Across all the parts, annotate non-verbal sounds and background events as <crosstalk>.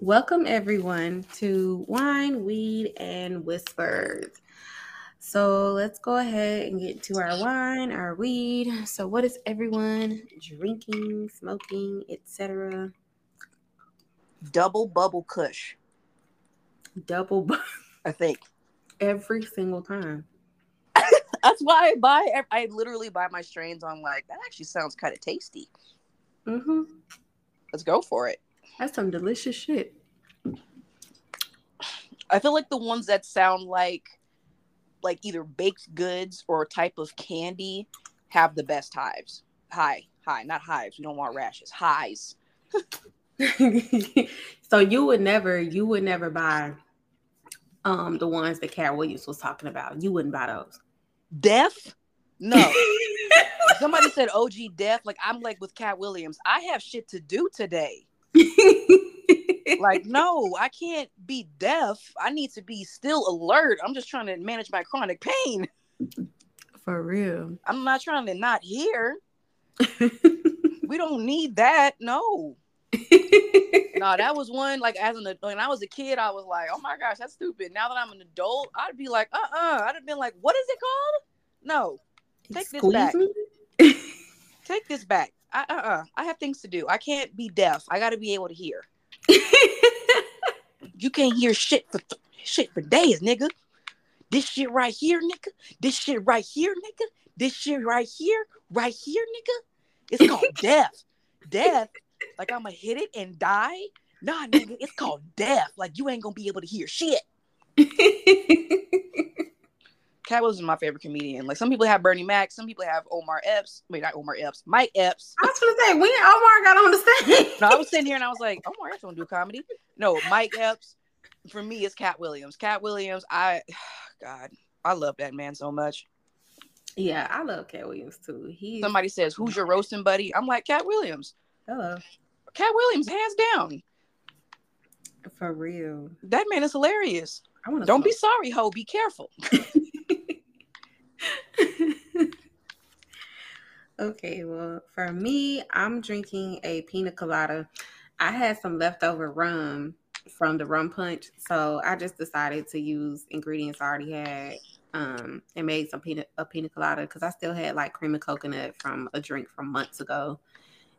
Welcome everyone to Wine, Weed, and Whispers. So let's go ahead and get to our wine, our weed. So what is everyone drinking, smoking, etc.? Double bubble kush. Double bu- <laughs> I think. every single time. <laughs> That's why I buy. I literally buy my strains on like that. Actually, sounds kind of tasty. Mm-hmm. Let's go for it. That's some delicious shit. I feel like the ones that sound like like either baked goods or a type of candy have the best hives. High, high, not hives. We don't want rashes. Highs. <laughs> so you would never, you would never buy um the ones that Katt Williams was talking about. You wouldn't buy those. Deaf? No. <laughs> Somebody said OG deaf. Like I'm like with Katt Williams. I have shit to do today. Like no, I can't be deaf. I need to be still alert. I'm just trying to manage my chronic pain. For real. I'm not trying to not hear. <laughs> we don't need that. No. no, that was one like as an when I was a kid, I was like, oh my gosh, that's stupid. Now that I'm an adult, I'd be like, uh-uh. I'd have been like, what is it called? No. Take Excuse this back. Take this back. I, uh-uh. I have things to do. I can't be deaf. I got to be able to hear. <laughs> you can't hear shit for th- shit for days, nigga. This shit right here, nigga. This shit right here, nigga. This shit right here, right here, nigga. It's called <laughs> death. Death. Like I'ma hit it and die. Nah, nigga. It's called death. Like you ain't gonna be able to hear shit. <laughs> Katt Williams is my favorite comedian. Like some people have Bernie Mac, some people have Omar Epps. Wait, not Omar Epps, Mike Epps. I was gonna say when Omar got on the stage. no, I was sitting here and I was like, Omar Epps don't do comedy. No, Mike Epps. For me, it's Katt Williams. Katt Williams, I, <sighs> God, I love that man so much. Yeah, I love Katt Williams too. He somebody says, "Who's your roasting buddy?" I'm like Katt Williams. Hello, Katt Williams, hands down. For real, that man is hilarious. I want Don't be sorry, ho. Be careful. <laughs> okay, well, for me, I'm drinking a pina colada. I had some leftover rum from the rum punch, so I just decided to use ingredients I already had um, and made some pina a pina colada because I still had like cream of coconut from a drink from months ago,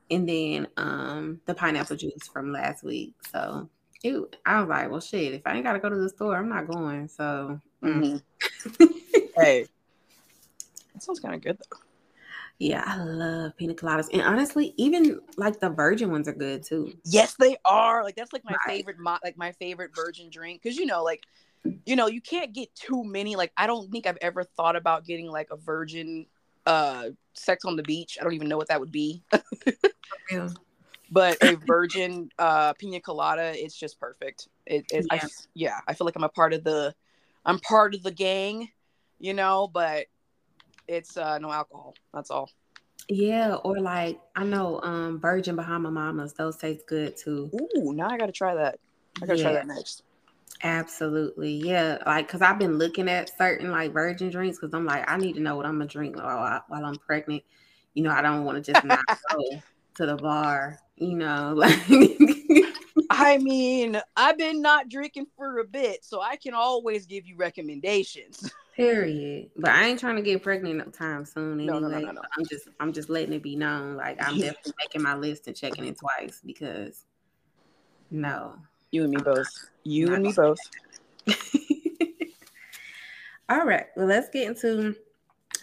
and then um, the pineapple juice from last week. So it, I was like, well, shit, if I ain't got to go to the store, I'm not going. So, mm. mm-hmm. <laughs> hey, that sounds kind of good though. Yeah, I love pina coladas, and honestly, even like the virgin ones are good too. Yes, they are. Like that's like my right. favorite, mo- like my favorite virgin drink because you know, like you know, you can't get too many. Like I don't think I've ever thought about getting like a virgin uh sex on the beach. I don't even know what that would be. yeah. <laughs> But a virgin uh pina colada, it's just perfect. It, it yeah. I yeah, I feel like I'm a part of the I'm part of the gang, you know, but it's uh no alcohol. That's all. Yeah, or like I know um Virgin Bahama Mamas, those taste good too. Ooh, now I gotta try that. I gotta yeah. try that next. Absolutely. Yeah. Like, cause I've been looking at certain like virgin drinks because I'm like, I need to know what I'm gonna drink while, I, while I'm pregnant. You know, I don't want to just not <laughs> go to the bar, you know, <laughs> like I mean, I've been not drinking for a bit, so I can always give you recommendations. <laughs> Period. But I ain't trying to get pregnant no time soon. Anyway. No, no, no, no, I'm just I'm just letting it be known. Like I'm <laughs> definitely making my list and checking it twice because no. You and me both. You and me both. <laughs> all right. Well, let's get into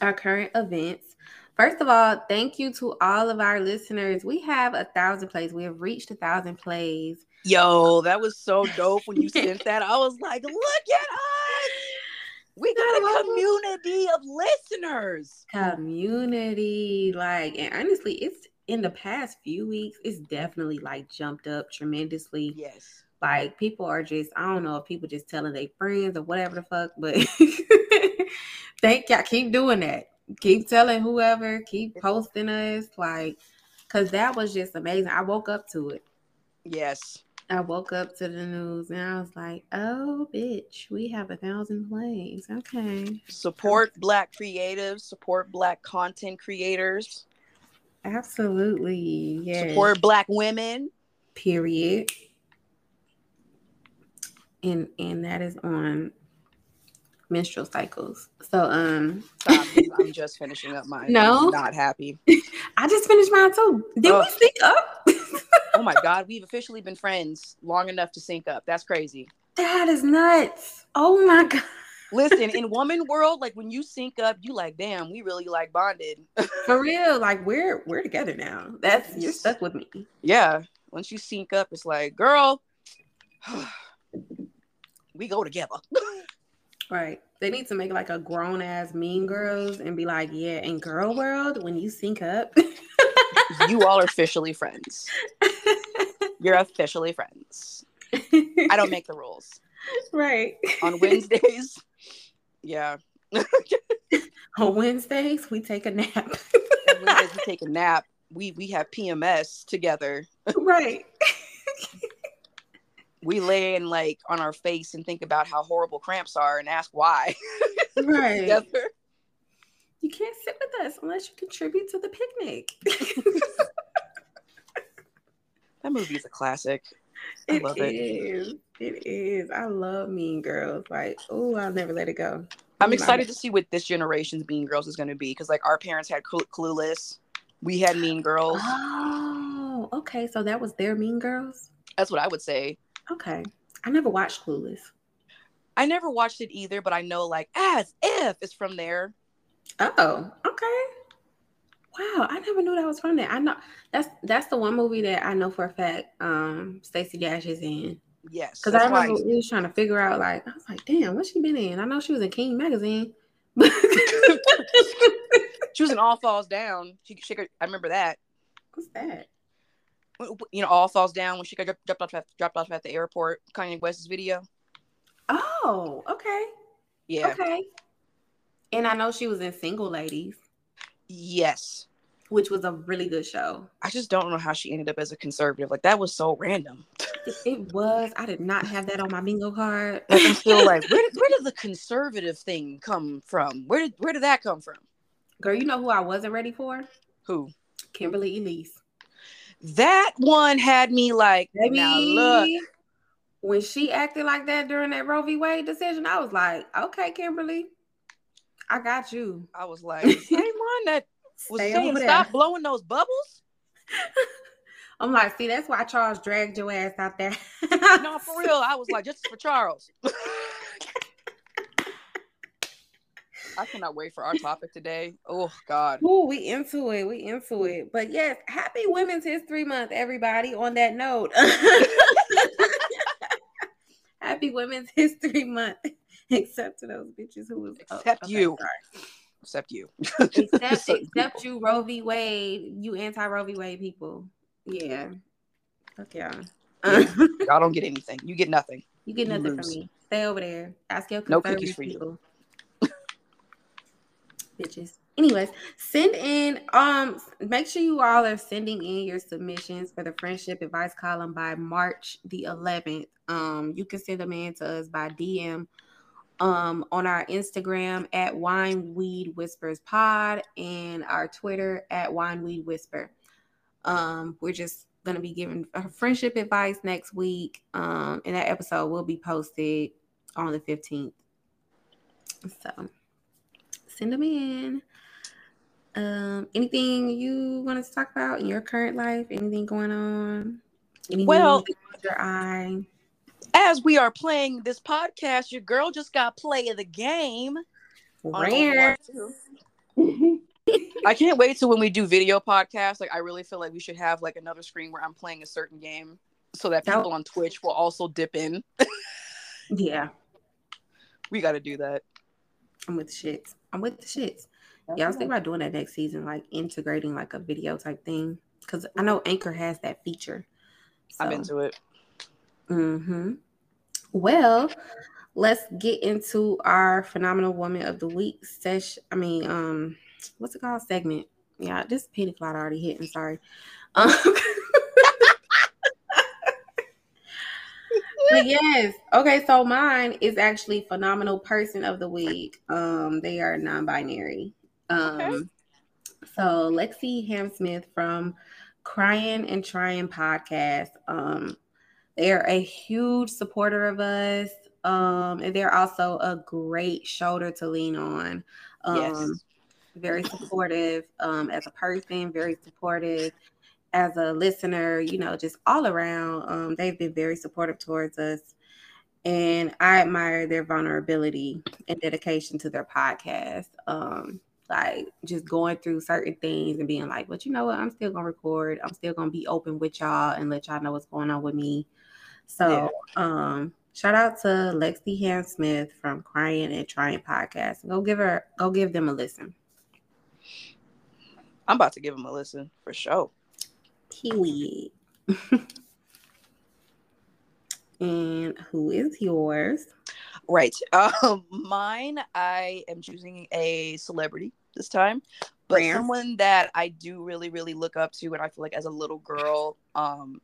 our current events. First of all, thank you to all of our listeners. We have a thousand plays. We have reached a thousand plays. Yo, that was so dope when you <laughs> sent that. I was like, look at us. We got a community of listeners. Community, like, and honestly, it's in the past few weeks, it's definitely like jumped up tremendously. Yes. Like people are just, I don't know if people just telling their friends or whatever the fuck, but <laughs> thank y'all. Keep doing that. Keep telling whoever, keep posting us, like, cause that was just amazing. I woke up to it. Yes. I woke up to the news and I was like, oh, bitch, we have a thousand plays. Okay. Support Black creatives, support Black content creators. Absolutely. Yeah. Support Black women. Period. and and that is on menstrual cycles. So um Stop, I'm just finishing up mine. <laughs> No. I'm not happy. <laughs> I just finished mine too. Did Oh. we sync up? Oh my god, we've officially been friends long enough to sync up. That's crazy. that is nuts. Oh my god. Listen, in <laughs> woman world, like when you sync up, you like, damn, we really like bonded. <laughs> For real. Like we're we're together now. That's you're stuck with me. yeah. Once you sync up, it's like, girl, <sighs> we go together. <laughs> Right. They need to make like a grown ass mean girls and be like, yeah, in girl world, when you sync up. You all are officially friends. <laughs> You're officially friends. I don't make the rules. right. On Wednesdays, yeah. <laughs> On Wednesdays, we take a nap. On Wednesdays we take a nap. We we have PMS together. right. We lay in like on our face and think about how horrible cramps are and ask why. Right. <laughs> together. You can't sit with us unless you contribute to the picnic. <laughs> That movie is a classic. I It love it. is. It is. I love Mean Girls. Like, oh, I'll never let it go. I'm excited to see what this generation's Mean Girls is going to be because like our parents had Clu- Clueless, we had Mean Girls. Oh, okay. So that was their Mean Girls. That's what I would say. Okay. I never watched Clueless. I never watched it either, but I know like as if it's from there. Oh, okay. Wow, I never knew that was from there. I know that's that's the one movie that I know for a fact um Stacey Dash is in. Yes, Because I remember we was trying to figure out like I was like, damn, what's she been in? I know she was in King magazine. <laughs> she was in All Falls Down. She, she could, I remember that. What's that? You know, All Falls Down when she got dropped off at, dropped off at the airport. Kanye West's video. Oh, okay. Yeah. Okay. And I know she was in Single Ladies, Yes. which was a really good show. I just don't know how she ended up as a conservative. Like that was so random. It, was. I did not have that on my bingo card. Like I'm still like, <laughs> where did, where did the conservative thing come from? Where did where did that come from? Girl, you know who I wasn't ready for? Who? Kimberly Elise. That one had me like, Baby, now look, when she acted like that during that Roe v. Wade decision, I was like, okay, Kimberly, I got you. I was <laughs> like, same one that was Stay saying stop blowing those bubbles. <laughs> I'm like, see, that's why Charles dragged your ass out there. <laughs> No, for real. I was like, just for Charles. I cannot wait for our topic today. Oh God. Ooh, we into it. We into it. But yes, happy Women's History Month, everybody. On that note, happy Women's History Month. <laughs> Except to those bitches who was oh, Except okay, you. sorry. Except you. <laughs> Except Certain except you, Roe v. Wade. You anti Roe v. Wade people. Yeah. Fuck y'all. Yeah. <laughs> Y'all don't get anything. You get nothing. you get You nothing from me. Stay over there. Ask your No cookies for you. Bitches. Anyways, send in um make sure you all are sending in your submissions for the friendship advice column by March the 11th. Um you can send them in to us by DM um on our Instagram at Wine Weed Whispers Pod and our Twitter at Wine Weed Whisper. Um we're just gonna be giving friendship advice next week. Um and that episode will be posted on the 15th. So send them in. Um, anything you want to talk about in your current life? Anything going on? Any Well- your eye? As we are playing this podcast, your girl just got play of the game. Rare. I can't wait till when we do video podcasts. Like, I really feel like we should have like another screen where I'm playing a certain game, so that people on Twitch will also dip in. <laughs> Yeah, We got to do that. I'm with the shits. I'm with the shits. Yeah, I was thinking about doing that next season, like integrating like a video type thing. Because I know Anchor has that feature. I'm into it. Mm-hmm. Well, let's get into our phenomenal woman of the week sesh. I mean, um, what's it called? Segment. Yeah, this pina colada already hit. I'm sorry. Um, <laughs> but yes, okay. So mine is actually phenomenal person of the week. Um, they are non-binary. Um, Okay. so Lexi Hamsmith from Crying and Trying podcast. Um, They're a huge supporter of us. Um, and they're also a great shoulder to lean on. Um, yes. Very <laughs> supportive um, as a person, very supportive as a listener, you know, just all around. Um, they've been very supportive towards us. And I admire their vulnerability and dedication to their podcast. Um, like just going through certain things and being like, but you know what, I'm still gonna record. I'm still gonna be open with y'all and let y'all know what's going on with me. So yeah. um shout out to Lexi Ham Smith from Crying and Trying Podcast. Go give her go give them a listen. I'm about to give them a listen for sure. Kiwi. <laughs> and who is yours? Right. Um, mine, I am choosing a celebrity this time, but Rare. someone that I do really, really look up to, and I feel like as a little girl, um,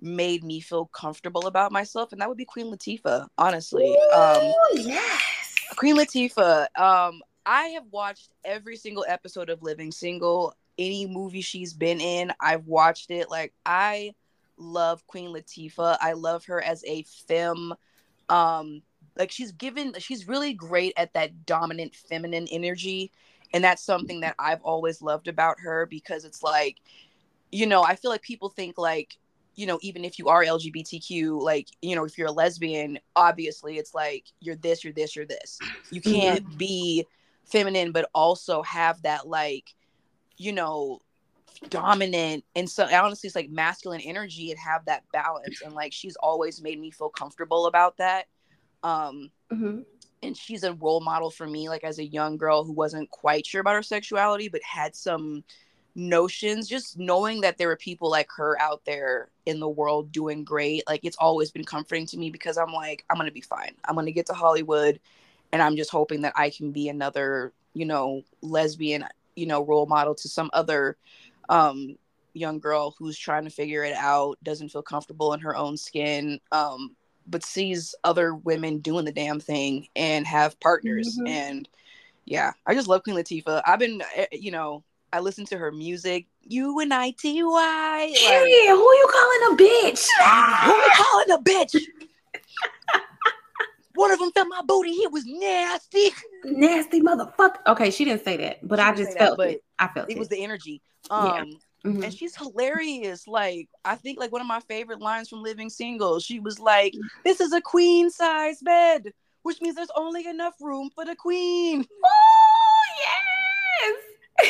made me feel comfortable about myself, and that would be Queen Latifah. Honestly, Ooh, um, yes, Queen Latifah. Um, I have watched every single episode of Living Single. Any movie she's been in, I've watched it. Like I love Queen Latifah. I love her as a femme. Um, like she's given she's really great at that dominant feminine energy and that's something that i've always loved about her because it's like you know i feel like people think like you know even if you are lgbtq like you know if you're a lesbian obviously it's like you're this you're this you're this you mm-hmm. can't mm-hmm. be feminine but also have that like you know dominant and so honestly it's like masculine energy and have that balance and like she's always made me feel comfortable about that um, mm-hmm. And she's a role model for me, like as a young girl who wasn't quite sure about her sexuality, but had some notions. Just knowing that there are people like her out there in the world doing great, like it's always been comforting to me because I'm like, I'm gonna be fine. I'm gonna get to Hollywood, and I'm just hoping that I can be another, you know, lesbian, you know, role model to some other um young girl who's trying to figure it out doesn't feel comfortable in her own skin um but sees other women doing the damn thing and have partners. Mm-hmm. And yeah, I just love Queen Latifah. I've been, eh, you know, I listen to her music. U N I T Y. Period. Like, who you calling a bitch? who are you calling a bitch? One of them felt my booty. He was nasty. Nasty motherfucker. Okay, she didn't say that, but she I just felt that, it. I felt it. It was the energy. Um, yeah. Mm-hmm. And she's hilarious. Like, I think like one of my favorite lines from Living Single, she was like, This is a queen size bed, which means there's only enough room for the queen.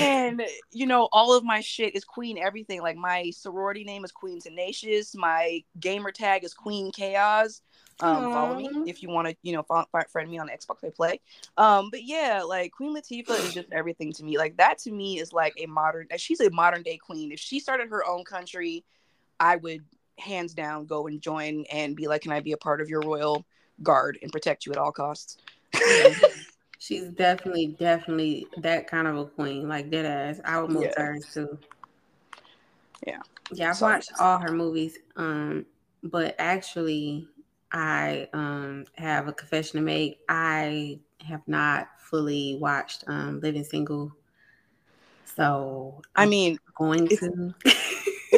And you know, all of my shit is Queen everything. Like my sorority name is Queen Tenacious, my gamer tag is Queen Chaos. Um, follow me if you want to, you know, follow, friend me on Xbox I play. Um, but yeah, like Queen Latifah is just everything to me. Like that to me is like a modern. She's a modern day queen. If she started her own country, I would hands down go and join and be like, can I be a part of your royal guard and protect you at all costs? <laughs> She's definitely, definitely that kind of a queen, like dead ass. I would move yeah. her too. Yeah. Yeah, I've so, watched all her movies. Um, but actually, I um, have a confession to make. I have not fully watched um, Living Single, so I'm i mean, going to. <laughs>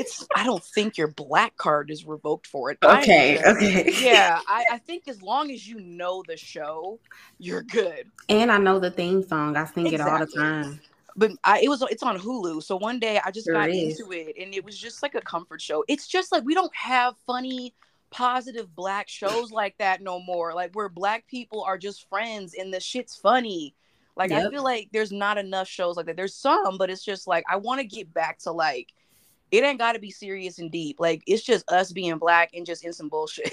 it's. I don't think your black card is revoked for it. Okay. I, okay. <laughs> Yeah, I, I, think as long as you know the show, you're good. And I know the theme song. I sing exactly. it all the time. But I, it was it's on Hulu. So one day I just sure got is. into it, and it was just like a comfort show. It's just like we don't have funny positive black shows <laughs> like that no more. Like where black people are just friends and the shit's funny. Like yep. I feel like there's not enough shows like that. There's some, but it's just like I want to get back to like it ain't got to be serious and deep. Like it's just us being black and just in some bullshit.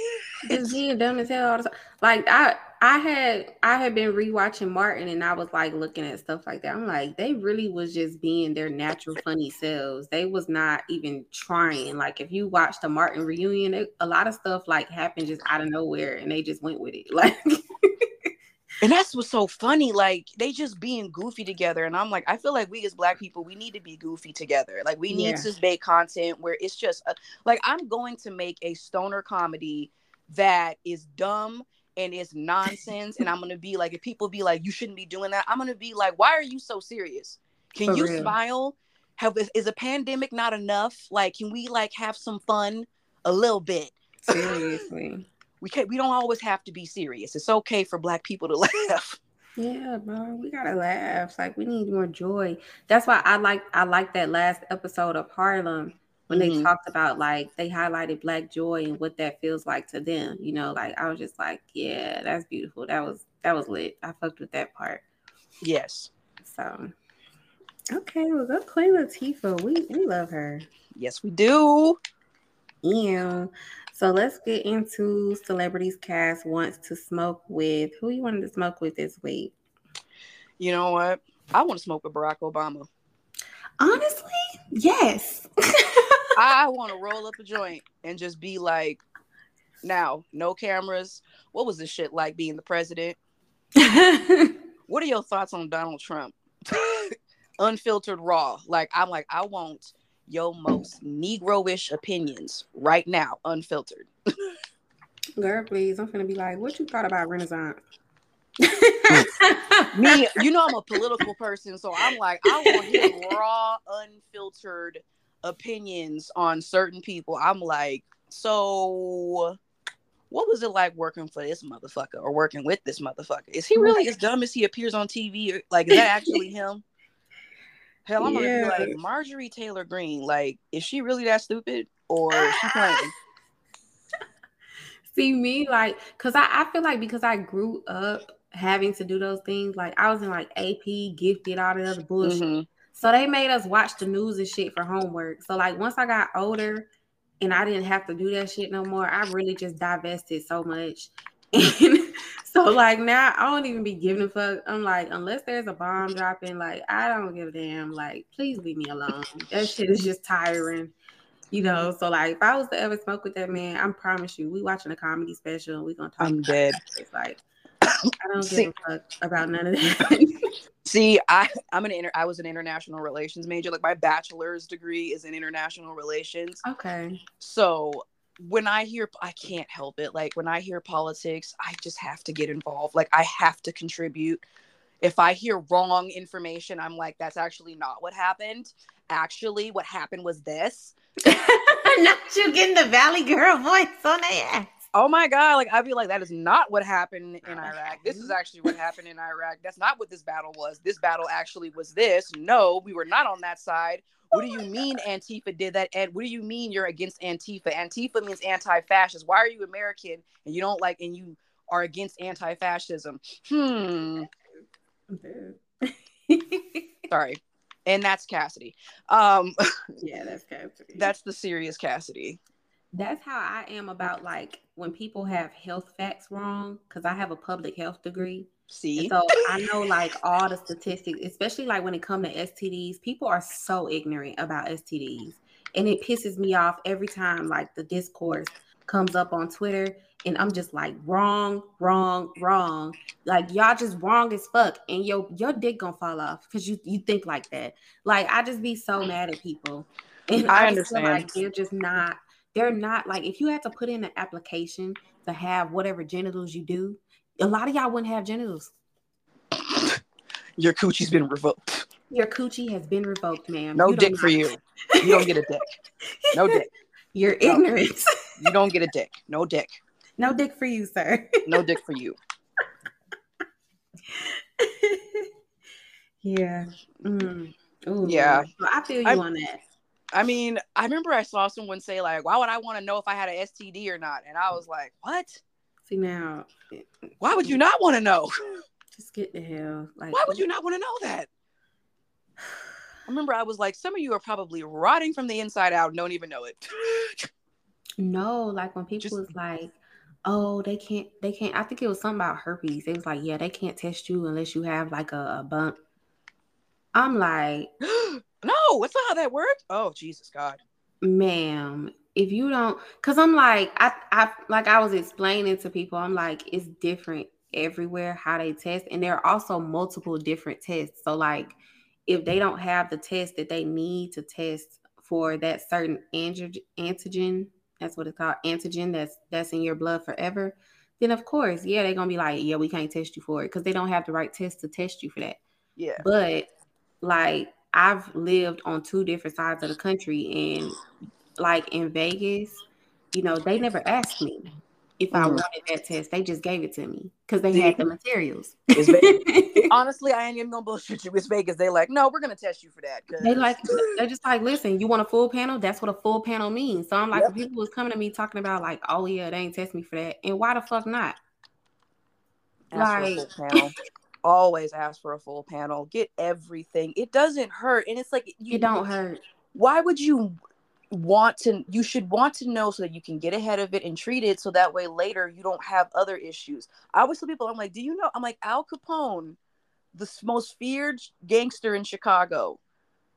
just <laughs> being dumb as hell all the time. Like I, I had, I had been rewatching Martin, and I was like looking at stuff like that. I'm like, they really was just being their natural funny selves. They was not even trying. Like if you watch the Martin reunion, it, a lot of stuff like happened just out of nowhere, and they just went with it. <laughs> Like. And that's what's so funny like they just being goofy together and i'm like i feel like we as black people we need to be goofy together like we need yeah. to make content where it's just a, like i'm going to make a stoner comedy that is dumb and it's nonsense and i'm gonna be like if people be like you shouldn't be doing that i'm gonna be like why are you so serious can For you real. smile have is a pandemic not enough like can we like have some fun a little bit Seriously. We can't we don't always have to be serious. It's okay for black people to <laughs> laugh. Yeah, bro, we gotta laugh. Like we need more joy. That's why I like I like that last episode of Harlem when mm-hmm. they talked about like they highlighted black joy and what that feels like to them. You know, like I was just like, yeah, that's beautiful. That was that was lit. I fucked with that part. Yes. So okay, well go Queen Latifah. We we love her. Yes, we do. Yeah. So let's get into celebrities Cass wants to smoke with. Who you wanted to smoke with this week? You know what? I want to smoke with Barack Obama. Honestly, yes. <laughs> I want to roll up a joint and just be like, now, no cameras. What was this shit like being the president? <laughs> what are your thoughts on Donald Trump? <laughs> Unfiltered raw. Like, I'm like, I want your most Negro-ish opinions right now, unfiltered. Girl, please. I'm gonna be like, what you thought about Renaissance? <laughs> Me, you know, I'm a political person, so I'm like, I want his raw, unfiltered opinions on certain people. I'm like, so what was it like working for this motherfucker or working with this motherfucker? Is he really as dumb as he appears on TV? Like, is that actually <laughs> him? Hell, I'm yeah. gonna be like Marjorie Taylor Greene. Like, is she really that stupid or is she playing? <laughs> See me like, cause I, I feel like because I grew up having to do those things, like I was in like AP, gifted, all the other bullshit. Mm-hmm. So they made us watch the news and shit for homework. So like once I got older and I didn't have to do that shit no more, I really just divested so much. <laughs> And so like now I don't even be giving a fuck. I'm like, unless there's a bomb dropping, like I don't give a damn. Like, please leave me alone. that shit is just tiring. You know, so like if I was to ever smoke with that man, I promise you, we watching a comedy special and we gonna talk. I'm dead. It's like I don't give See, a fuck about none of that. <laughs> See, I I'm an inter- I was an international relations major. Like my bachelor's degree is in international relations. Okay. So when I hear, I can't help it. Like when I hear politics, I just have to get involved. Like I have to contribute. If I hear wrong information, I'm like, that's actually not what happened. Actually, what happened was this. <laughs> not you getting the Valley Girl voice on ass. Oh my god! Like I'd be like, that is not what happened in oh, Iraq. This is actually what happened in Iraq. That's not what this battle was. This battle actually was this. No, we were not on that side. What do you mean Antifa did that? And what do you mean you're against Antifa? Antifa means anti-fascist. Why are you American and you don't like and you are against anti-fascism? Hmm. <laughs> Sorry. And that's Cassidy. Um <laughs> Yeah, that's Cassidy. That's the serious Cassidy. That's how I am about like when people have health facts wrong, because I have a public health degree. See, so I know like all the statistics, especially like when it comes to STDs. People are so ignorant about STDs, and it pisses me off every time like the discourse comes up on Twitter, and I'm just like wrong, wrong, wrong. Like y'all just wrong as fuck, and your your dick gonna fall off because you you think like that. Like I just be so mad at people, and I, I understand. like they're just not. They're not like if you had to put in an application to have whatever genitals you do, a lot of y'all wouldn't have genitals. Your coochie's been revoked. Your coochie has been revoked, ma'am. No you dick for you. You don't get a dick. No dick. <laughs> You're no. ignorant. you don't get a dick. No dick. No dick for you, sir. no dick for you. <laughs> yeah. Mm. Ooh. Yeah. I feel you I'm, on that. I mean, I remember I saw someone say like, "Why would I want to know if I had an STD or not?" And I was like, "What?" See now, why would you not want to know? Just get the hell. Like, why would you not want to know that? <sighs> I remember I was like, some of you are probably rotting from the inside out and don't even know it. <sighs> no, like when people Just, was like, oh, they can't, they can't. I think it was something about herpes. It was like, yeah, they can't test you unless you have like a, a bump. I'm like, <gasps> no, that's not how that works. Oh, Jesus God, ma'am, if you don't because i'm like I, I like i was explaining to people i'm like it's different everywhere how they test and there are also multiple different tests. So like if they don't have the test that they need to test for that certain antigen that's what it's called antigen that's that's in your blood forever then of course yeah they're gonna be like yeah we can't test you for it because they don't have the right test to test you for that. Yeah. But like i've lived on two different sides of the country and like in Vegas, you know, they never asked me if I mm. wanted that test. They just gave it to me because they had the <laughs> materials. <laughs> Honestly, I ain't even gonna bullshit you. It's Vegas. They like, no, we're gonna test you for that. Cause... They like, <laughs> they're just like, listen, you want a full panel? That's what a full panel means. So I'm like, yep. people was coming to me talking about like, oh yeah, they ain't test me for that, and why the fuck not? Ask like, always ask for a full panel. Get everything. It doesn't hurt, and it's like you, it don't hurt. Why would you want to you should want to know so that you can get ahead of it and treat it so that way later you don't have other issues. I always tell people, I'm like, do you know? I'm like, Al Capone, the most feared gangster in Chicago,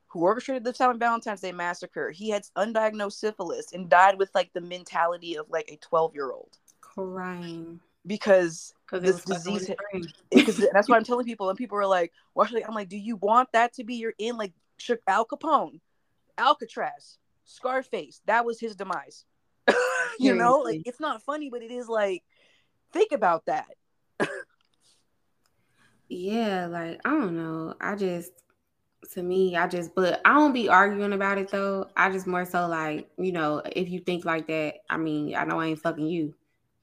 who orchestrated the Southern Valentine's Day massacre, he had undiagnosed syphilis and died with like the mentality of like a 12 year old. Crying. Because this disease, because that's why I'm telling people, and people are like, "Why should I'm like, do you want that to be your in? Like Al Capone, Alcatraz, Scarface, that was his demise. <laughs> you know, like it's not funny, but it is like, think about that. yeah, like I don't know. I just to me, I just but I don't be arguing about it though. I just more so like, you know, if you think like that, I mean, I know I ain't fucking you.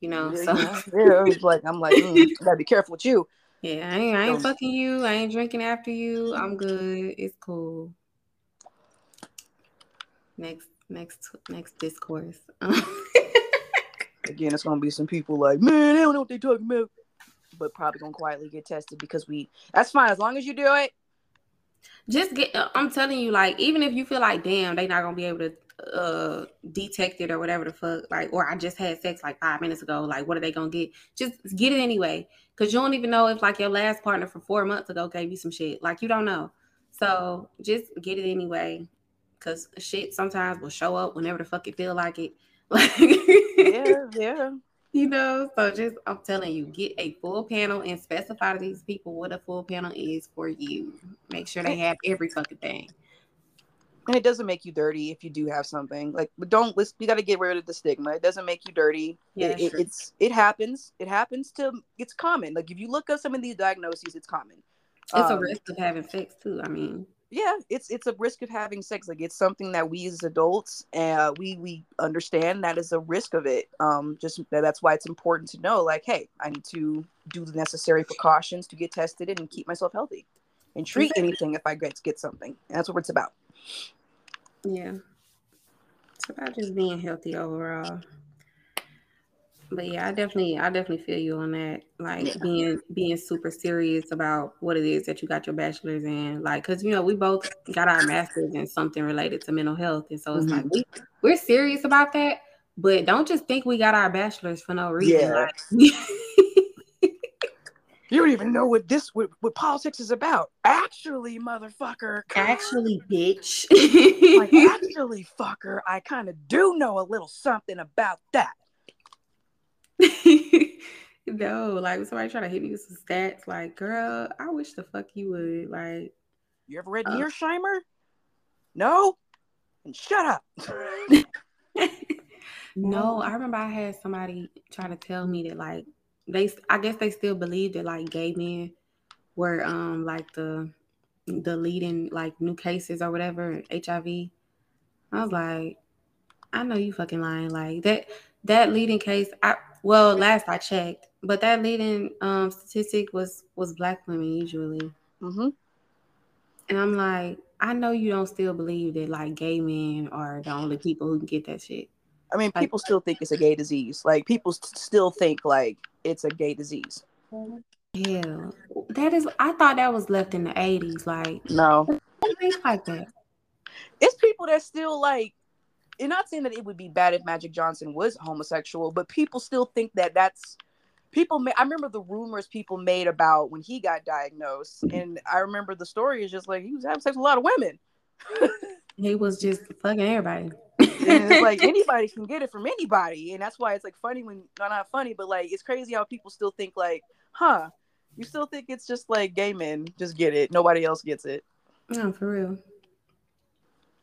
You know, yeah, so yeah, yeah like I'm like, mm, gotta be careful with you. Yeah, I ain't, I ain't fucking you. I ain't drinking after you. I'm good. It's cool next next next discourse. Again, it's gonna be some people like, man, they don't know what they're talking about, but probably gonna quietly get tested because we. That's fine as long as you do it. Just get. Uh, I'm telling you, like, even if you feel like, damn, they not gonna be able to uh detect it or whatever the fuck, like, or I just had sex like five minutes ago, like, what are they gonna get? Just get it anyway, because you don't even know if like your last partner from four months ago gave you some shit. Like, you don't know. So just get it anyway because shit sometimes will show up whenever the fuck it feel like it. <laughs> Like yeah, yeah. You know, so just I'm telling you, get a full panel and specify to these people what a full panel is for you. Make sure they have every fucking thing. And it doesn't make you dirty if you do have something. Like, but don't listen. You got to get rid of the stigma. It doesn't make you dirty. Yeah, it, it, it's it happens. It happens to. It's common. Like if you look up some of these diagnoses, it's common. It's um, a risk of having sex too. I mean, yeah it's it's a risk of having sex like it's something that we as adults uh we we understand that is a risk of it um just that's why it's important to know like hey i need to do the necessary precautions to get tested and keep myself healthy and treat anything if i get get something and that's what it's about. Yeah. It's about just being healthy overall but yeah, I definitely, I definitely feel you on that. Like yeah. being being super serious about what it is that you got your bachelor's in. Like, cause you know we both got our masters in something related to mental health, and so it's mm-hmm. like we we're serious about that. But don't just think we got our bachelor's for no reason. Yeah. Like, <laughs> you don't even know what this what, what politics is about. Actually, motherfucker. Actually, bitch. like, <laughs> actually, fucker. I kind of do know a little something about that. <laughs> no, like somebody trying to hit me with some stats, like, girl, I wish the fuck you would. Like, you ever read uh, Mearsheimer? No? And shut up. <laughs> <laughs> no, I remember I had somebody try to tell me that like they I guess they still believe that like gay men were um like the the leading like new cases or whatever, HIV. I was like, I know you fucking lying. Like that that leading case, I well, last I checked, but that leading um, statistic was was black women usually. Mm-hmm. And I'm like, I know you don't still believe that like gay men are the only people who can get that shit. I mean, people like, still think it's a gay disease. Like people st- still think like it's a gay disease. Yeah, that is. I thought that was left in the '80s. Like no, like that. It's people that still like and not saying that it would be bad if Magic Johnson was homosexual, but people still think that that's people. I remember the rumors people made about when he got diagnosed, mm-hmm. and I remember the story is just like he was having sex with a lot of women. <laughs> he was just fucking everybody. it's like <laughs> anybody can get it from anybody, and that's why it's like funny when not not funny, but like it's crazy how people still think like, huh? You still think it's just like gay men just get it, nobody else gets it. No, for real.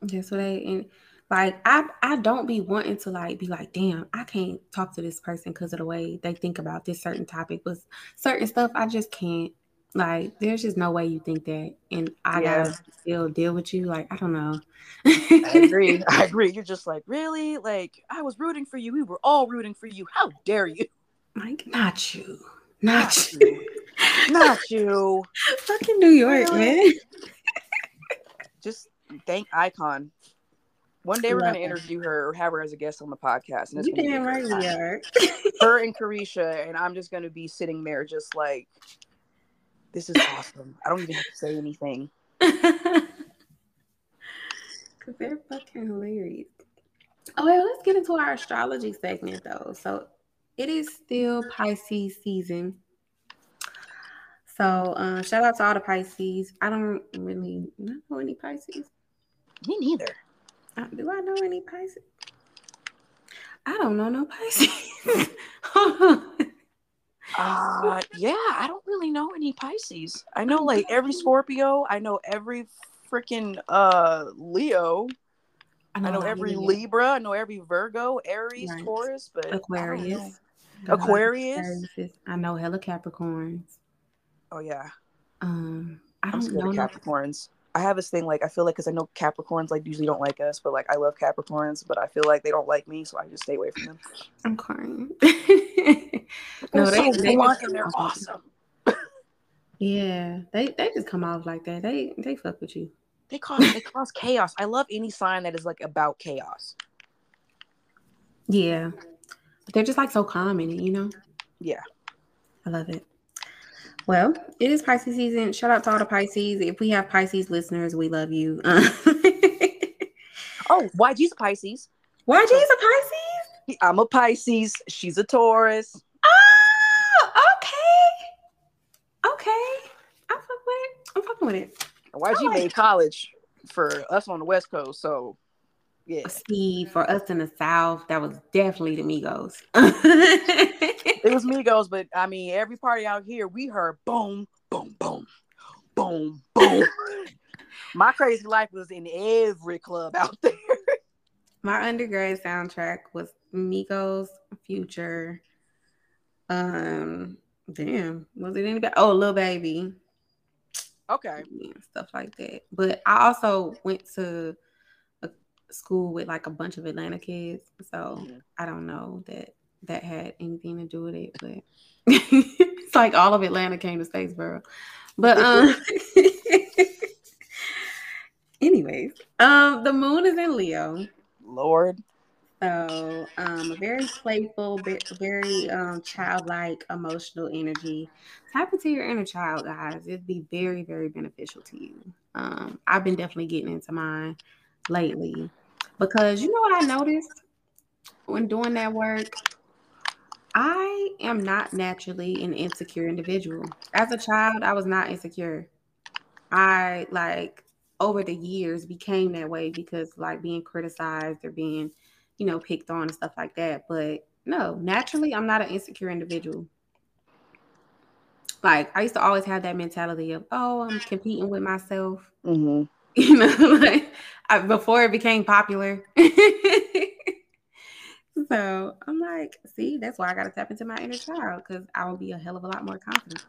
That's what I and like I I don't be wanting to like be like, damn, I can't talk to this person because of the way they think about this certain topic, but certain stuff I just can't. Like, there's just no way you think that, and I yeah. gotta still deal with you. Like, I don't know. I agree. <laughs> I agree. You're just like, really? Like, I was rooting for you. We were all rooting for you. How dare you? Like, not you. Not, not you. you. not you. <laughs> Fucking New York, really? man. <laughs> Just thank Icon. One day we're going to interview her or have her as a guest on the podcast. And you damn right we are. her and <laughs> Carisha, and I'm just going to be sitting there just like, this is awesome. I don't even have to say anything. <laughs> Because they're fucking hilarious. Oh, well, let's get into our astrology segment though. So it is still Pisces season. So uh, shout out to all the Pisces. I don't really know any Pisces. Me neither. Uh, do I know any Pisces? I don't know no Pisces. <laughs> uh yeah, I don't really know any Pisces. I know like every Scorpio. I know every freaking uh Leo. I know, I know every Libra. I know every Virgo, Aries, right. Taurus, but Aquarius. Aquarius. I know hella Capricorns. Oh yeah. Um, I don't know Capricorns. I have this thing like I feel like because I know Capricorns like usually don't like us, but like I love Capricorns, but I feel like they don't like me, so I just stay away from them. I'm crying. <laughs> no, they, so they want and they're awesome. yeah, they they just come off like that. They they fuck with you. They cause they cause chaos. I love any sign that is like about chaos. Yeah, they're just like so calm in it, you know. Yeah, I love it. Well, it is Pisces season. Shout out to all the Pisces. If we have Pisces listeners, we love you. <laughs> oh, YG's a Pisces. YG's a Pisces? I'm a Pisces. She's a Taurus. Oh, okay. Okay. I'm fucking with it. I'm fucking with it. YG like made college for us on the West Coast, so yeah. See, for us in the South, that was definitely the Migos. it was <laughs> Migos, but I mean, every party out here, we heard boom, boom, boom, boom, boom. <laughs> My crazy life was in every club out there. My undergrad soundtrack was Migos, Future. Um, damn, was it anybody? Oh, Lil Baby. Okay. Yeah, stuff like that. But I also went to school with like a bunch of Atlanta kids, so. I don't know that that had anything to do with it, but <laughs> it's like all of Atlanta came to Statesboro. But <laughs> um <laughs> anyways, um the moon is in Leo. Lord. So um a very playful, very um childlike emotional energy. Tap into your inner child, guys. It'd be very, very beneficial to you. Um, I've been definitely getting into mine lately because you know what I noticed when doing that work? I am not naturally an insecure individual. As a child, I was not insecure. I like over the years became that way because like being criticized or being, you know, picked on and stuff like that. But no, naturally, I'm not an insecure individual. Like I used to always have that mentality of, oh, I'm competing with myself. Mm-hmm. <laughs> You know, like I, before it became popular. <laughs> so I'm like, see, that's why I got to tap into my inner child because I will be a hell of a lot more confident.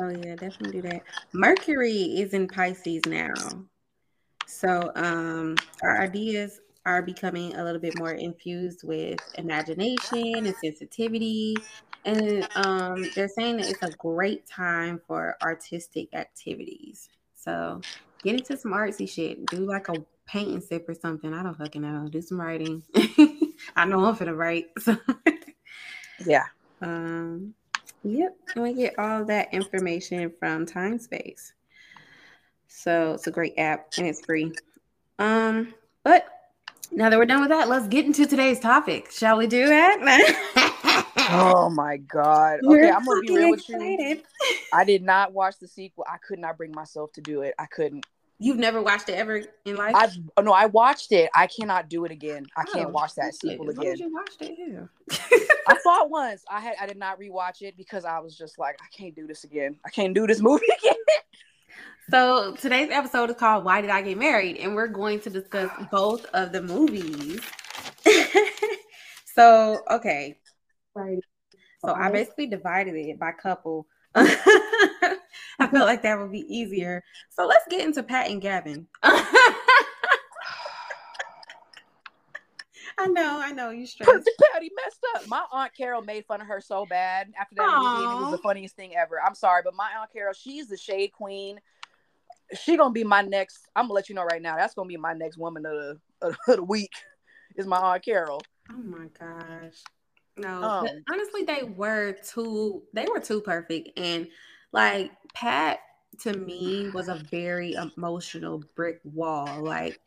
Oh yeah, definitely do that. Mercury is in Pisces now. So um our ideas are becoming a little bit more infused with imagination and sensitivity. And um, they're saying that it's a great time for artistic activities. So get into some artsy shit. Do like a paint and sip or something. I don't fucking know. Do some writing. <laughs> I know I'm gonna write. So yeah. <laughs> Um yep. And we get all that information from Time Space. So it's a great app and it's free. Um, but now that we're done with that, let's get into today's topic. Shall we do that? <laughs> oh my god. Okay, we're I'm gonna be real excited. with you. I did not watch the sequel. I could not bring myself to do it. I couldn't. You've never watched it ever in life? I oh, no, I watched it. I cannot do it again. I oh, can't watch that sequel again. you watched it? Yeah. I saw it once. I had I did not rewatch it because I was just like, I can't do this again. I can't do this movie <laughs> again. So today's episode is called Why Did I Get Married? And we're going to discuss both of the movies. <laughs> so, okay. So I basically divided it by couple. <laughs> I felt like that would be easier. So let's get into Pat and Gavin. <laughs> I know, I know, you stressed. Patty messed up. My aunt Carol made fun of her so bad after that Aww. movie. It was the funniest thing ever. I'm sorry, but my aunt Carol, she's the shade queen. She gonna be my next. I'm gonna let you know right now. That's gonna be my next woman of the of the week. Is my aunt Carol. Oh my gosh. No, um, honestly, they were too. They were too perfect, and like Pat to me was a very emotional brick wall. Like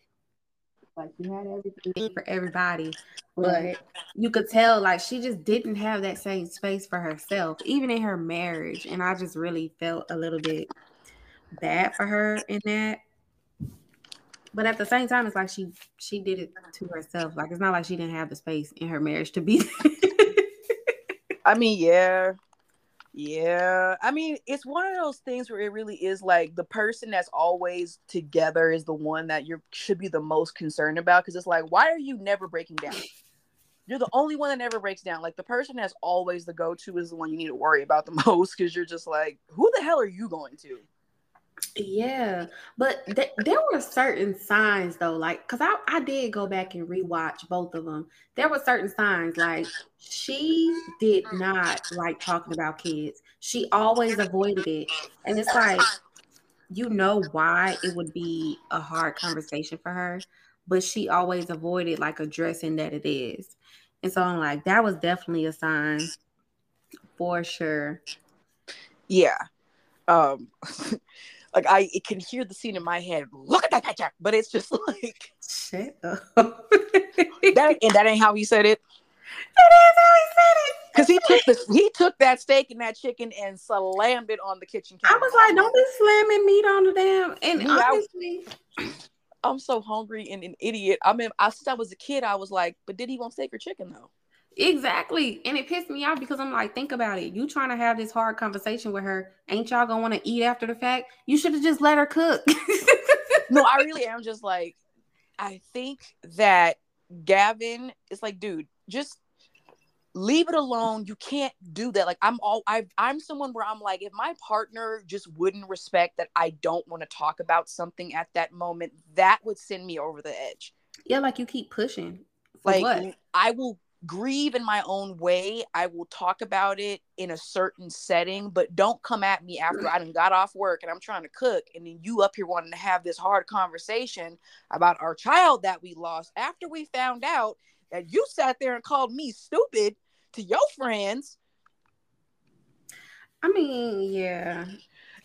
like she had everything for everybody, but you could tell like she just didn't have that same space for herself, even in her marriage. And I just really felt a little bit bad for her in that. But at the same time, it's like she she did it to herself. Like it's not like she didn't have the space in her marriage to be. <laughs> I mean, yeah, yeah, I mean, it's one of those things where it really is like the person that's always together is the one that you should be the most concerned about because it's like, why are you never breaking down? You're the only one that never breaks down. Like the person that's always the go-to is the one you need to worry about the <laughs> most because you're just like, who the hell are you going to? Yeah, but th- there were certain signs though, like because I I did go back and rewatch both of them. There were certain signs like she did not like talking about kids. She always avoided it, and it's like you know why it would be a hard conversation for her, but she always avoided like addressing that it is. And so I'm like, that was definitely a sign for sure. Yeah. Um <laughs> like I it can hear the scene in my head. Look at that picture, but it's just <laughs> like shit. <laughs> that and that ain't how he said it. That is how he said it. Because he took the he took that steak and that chicken and slammed it on the kitchen counter. I was like, don't be slamming meat on the damn. And yeah, honestly, I'm so hungry and an idiot. I mean, I since I was a kid, I was like, but did he want steak or chicken though? Exactly. And it pissed me off because I'm like, think about it. You trying to have this hard conversation with her. Ain't y'all gonna want to eat after the fact? You should have just let her cook. <laughs> no, I really am just like, I think that Gavin is like, dude, just leave it alone. You can't do that. Like I'm all I I'm someone where I'm like, if my partner just wouldn't respect that I don't want to talk about something at that moment, that would send me over the edge. Yeah, like you keep pushing. like what? I will grieve in my own way. I will talk about it in a certain setting, but don't come at me after I done got off work and I'm trying to cook, and then you up here wanting to have this hard conversation about our child that we lost after we found out that you sat there and called me stupid to your friends. I mean, yeah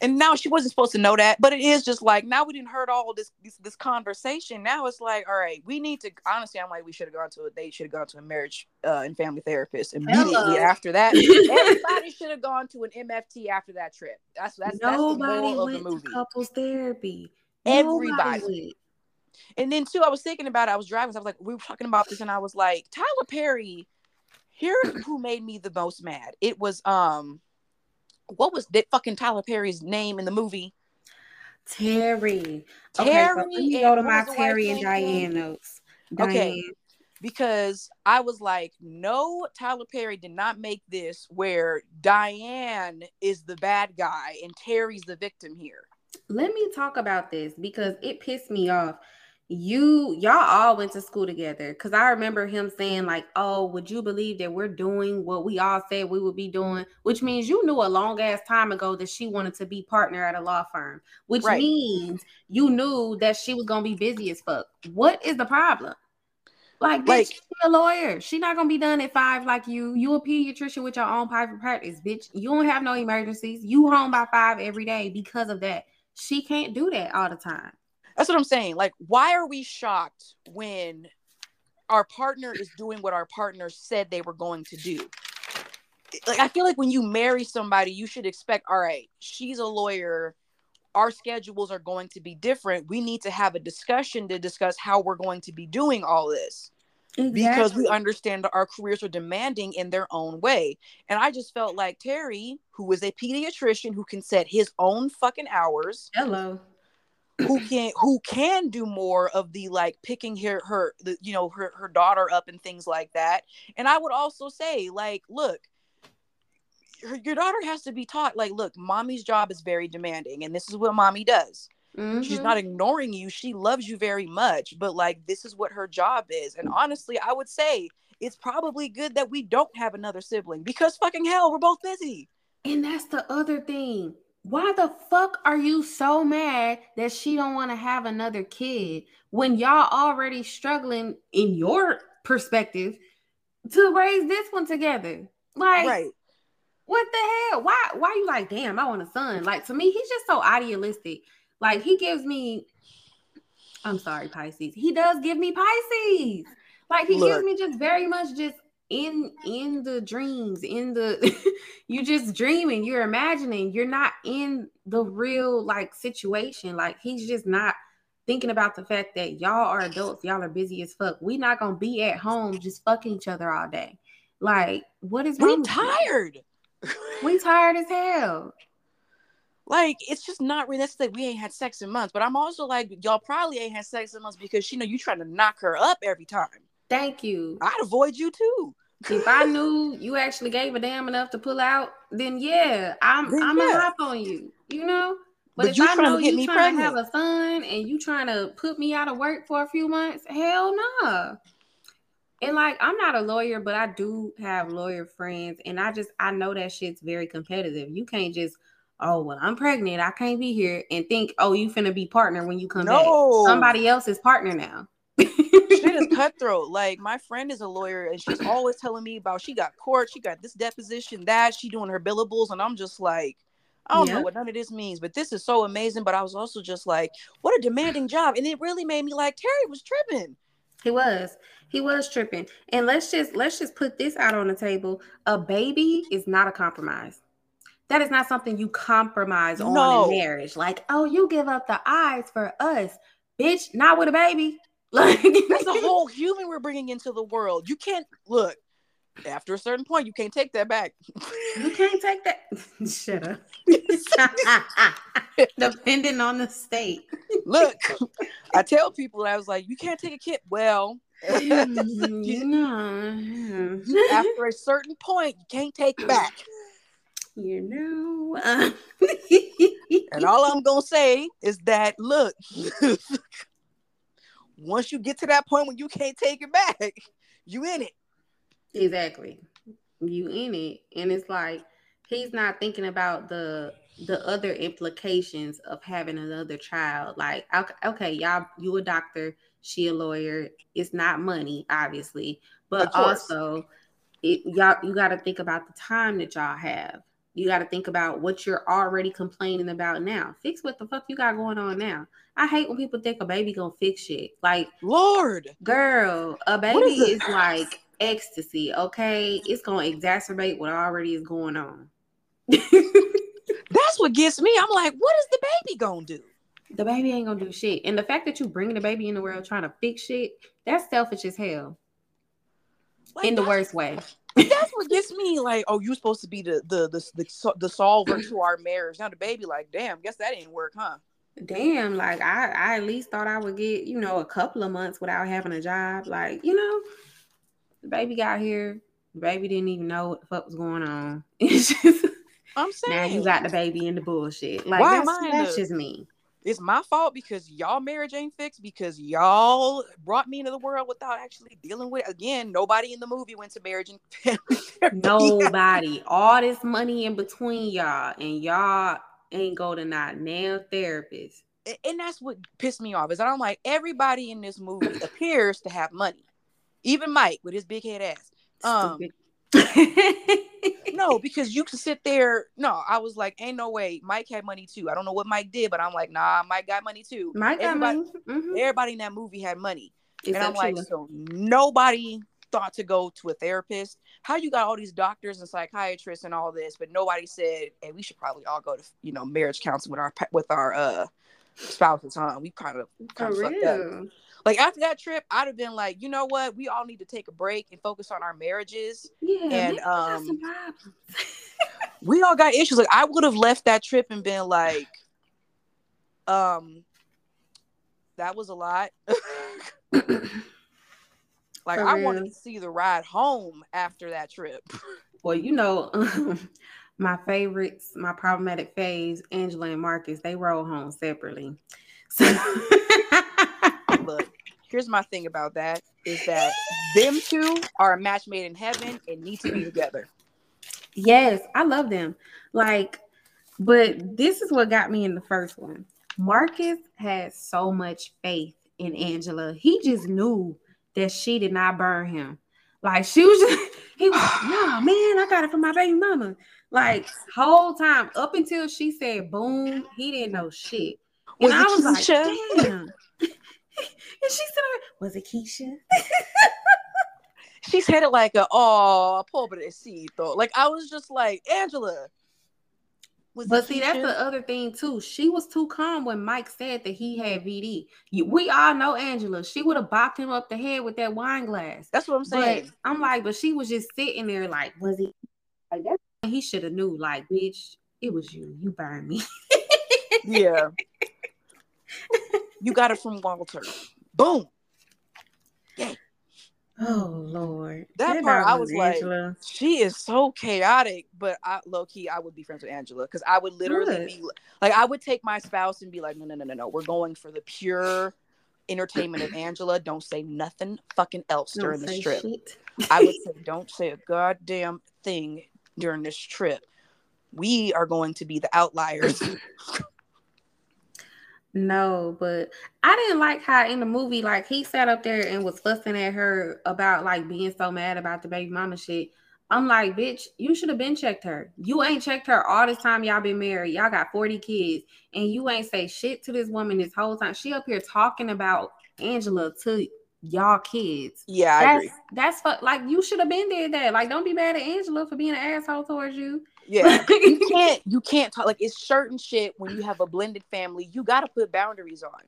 and now she wasn't supposed to know that but it is just like now we didn't heard all this, this this, conversation. Now it's like all right we need to honestly i'm like we should have gone to a they should have gone to a marriage uh, and family therapist immediately Hello. after that. <laughs> Everybody should have gone to an mft after that trip. That's that's, Nobody that's the moral of the movie. couples therapy. Everybody. And then too i was thinking about it i was driving so i was like we were talking about this and i was like tyler perry here's who made me the most mad. It was um what was that fucking Tyler Perry's name in the movie? Terry. Terry. Okay, so let me go to my Terry and Diane notes. Diane. Okay. Because I was like, no, Tyler Perry did not make this where Diane is the bad guy and Terry's the victim here. Let me talk about this because it pissed me off you y'all all went to school together because i remember him saying like oh would you believe that we're doing what we all said we would be doing which means you knew a long ass time ago that she wanted to be partner at a law firm which right. means you knew that she was gonna be busy as fuck what is the problem like, bitch, like, she a lawyer. She not gonna be done at five like you. You a pediatrician with your own private practice, bitch. You don't have no emergencies. You home by five every day because of that. She can't do that all the time. That's what I'm saying. Like, why are we shocked when our partner is doing what our partner said they were going to do? Like, I feel like when you marry somebody, you should expect, all right, she's a lawyer. Our schedules are going to be different. We need to have a discussion to discuss how we're going to be doing all this. Exactly. Because we understand that our careers are demanding in their own way. And I just felt like Terry, who is a pediatrician who can set his own fucking hours. Hello who can who can do more of the like picking her her the you know her her daughter up and things like that. And i would also say like look your daughter has to be taught like look mommy's job is very demanding and this is what mommy does. Mm-hmm. she's not ignoring you. She loves you very much but like this is what her job is. And honestly i would say it's probably good that we don't have another sibling because fucking hell we're both busy. And that's the other thing why the fuck are you so mad that she don't want to have another kid when y'all already struggling in your perspective to raise this one together like right what the hell? Why why you like, damn, I want a son? Like to me, he's just so idealistic. Like he gives me I'm sorry, Pisces. He does give me Pisces. Like he Look. gives me just very much just in in the dreams, in the <laughs> you just dreaming, you're imagining, you're not in the real like situation. Like he's just not thinking about the fact that y'all are adults, y'all are busy as fuck. We not gonna be at home just fucking each other all day. Like, what is we tired? we tired as hell. Like it's just not realistic. We ain't had sex in months, but I'm also like, y'all probably ain't had sex in months because you know you trying to knock her up every time. Thank you. I'd avoid you too. if I <laughs> knew you actually gave a damn enough to pull out, then yeah, I'm then I'm yeah. gonna hop on you. You know. But, but if I know you trying pregnant. to have a son and you trying to put me out of work for a few months, hell no. Nah. And like I'm not a lawyer, but I do have lawyer friends, and I just I know that shit's very competitive. You can't just oh well I'm pregnant, I can't be here, and think oh you finna be partner when you come no. back. Somebody else is partner now. Is cutthroat. Like my friend is a lawyer, and she's always telling me about she got court, she got this deposition, that she doing her billables, and I'm just like. I don't yeah. know what none of this means, but this is so amazing. But I was also just like, what a demanding job. And it really made me like, Terry was tripping. He was. He was tripping. And let's just let's just put this out on the table. A baby is not a compromise. That is not something you compromise on in marriage. Like, oh, you give up the eyes for us, bitch. Not with a baby. Like that's <laughs> a whole human we're bringing into the world. You can't look after a certain point. You can't take that back. You can't take that. <laughs> Shut up. <laughs> Depending on the state. Look, I tell people I was like, you can't take a kid. Well, you know, after a certain point, you can't take back. You know. Uh... and all I'm gonna say is that look, once you get to that point when you can't take it back, <laughs> you in it. Exactly. You in it. And it's like he's not thinking about the the other implications of having another child. Like, okay, y'all, you a doctor, she a lawyer. It's not money, obviously, but also it, y'all you got to think about the time that y'all have. You got to think about what you're already complaining about now. Fix what the fuck you got going on now. I hate when people think a baby gonna fix shit. Like, Lord, girl, a baby is, is like ecstasy. Okay, it's gonna exacerbate what already is going on. <laughs> That's what gets me. I'm like, what is the baby gonna do? The baby ain't gonna do shit. And the fact that you bringing the baby in the world trying to fix shit, that's selfish as hell. Like, in the worst way. <laughs> That's what gets me. Like, oh, you're supposed to be the the the the, the solver to our marriage. Now the baby, like, damn, guess that didn't work, huh? Damn, like I, I at least thought I would get, you know, a couple of months without having a job. Like, you know, the baby got here. The baby didn't even know what the fuck was going on. <laughs> It's just I'm saying now you got the baby in the bullshit. Like Why that's, that's just me. It's my fault because y'all marriage ain't fixed because y'all brought me into the world without actually dealing with it. Again, nobody in the movie went to marriage and <laughs> family. nobody. All this money in between y'all and y'all ain't go to not nail therapist. And that's what pissed me off is that I'm like everybody in this movie <clears throat> appears to have money. Even Mike with his big head ass. Um, <laughs> no, because you can sit there. No, I was like, ain't no way. Mike had money too. I don't know what Mike did, but I'm like, nah, Mike got money too. Mike everybody, got money. Mm-hmm. Everybody in that movie had money. and I'm like, so nobody thought to go to a therapist. How you got all these doctors and psychiatrists and all this, but nobody said, hey, we should probably all go to you know marriage counseling with our with our uh spouses, huh? We kind of kind of fucked up. Like after that trip, I'd have been like, you know what? We all need to take a break and focus on our marriages. Yeah, and um, we all got issues. Like I would have left that trip and been like, um, that was a lot. <coughs> <coughs> <coughs> like For I wanted to see the ride home after that trip. <laughs> Well, you know, <laughs> my favorites, my problematic phase, Angela and Marcus, they roll home separately. <laughs> So look, here's my thing about that is that them two are a match made in heaven and need to be together. Yes, I love them. Like, but this is what got me in the first one. Marcus had so much faith in Angela. He just knew that she did not burn him. Like she was just <laughs> he was <sighs> nah, man, I got it from my baby mama. Like whole time up until she said boom, he didn't know shit. And was I was like, damn. <laughs> and she said, was it Keisha? <laughs> she said it like a oh pobrecito. Like I was just like, Angela. But see, that's the other thing too. She was too calm when Mike said that he had mm-hmm. VD. We all know Angela. She would have bopped him up the head with that wine glass. That's what I'm saying. But I'm like, but she was just sitting there like, was he? Like that? He should have knew. Like, bitch, it was you. You burned me. yeah. <laughs> You got it from Walter. Boom. Oh Lord. That, part I was Angela. like, she is so chaotic, but I low key I would be friends with Angela because I would literally Good. be like I would take my spouse and be like, no, no, no, no, no. We're going for the pure entertainment of Angela. Don't say nothing fucking else don't during this trip. I would say, <laughs> don't say a goddamn thing during this trip. We are going to be the outliers. <laughs> No, but I didn't like how in the movie, like he sat up there and was fussing at her about like being so mad about the baby mama shit. I'm like, bitch, you should have been checked her. You ain't checked her all this time y'all been married. Y'all got 40 kids, and you ain't say shit to this woman this whole time. She up here talking about Angela to y'all kids. Yeah, that's, I agree. That's like you should have been there. That like, don't be mad at Angela for being an asshole towards you. Yeah, <laughs> you can't you can't talk like it's certain shit when you have a blended family. You got to put boundaries on.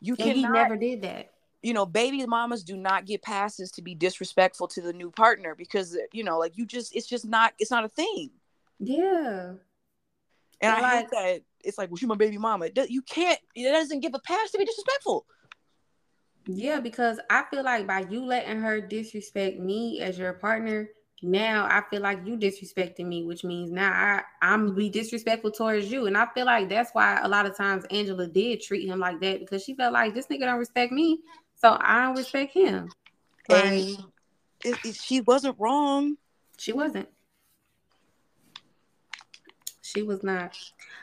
You can he never did that. You know, baby mamas do not get passes to be disrespectful to the new partner because you know, like you just it's just not it's not a thing. Yeah. And I like, hate that it's like, well, she's my baby mama. You can't. It doesn't give a pass to be disrespectful. Yeah, because I feel like by you letting her disrespect me as your partner, now I feel like you disrespecting me, which means now I, I'm be disrespectful towards you. And I feel like that's why a lot of times Angela did treat him like that because she felt like this nigga don't respect me, so I don't respect him. And it, it, she wasn't wrong. She wasn't. She was not.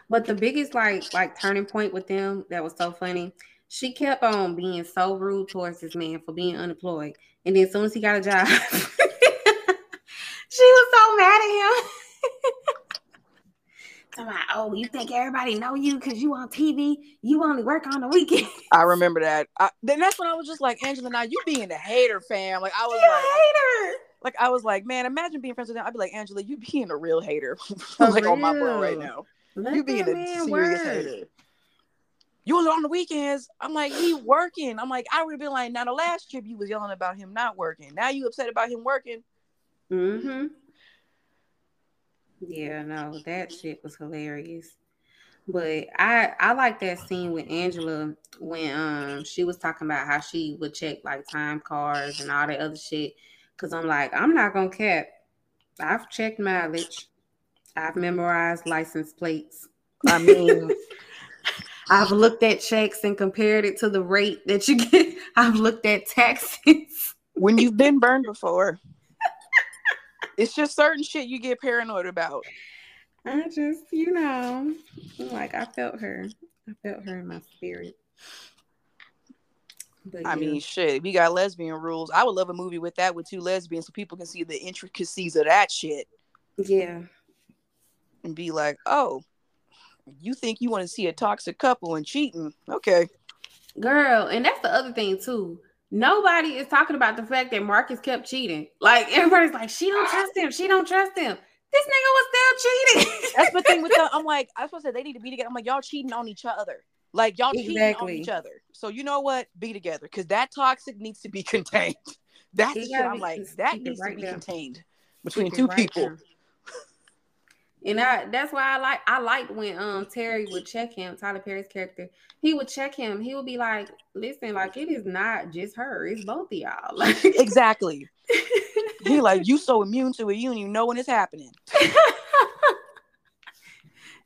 But the biggest like like turning point with them that was so funny. She kept on being so rude towards this man for being unemployed, and then as soon as he got a job. <laughs> She was so mad at him. <laughs> About, oh, you think everybody know you because you on TV? You only work on the weekend. <laughs> I remember that. I, then that's when I was just like, Angela, now you being a hater, fam. Like I was you like, hater. Like I was like, man, imagine being friends with them. I'd be like, Angela, you being a real hater, <laughs> like real. on my bro right now. Let you being a serious work. hater. You was on the weekends. I'm like, he working. I'm like, I would have been like, now the last trip you was yelling about him not working. Now you upset about him working. Mm-hmm. Yeah, no, that shit was hilarious. But I I like that scene with Angela when um she was talking about how she would check like time cards and all that other shit. Cause I'm like, I'm not gonna cap. I've checked mileage. I've memorized license plates. I mean, <laughs> I've looked at checks and compared it to the rate that you get. <laughs> I've looked at taxes. when you've been burned before. It's just certain shit you get paranoid about. I just, you know, like I felt her. I felt her in my spirit. But, I yeah. mean, shit. We got lesbian rules. I would love a movie with that with two lesbians, so people can see the intricacies of that shit. Yeah. And be like, oh, you think you want to see a toxic couple and cheating? Okay. Girl, and that's the other thing too. Nobody is talking about the fact that Marcus kept cheating. Like <laughs> everybody's like, she don't trust him. She don't trust him. This nigga was still cheating. <laughs> That's the thing with them. I'm like, I was supposed to say they need to be together. I'm like, y'all cheating on each other. Like y'all exactly. cheating on each other. So you know what? Be together because that toxic needs to be <laughs> contained. That's shit. I'm like, that needs right to be there. contained between two right people. There. And I that's why I like I liked when um Terry would check him, Tyler Perry's character. He would check him. He would be like, listen, like it is not just her, it's both of y'all. Like <laughs> exactly. he <laughs> like you so immune to it, you don't even know when it's happening. <laughs>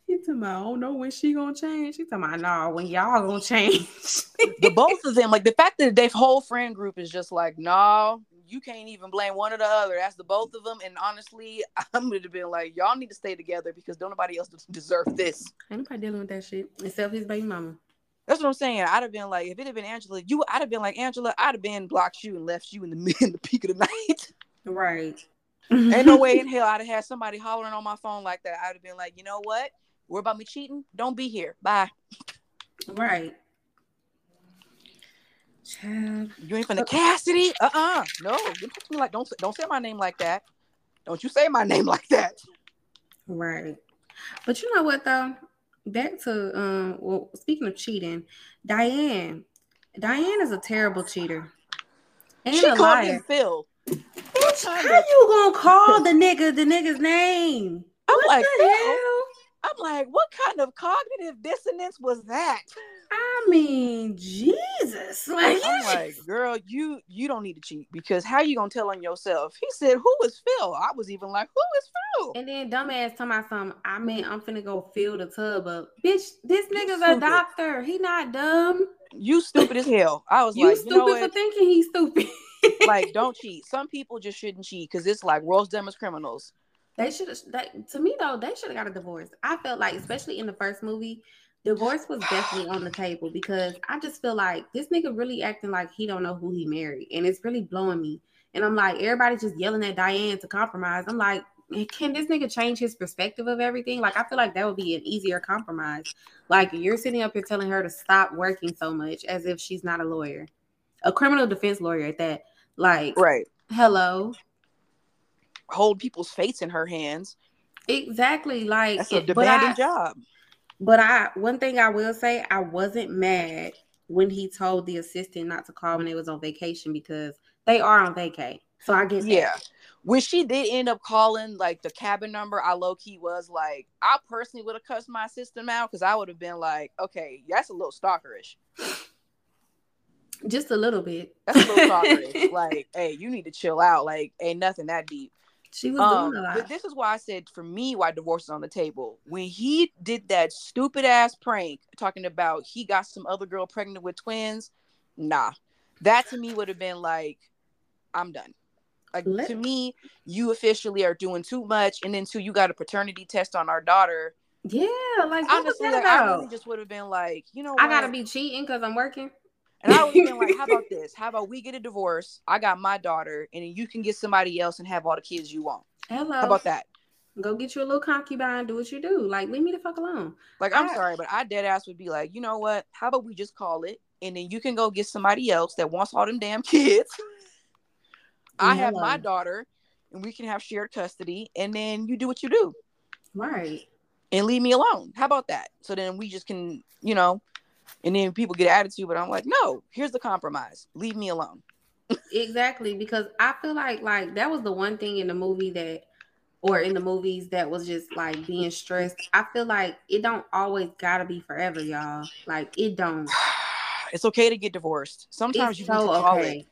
He talking about, I don't know when she gonna change. He talking about, nah, when y'all gonna change. the both of them, like the fact that their whole friend group is just like, no, you can't even blame one or the other. That's the both of them. And honestly, <laughs> I'm gonna be like, y'all need to stay together because don't nobody else deserve this. Ain't nobody dealing with that shit except his baby mama. That's what I'm saying. I'd have been like, if it had been Angela, you, I'd have been like Angela. I'd have been blocked you and left you in the <laughs> in the peak of the night. Right. Ain't no way in <laughs> hell I'd have had somebody hollering on my phone like that. I'd have been like, you know what? Worry about me cheating? Don't be here. Bye. Right. Child. You ain't from the Cassidy? Uh uh-uh. uh No. You like don't don't say my name like that. Don't you say my <laughs> name like that. Right. But you know what though? Back to um well speaking of cheating, Diane. Diane is a terrible cheater. And she a liar. Phil. Bitch, how you gonna call the nigga the nigga's name? I'm what like, the hell? I'm like, what kind of cognitive dissonance was that? I mean, Jesus. <laughs> Like, I'm like, girl, you you don't need to cheat because how you gonna tell on yourself? He said, Who is Phil? I was even like, Who is Phil? And then dumbass told my son, I mean, I'm finna go fill the tub up. Bitch, this nigga's a doctor. He not dumb. You stupid as hell. I was you like, stupid you know for thinking he's stupid. like, don't <laughs> cheat. Some people just shouldn't cheat because it's like world's dumbest criminals. They should have. That to me though, they should have got a divorce. I felt like, especially in the first movie, divorce was definitely on the table because I just feel like this nigga really acting like he don't know who he married, and it's really blowing me. And I'm like, everybody just yelling at Diane to compromise. I'm like, can this nigga change his perspective of everything? Like, I feel like that would be an easier compromise. Like, you're sitting up here telling her to stop working so much as if she's not a lawyer, a criminal defense lawyer at that. Like, right. Hello. Hold people's fates in her hands. Exactly. Like, that's a demanding I, job. But I, one thing I will say, I wasn't mad when he told the assistant not to call when they was on vacation because they are on vacay. So I get yeah. That. When she did end up calling like the cabin number, I low key was like, I personally would have cussed my system out because I would have been like, okay, that's a little stalkerish. Just a little bit. That's a little <laughs> stalkerish. like, hey, you need to chill out. Like, ain't nothing that deep. She was um, doing a lot. But this is why I said for me why divorce is on the table. When he did that stupid ass prank talking about he got some other girl pregnant with twins, nah. That to me would have been like, I'm done. Like Let- to me, you officially are doing too much, and then two, you got a paternity test on our daughter. Yeah, like honestly, like, I really just would have been like, you know, I gotta be cheating because I'm working. And I have been like, how about <laughs> this? How about we get a divorce? I got my daughter, and then you can get somebody else and have all the kids you want. Hello. How about that? Go get you a little concubine, do what you do. Like, leave me the fuck alone. Like, I'm I, sorry, but I dead ass would be like, you know what? How about we just call it, and then you can go get somebody else that wants all them damn <laughs> kids. I have my daughter, and we can have shared custody, and then you do what you do. Right. And leave me alone. How about that? So then we just can, you know, and then people get attitude, but I'm like, no, here's the compromise. Leave me alone. exactly, because I feel like like that was the one thing in the movie that or in the movies that was just like being stressed. I feel like it don't always gotta be forever, y'all. Like it don't. <sighs> It's okay to get divorced. Sometimes it's you so need to call okay. it.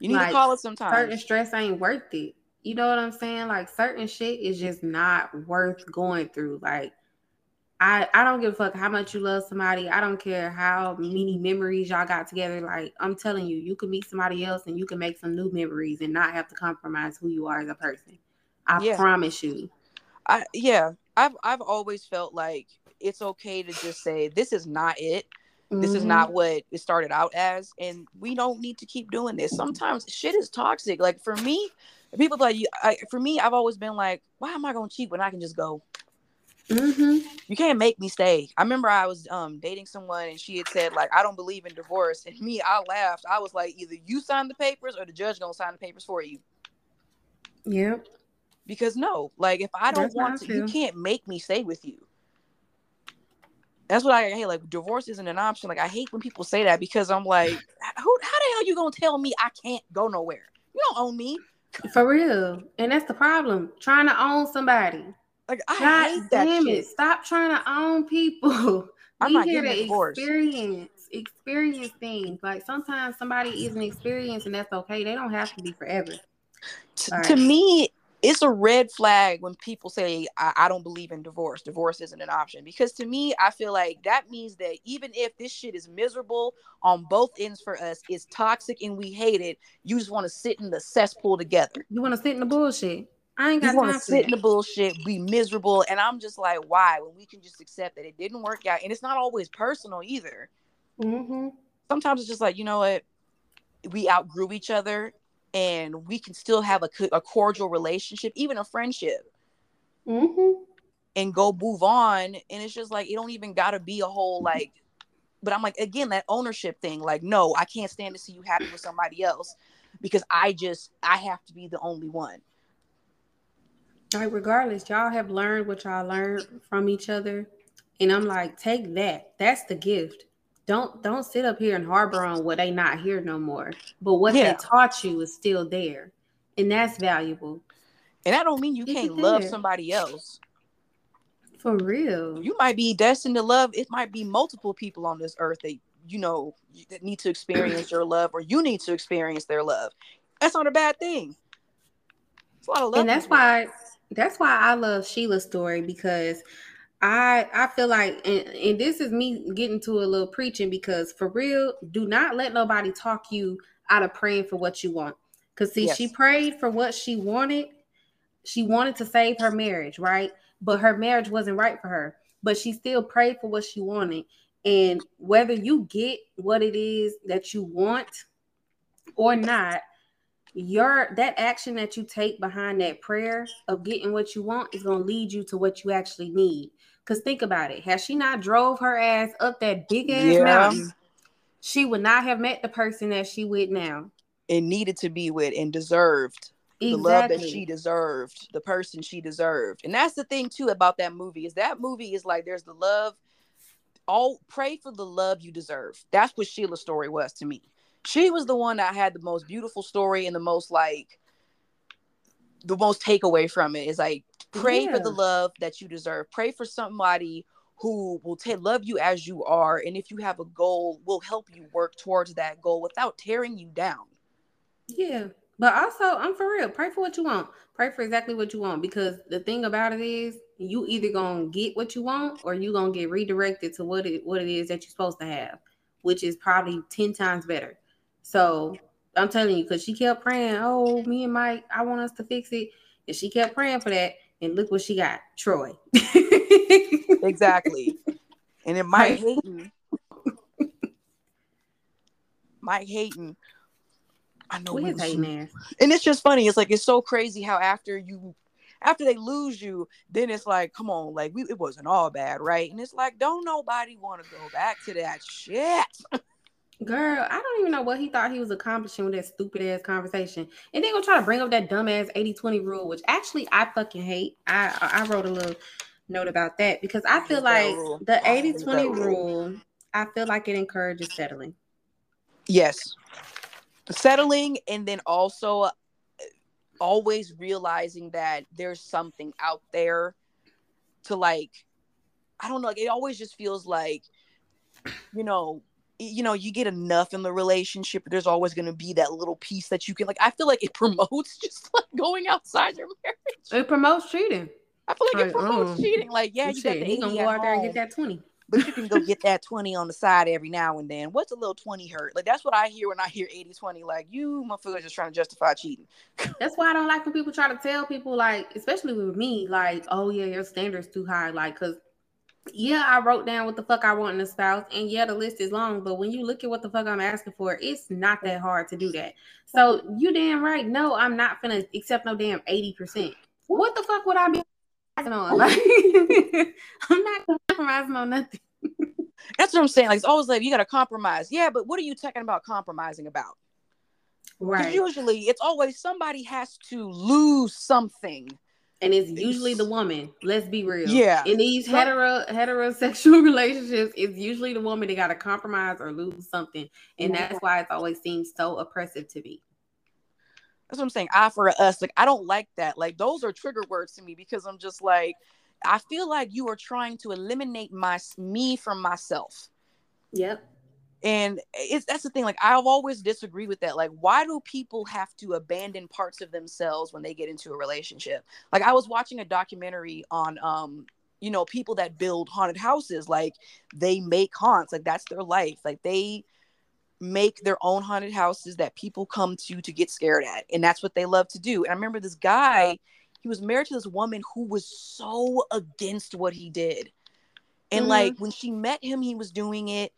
You need like, to call it sometimes. Certain stress ain't worth it. You know what I'm saying? Like certain shit is just not worth going through. Like I I don't give a fuck how much you love somebody. I don't care how many memories y'all got together. Like I'm telling you, you can meet somebody else and you can make some new memories and not have to compromise who you are as a person. I yeah. promise you. I yeah, I've I've always felt like it's okay to just say this is not it. This mm-hmm. is not what it started out as, and we don't need to keep doing this. Sometimes shit is toxic. Like for me, people like you. I, for me, I've always been like, why am I gonna cheat when I can just go? Mm-hmm. You can't make me stay. I remember I was um dating someone and she had said like I don't believe in divorce, and me I laughed. I was like, either you sign the papers or the judge gonna sign the papers for you. Yep. Because no, like if I don't That's want to, you can't make me stay with you. That's what I hate. Like divorce isn't an option. Like I hate when people say that because I'm like, who? How the hell you gonna tell me I can't go nowhere? You don't own me. For real, and that's the problem. Trying to own somebody. Like I God hate that damn shit. it! Stop trying to own people. <laughs> I'm not here to experience experience things. Like sometimes somebody isn't experienced, and that's okay. They don't have to be forever. T- right. To me, it's a red flag when people say I, I, don't believe in divorce divorce isn't an option because to me i feel like that means that even if this shit is miserable on both ends for us it's toxic and we hate it you just want to sit in the cesspool together you want to sit in the bullshit i ain't got you want to sit in the bullshit be miserable and i'm just like why when we can just accept that it didn't work out and it's not always personal either mm-hmm. sometimes it's just like you know what we outgrew each other and we can still have a, a cordial relationship, even a friendship, mm-hmm. and go move on. And it's just like it don't even got to be a whole like. But I'm like again that ownership thing. Like, no, I can't stand to see you happy with somebody else because I just I have to be the only one. Like, regardless, y'all have learned what y'all learned from each other, and I'm like, take that. That's the gift don't don't sit up here and harbor on what they not here no more. But what yeah. they taught you is still there, and that's valuable. And that don't mean you can't love somebody else. For real, you might be destined to love. It might be multiple people on this earth that you know that need to experience your love, or you need to experience their love. That's not a bad thing. It's a lot of love, and that's why that's why I love Sheila's story because I I feel like and, and this is me getting to a little preaching because for real, do not let nobody talk you out of praying for what you want. Cause see, yes. she prayed for what she wanted. She wanted to save her marriage, right? But her marriage wasn't right for her. But she still prayed for what she wanted. And whether you get what it is that you want or not, your that action that you take behind that prayer of getting what you want is going to lead you to what you actually need because think about it. has she not drove her ass up that big ass yeah. mountain, she would not have met the person that she with now. And needed to be with and deserved exactly. the love that she deserved, the person she deserved. And that's the thing too about that movie is that movie is like there's the love. All pray for the love you deserve. That's what Sheila's story was to me. She was the one that had the most beautiful story and the most like the most takeaway from it. Is like pray yeah. for the love that you deserve. Pray for somebody who will t- love you as you are and if you have a goal will help you work towards that goal without tearing you down. Yeah but also i'm for real pray for what you want. Pray for exactly what you want because the thing about it is you either gonna get what you want or you gonna get redirected to what it what it is that you're supposed to have which is probably 10 times better so i'm telling you because she kept praying oh me and mike i want us to fix it and she kept praying for that and look what she got, Troy. <laughs> exactly. And then Mike Hayden. Mike Hayden. I know what is Hayden And it's just funny. It's like it's so crazy how after you after they lose you, then it's like, come on, like we, it wasn't all bad, right? And it's like, don't nobody want to go back to that shit. <laughs> Girl, I don't even know what he thought he was accomplishing with that stupid ass conversation. And then gonna try to bring up that dumbass 80-20 rule, which actually I fucking hate. I I wrote a little note about that because I feel like the 80-20 rule, I feel like it encourages settling. Yes. Settling and then also uh, always realizing that there's something out there to like I don't know, like it always just feels like you know you know you get enough in the relationship there's always going to be that little piece that you can like i feel like it <laughs> promotes just like going outside your <laughs> marriage. It promotes cheating. I feel like, like it promotes um, cheating. Like yeah you got the he gonna go out there and get that 20 but you can go get <laughs> that 20 on the side every now and then. What's a little 20 hurt? Like that's what i hear when i hear 80 20 like you motherfuckers just trying to justify cheating. That's why i don't like when people try to tell people like especially with me like oh yeah your standards too high like because yeah, I wrote down what the fuck I want in a spouse, and yeah, the list is long. But when you look at what the fuck I'm asking for, it's not that hard to do that. So you damn right. No, I'm not gonna accept no damn eighty percent. What the fuck would I be on? <laughs> Like, I'm not compromising on nothing. That's what I'm saying. Like it's always like you got to compromise. Yeah, but what are you talking about compromising about? Right. Usually, it's always somebody has to lose something and it's usually the woman. Let's be real. Yeah. In these hetero heterosexual <laughs> relationships, it's usually the woman that got to compromise or lose something, and that's why it's always seems so oppressive to me. That's what I'm saying. I for us, like I don't like that. Like those are trigger words to me because I'm just like, I feel like you are trying to eliminate my me from myself. Yep. And it's that's the thing like i've always disagreed with that like why do people have to abandon parts of themselves when they get into a relationship? Like i was watching a documentary on um you know people that build haunted houses like they make haunts like that's their life like they make their own haunted houses that people come to to get scared at and that's what they love to do. And i remember this guy he was married to this woman who was so against what he did. And mm-hmm. like when she met him he was doing it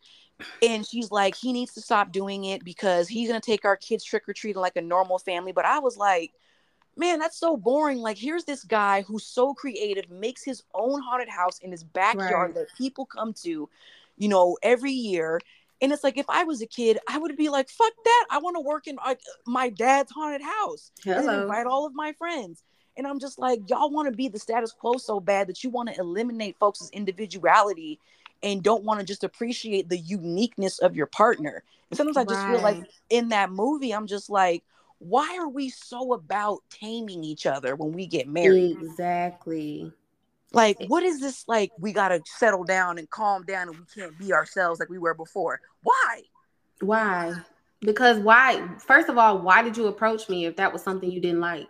and she's like he needs to stop doing it because he's going to take our kids trick or treating like a normal family but i was like man that's so boring like here's this guy who's so creative makes his own haunted house in his backyard right. that people come to you know every year and it's like if I was a kid, I would be like, "Fuck that! I want to work in like my dad's haunted house Hello. and invite all of my friends." And I'm just like, y'all want to be the status quo so bad that you want to eliminate folks' individuality and don't want to just appreciate the uniqueness of your partner. And sometimes I just right. feel like in that movie, I'm just like, why are we so about taming each other when we get married? Exactly. Like, eh what is this like? We got to settle down and calm down and we can't be ourselves like we were before. Why? Why? Because why? First of all, why did you approach me if that was something you didn't like?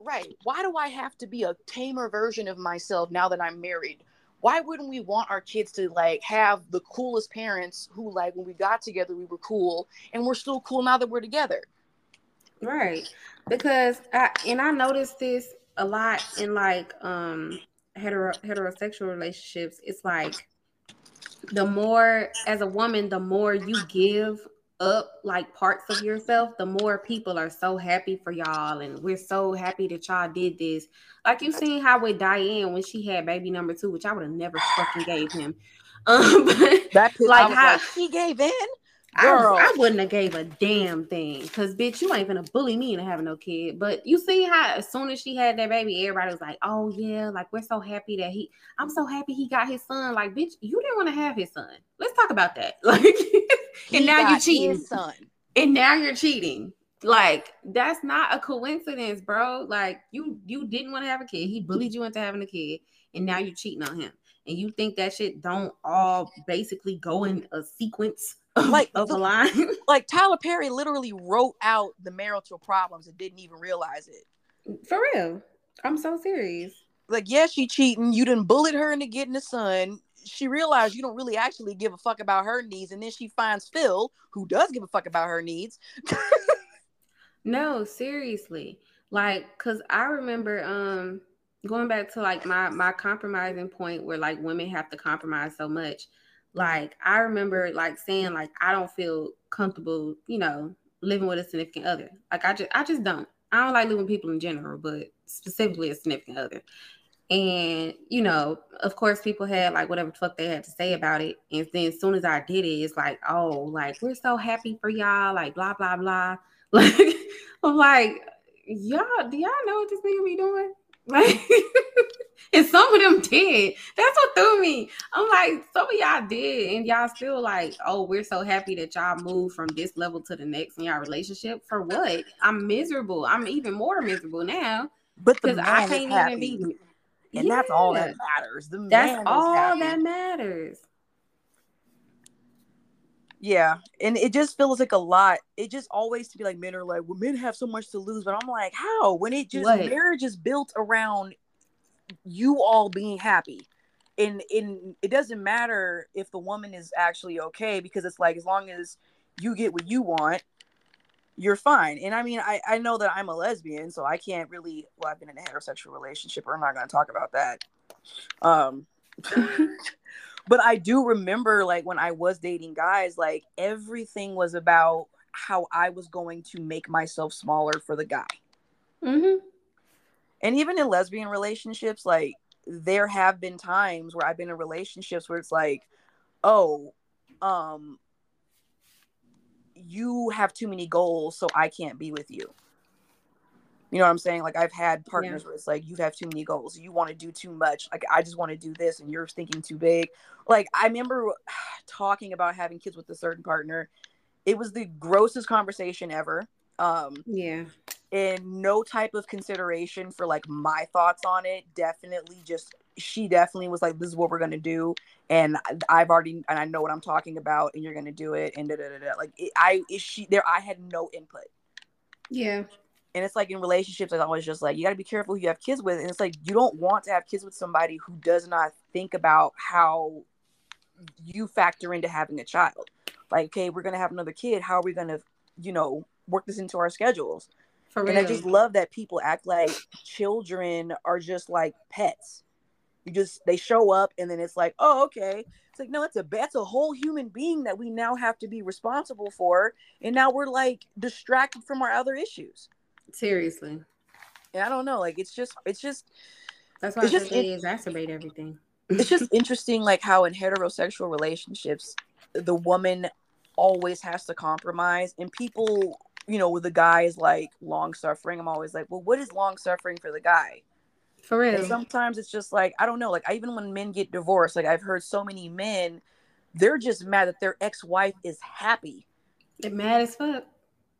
Right. Why do I have to be a tamer version of myself now that I'm married? Why wouldn't we want our kids to like have the coolest parents who like when we got together we were cool and we're still cool now that we're together? Right. Because I, and i noticed this a lot in like um hetero heterosexual relationships. It's like the more as a woman the more you give up like parts of yourself, the more people are so happy for y'all, and we're so happy that y'all did this. Like you seen how with Diane when she had baby number two, which I would have never fucking gave him. <laughs> Um, but that like how like, he gave in. Girl. I, I wouldn't have gave a damn thing because bitch, you ain't gonna bully me into having no kid. But you see how as soon as she had that baby, everybody was like, "Oh yeah, like we're so happy that he. I'm so happy he got his son. Like bitch, you didn't want to have his son. Let's talk about that. <laughs> Like, and now you're cheating, son. And now you're cheating. Like that's not a coincidence, bro. Like you you didn't want to have a kid. He bullied you into having a kid, and now you're cheating on him. And you think that shit don't all basically go in a sequence <laughs> like of the, line? <laughs> like Tyler Perry literally wrote out the marital problems and didn't even realize it. For real. I'm so serious. Like, yeah, she cheating. You didn't bullet her into getting a son she realized you don't really actually give a fuck about her needs and then she finds phil who does give a fuck about her needs <laughs> no seriously like because i remember um going back to like my my compromising point where like women have to compromise so much like i remember like saying like i don't feel comfortable you know living with a significant other like i just i just don't i don't like living with people in general but specifically a significant other and you know, of course, people had like whatever fuck they had to say about it. And then as soon as I did it, it's like, oh, like we're so happy for y'all, like blah blah blah. <laughs> Like I'm like, y'all, do y'all know what this nigga be doing? Like, <laughs> and some of them did. That's what threw me. I'm like, some of y'all did, and y'all still like, oh, we're so happy that y'all moved from this level to the next in y'all relationship. For what? I'm miserable. I'm even more miserable now. But because I can't even be and yeah. that's all that matters. The that's all that matters. Yeah, and it just feels like a lot. It just always to be like men are like, well, men have so much to lose, but I'm like, how? When it just what? marriage is built around you all being happy, and and it doesn't matter if the woman is actually okay because it's like as long as you get what you want, you're fine. And I mean, I, I know that I'm a lesbian, so I can't really, well, I've been in a heterosexual relationship, but I'm not going to talk about that. Um, <laughs> but I do remember, like, when I was dating guys, like, everything was about how I was going to make myself smaller for the guy. Mm-hmm. And even in lesbian relationships, like, there have been times where I've been in relationships where it's like, oh, um, you have too many goals, so I can't be with you. You know what I'm saying? Like I've had partners yeah. where it's like you have too many goals, you want to do too much. Like I just want to do this, and you're thinking too big. Like I remember <sighs> talking about having kids with a certain partner. It was the grossest conversation ever. Um, yeah, and no type of consideration for like my thoughts on it. Definitely just she definitely was like, "This is what we're gonna do," and I've already and I know what I'm talking about, and you're gonna do it, and da da da. da. Like it, I, is she there? I had no input. Yeah. And it's like in relationships, it's always just like you got to be careful who you have kids with, and it's like you don't want to have kids with somebody who does not think about how you factor into having a child. Like, okay, we're gonna have another kid. How are we gonna, you know, work this into our schedules? And I just love that people act like children are just like pets. You just they show up and then it's like, oh, okay. It's like, no, it's a that's a whole human being that we now have to be responsible for. And now we're like distracted from our other issues. Seriously. And I don't know, like it's just it's just that's why it's just they exacerbate everything. it's just interesting like how in heterosexual relationships the woman always has to compromise and people you know, with the guys like long suffering, I'm always like, well, what is long suffering for the guy? For real. And sometimes it's just like, I don't know, like I, even when men get divorced, like I've heard so many men, they're just mad that their ex-wife is happy. They're mad as fuck.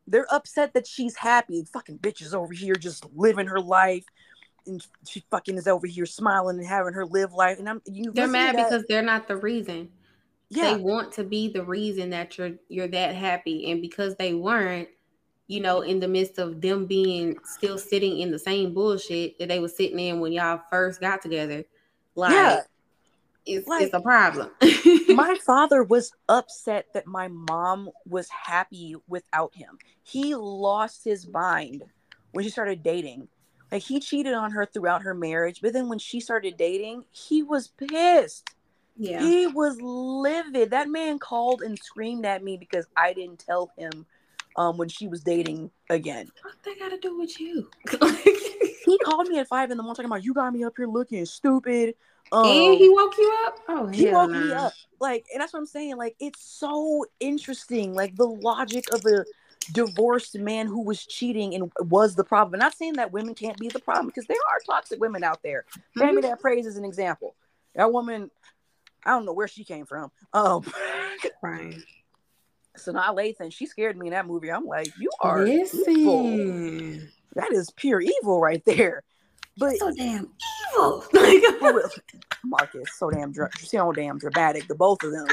They're upset that she's happy. Fucking bitches over here just living her life. And she fucking is over here smiling and having her live life. And I'm you They're mad because they're not the reason. Yeah. They want to be the reason that you're you're that happy. And because they weren't, you know, in the midst of them being still sitting in the same bullshit that they were sitting in when y'all first got together. Like, yeah. it's, like, it's a problem. <laughs> <laughs> my father was upset that my mom was happy without him. He lost his mind when she started dating. Like, he cheated on her throughout her marriage, but then when she started dating, he was pissed. Yeah. He was livid. That man called and screamed at me because I didn't tell him um when she was dating again. What they got to do with you? <laughs> he called me at five in the morning talking about you got me up here looking stupid. Um, and he woke you up. Oh, he woke nah. me up. Like, and that's what I'm saying. Like, it's so interesting. Like the logic of a divorced man who was cheating and was the problem. I'm not saying that women can't be the problem because there are toxic women out there. Mm-hmm. Family that Preys is an example. That woman, I don't know where she came from. Um, <laughs> right. Sanaa Lathan, she scared me in that movie. I'm like, you are evil. That is pure evil right there. But so damn evil. <laughs> Marcus, so damn dra- so damn dramatic. The both of them.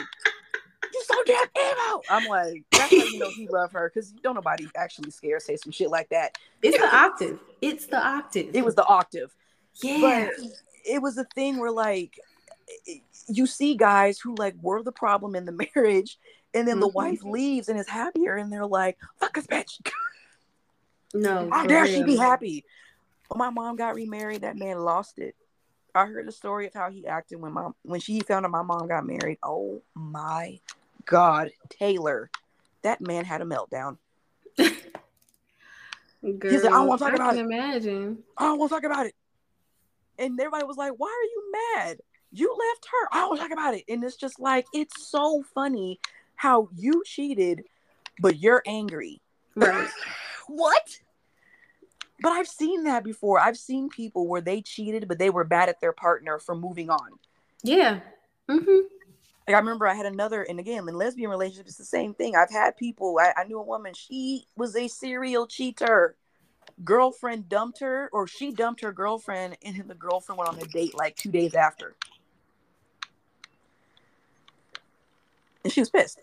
You're so damn evil. I'm like, that's how you know he love her because don't nobody actually scare say some shit like that. It's the octave. It's the octave. It was the octave. Yeah. But it was a thing where like you see guys who like were the problem in the <laughs> marriage and then mm-hmm. the wife leaves and is happier, and they're like, "Fuck this bitch." No, how dare real. she be happy? When my mom got remarried, that man lost it. I heard the story of how he acted when mom when she found out my mom got married. Oh my god, Taylor, that man had a meltdown. <laughs> Girl, He's like, I don't want to talk I about it. Imagine. I don't want to talk about it. And everybody was like, "Why are you mad? You left her. I don't want to talk about it." And it's just like it's so funny how you cheated, but you're angry. Right. <sighs> what? But I've seen that before. I've seen people where they cheated, but they were bad at their partner for moving on. Yeah. Mm-hmm. Like I remember I had another, and again, in lesbian relationships, it's the same thing. I've had people, I, I knew a woman, she was a serial cheater. Girlfriend dumped her, or she dumped her girlfriend, and the girlfriend went on a date like two days after. And she was pissed.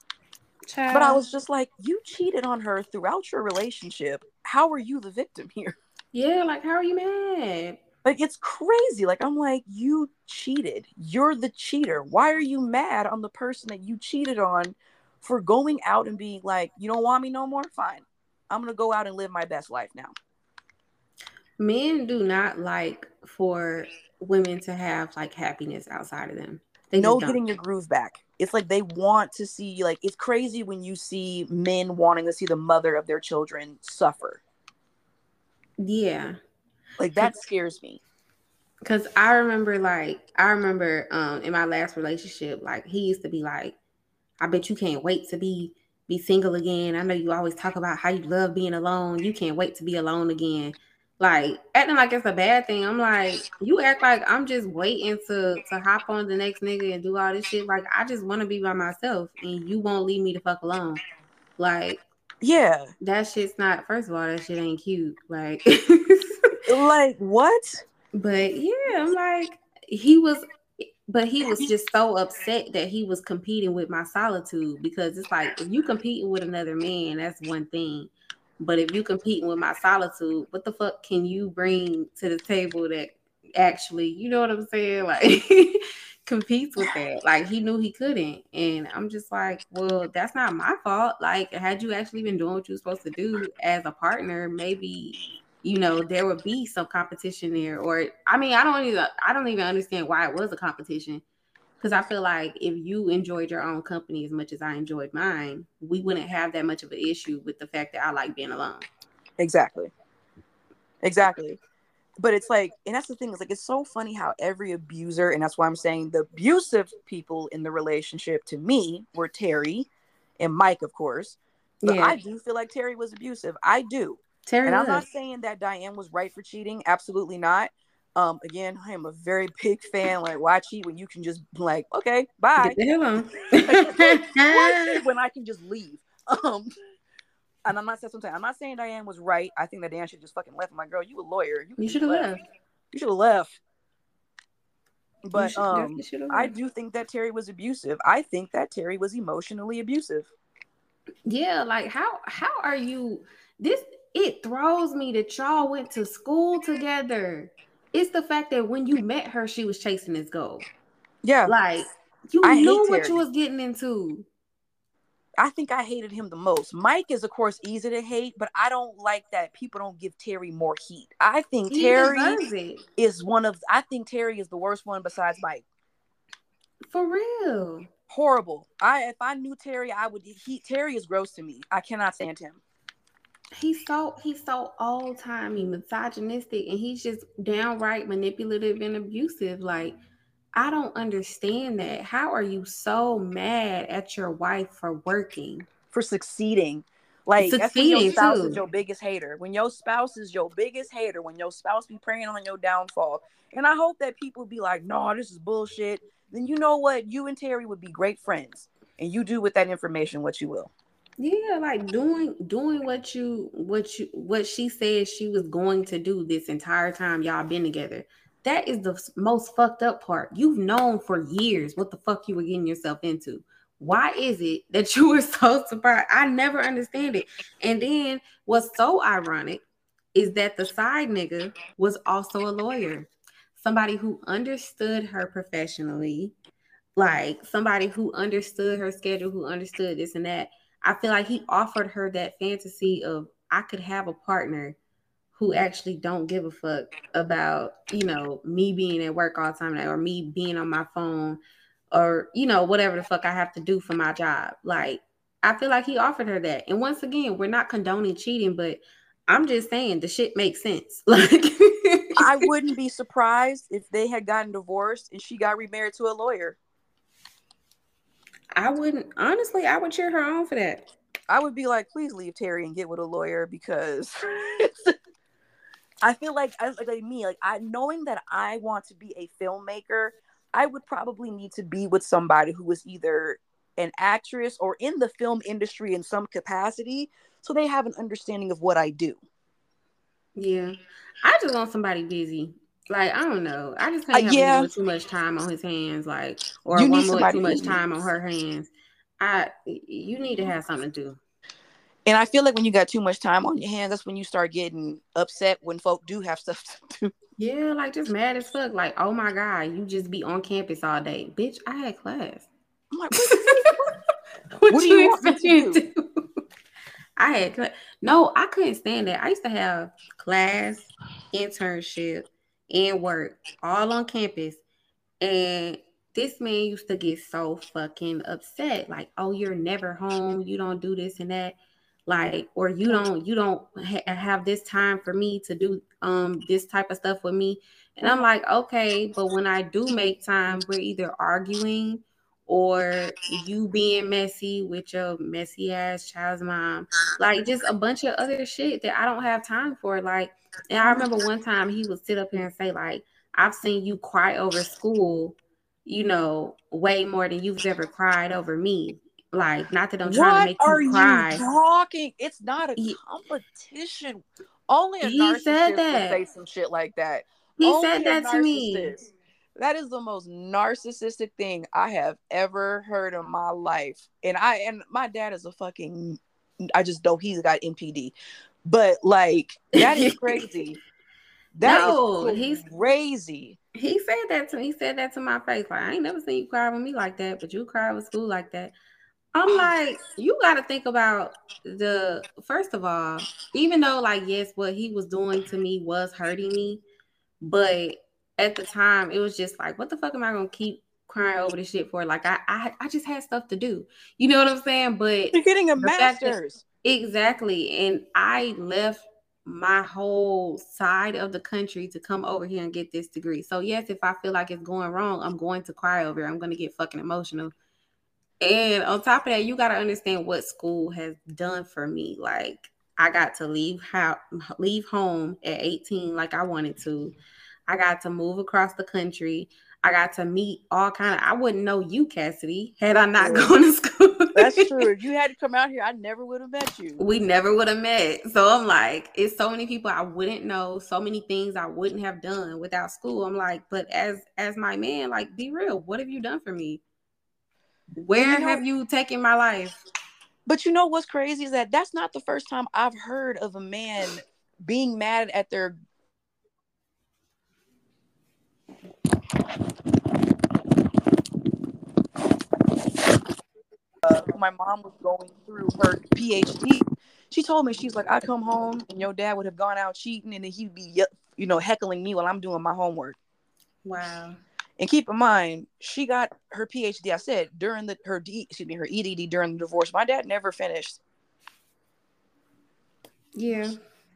Child. But I was just like, you cheated on her throughout your relationship. How are you the victim here? Yeah, like how are you mad? Like it's crazy. Like I'm like, you cheated. You're the cheater. Why are you mad on the person that you cheated on for going out and being like, you don't want me no more? Fine. I'm gonna go out and live my best life now. Men do not like for women to have like happiness outside of them. They no getting your groove back. It's like they want to see like it's crazy when you see men wanting to see the mother of their children suffer. Yeah. Like that scares me. Cause I remember like I remember um in my last relationship, like he used to be like, I bet you can't wait to be be single again. I know you always talk about how you love being alone. You can't wait to be alone again like acting like it's a bad thing. I'm like, you act like I'm just waiting to to hop on the next nigga and do all this shit. Like I just want to be by myself, and you won't leave me the fuck alone. Like, yeah, that shit's not. First of all, that shit ain't cute. Like, <laughs> like what? But yeah, I'm like, he was but he was just so upset that he was competing with my solitude because it's like if you competing with another man, that's one thing. But if you competing with my solitude, what the fuck can you bring to the table that actually, you know what I'm saying? <laughs> Like competes with that. Like he knew he couldn't. And I'm just like, well, that's not my fault. Like, had you actually been doing what you were supposed to do as a partner, maybe you know there would be some competition there or i mean i don't even i don't even understand why it was a competition because i feel like if you enjoyed your own company as much as i enjoyed mine we wouldn't have that much of an issue with the fact that i like being alone. Exactly. Exactly. But it's like and that's the thing is like it's so funny how every abuser and that's why i'm saying the abusive people in the relationship to me were terry and mike of course. But yeah. i do feel like terry was abusive. I do. Terry and I'm not saying that Diane was right for cheating. Absolutely not. Um, again, I am a very big fan. Like, why cheat when you can just like, okay, bye. <laughs> when I can just leave. Um, and I'm not saying something. I'm not saying Diane was right. I think that Diane should just fucking left. My girl, you a lawyer. You, you should have left. left. You should have left. But um, I do think that Terry was abusive. I think that Terry was emotionally abusive. Yeah, like how how are you this it throws me that y'all went to school together. It's the fact that when you met her, she was chasing his goal. Yeah. Like you I knew what you was getting into. I think I hated him the most. Mike is, of course, easy to hate, but I don't like that people don't give Terry more heat. I think he Terry is one of. I think Terry is the worst one besides Mike. For real. Horrible. I if I knew Terry, I would. He Terry is gross to me. I cannot stand him he's so he's so old timey misogynistic and he's just downright manipulative and abusive like i don't understand that. How are you so mad at your wife for working? For succeeding. Like succeeding that's when your spouse too. is your biggest hater. When your spouse is your biggest hater when your spouse be preying on your downfall. And i hope that people be like no this is bullshit. Then you know what? You and terry would be great friends and you do with that information what you will yeah, like doing doing what you what you what she said she was going to do this entire time y'all been together. That is the most fucked up part. You've known for years what the fuck you were getting yourself into. Why is it that <laughs> you were so surprised? I never understand it. And then what's so ironic is that the side nigga was also a lawyer, somebody who understood her professionally, like somebody who understood her schedule, who understood this and that I feel like he offered her that fantasy of I could have a partner who actually don't give a fuck about, you know, me being at work all the time or me being on my phone or, you know, whatever the fuck I have to do for my job. Like, I feel like he offered her that. And once again, we're not condoning cheating, but I'm just saying the shit makes sense. <laughs> Like I wouldn't be surprised if they had gotten divorced and she got remarried to a lawyer. I wouldn't honestly. I would cheer her on for that. I would be like, please leave Terry and get with a lawyer because <laughs> <laughs> I feel like, like, like me, like I knowing that I want to be a filmmaker, I would probably need to be with somebody who was either an actress or in the film industry in some capacity, so they have an understanding of what I do. Yeah, I just want somebody busy. Like I don't know. I just can't uh, have yeah. too much time on his hands, like or you one more too much time on her hands. I you need to have something to do. And I feel like when you got too much time on your hands, that's when you start getting upset when folk do have <laughs> stuff to do. Yeah, like just mad as fuck. Like, oh my god, you just be on campus all day, bitch. I had class. I'm like, <laughs> what, what, what do you expect me to do? <laughs> I had class. No, I couldn't stand that. I used to have class, internship, and work all on campus. And this man used to get so fucking upset. Like, oh, you're never home. You don't do this and that. Like, or you don't, you don't ha- have this time for me to do um this type of stuff with me. And I'm like, okay, but when I do make time, we're either arguing or you being messy with your messy ass child's mom. Like just a bunch of other shit that I don't have time for. Like, and I remember one time he would sit up here and say, like, I've seen you cry over school, you know, way more than you've ever cried over me. Like, not that I'm trying to make you cry. You talking? It's not a he, competition. Only a he narcissist said that. would say some shit like that. He Only said that to me. That is the most narcissistic thing I have ever heard in my life. And I and my dad is a fucking I just know he's got NPD. But like that is <laughs> crazy. That no, is he's crazy. He said that to me. He said that to my face. Like I ain't never seen you cry with me like that, but you cry with school like that. I'm oh. like, you got to think about the first of all, even though like yes, what he was doing to me was hurting me, but at the time it was just like, what the fuck am I gonna keep crying over this shit for? Like I I, I just had stuff to do. You know what I'm saying? But you're getting a master's. Exactly. And I left my whole side of the country to come over here and get this degree. So yes, if I feel like it's going wrong, I'm going to cry over it. I'm going to get fucking emotional. And on top of that, you got to understand what school has done for me. Like I got to leave how leave home at 18 like I wanted to. I got to move across the country. I got to meet all kind of I wouldn't know you, Cassidy, had I not gone to <laughs> school. That's true. If you had to come out here, I never would have met you. We never would have met. So I'm like, it's so many people I wouldn't know, so many things I wouldn't have done without school. I'm like, but as as my man, like, be real. What have you done for me? Where you know, have you taken my life? But you know what's crazy is that that's not the first time I've heard of a man being mad at their uh, my mom was going through her PhD, she told me she's like, I come home and your dad would have gone out cheating, and then he'd be, you know, heckling me while I'm doing my homework. Wow. And keep in mind, she got her PhD. I said during the her D, excuse me her EDD during the divorce. My dad never finished. Yeah.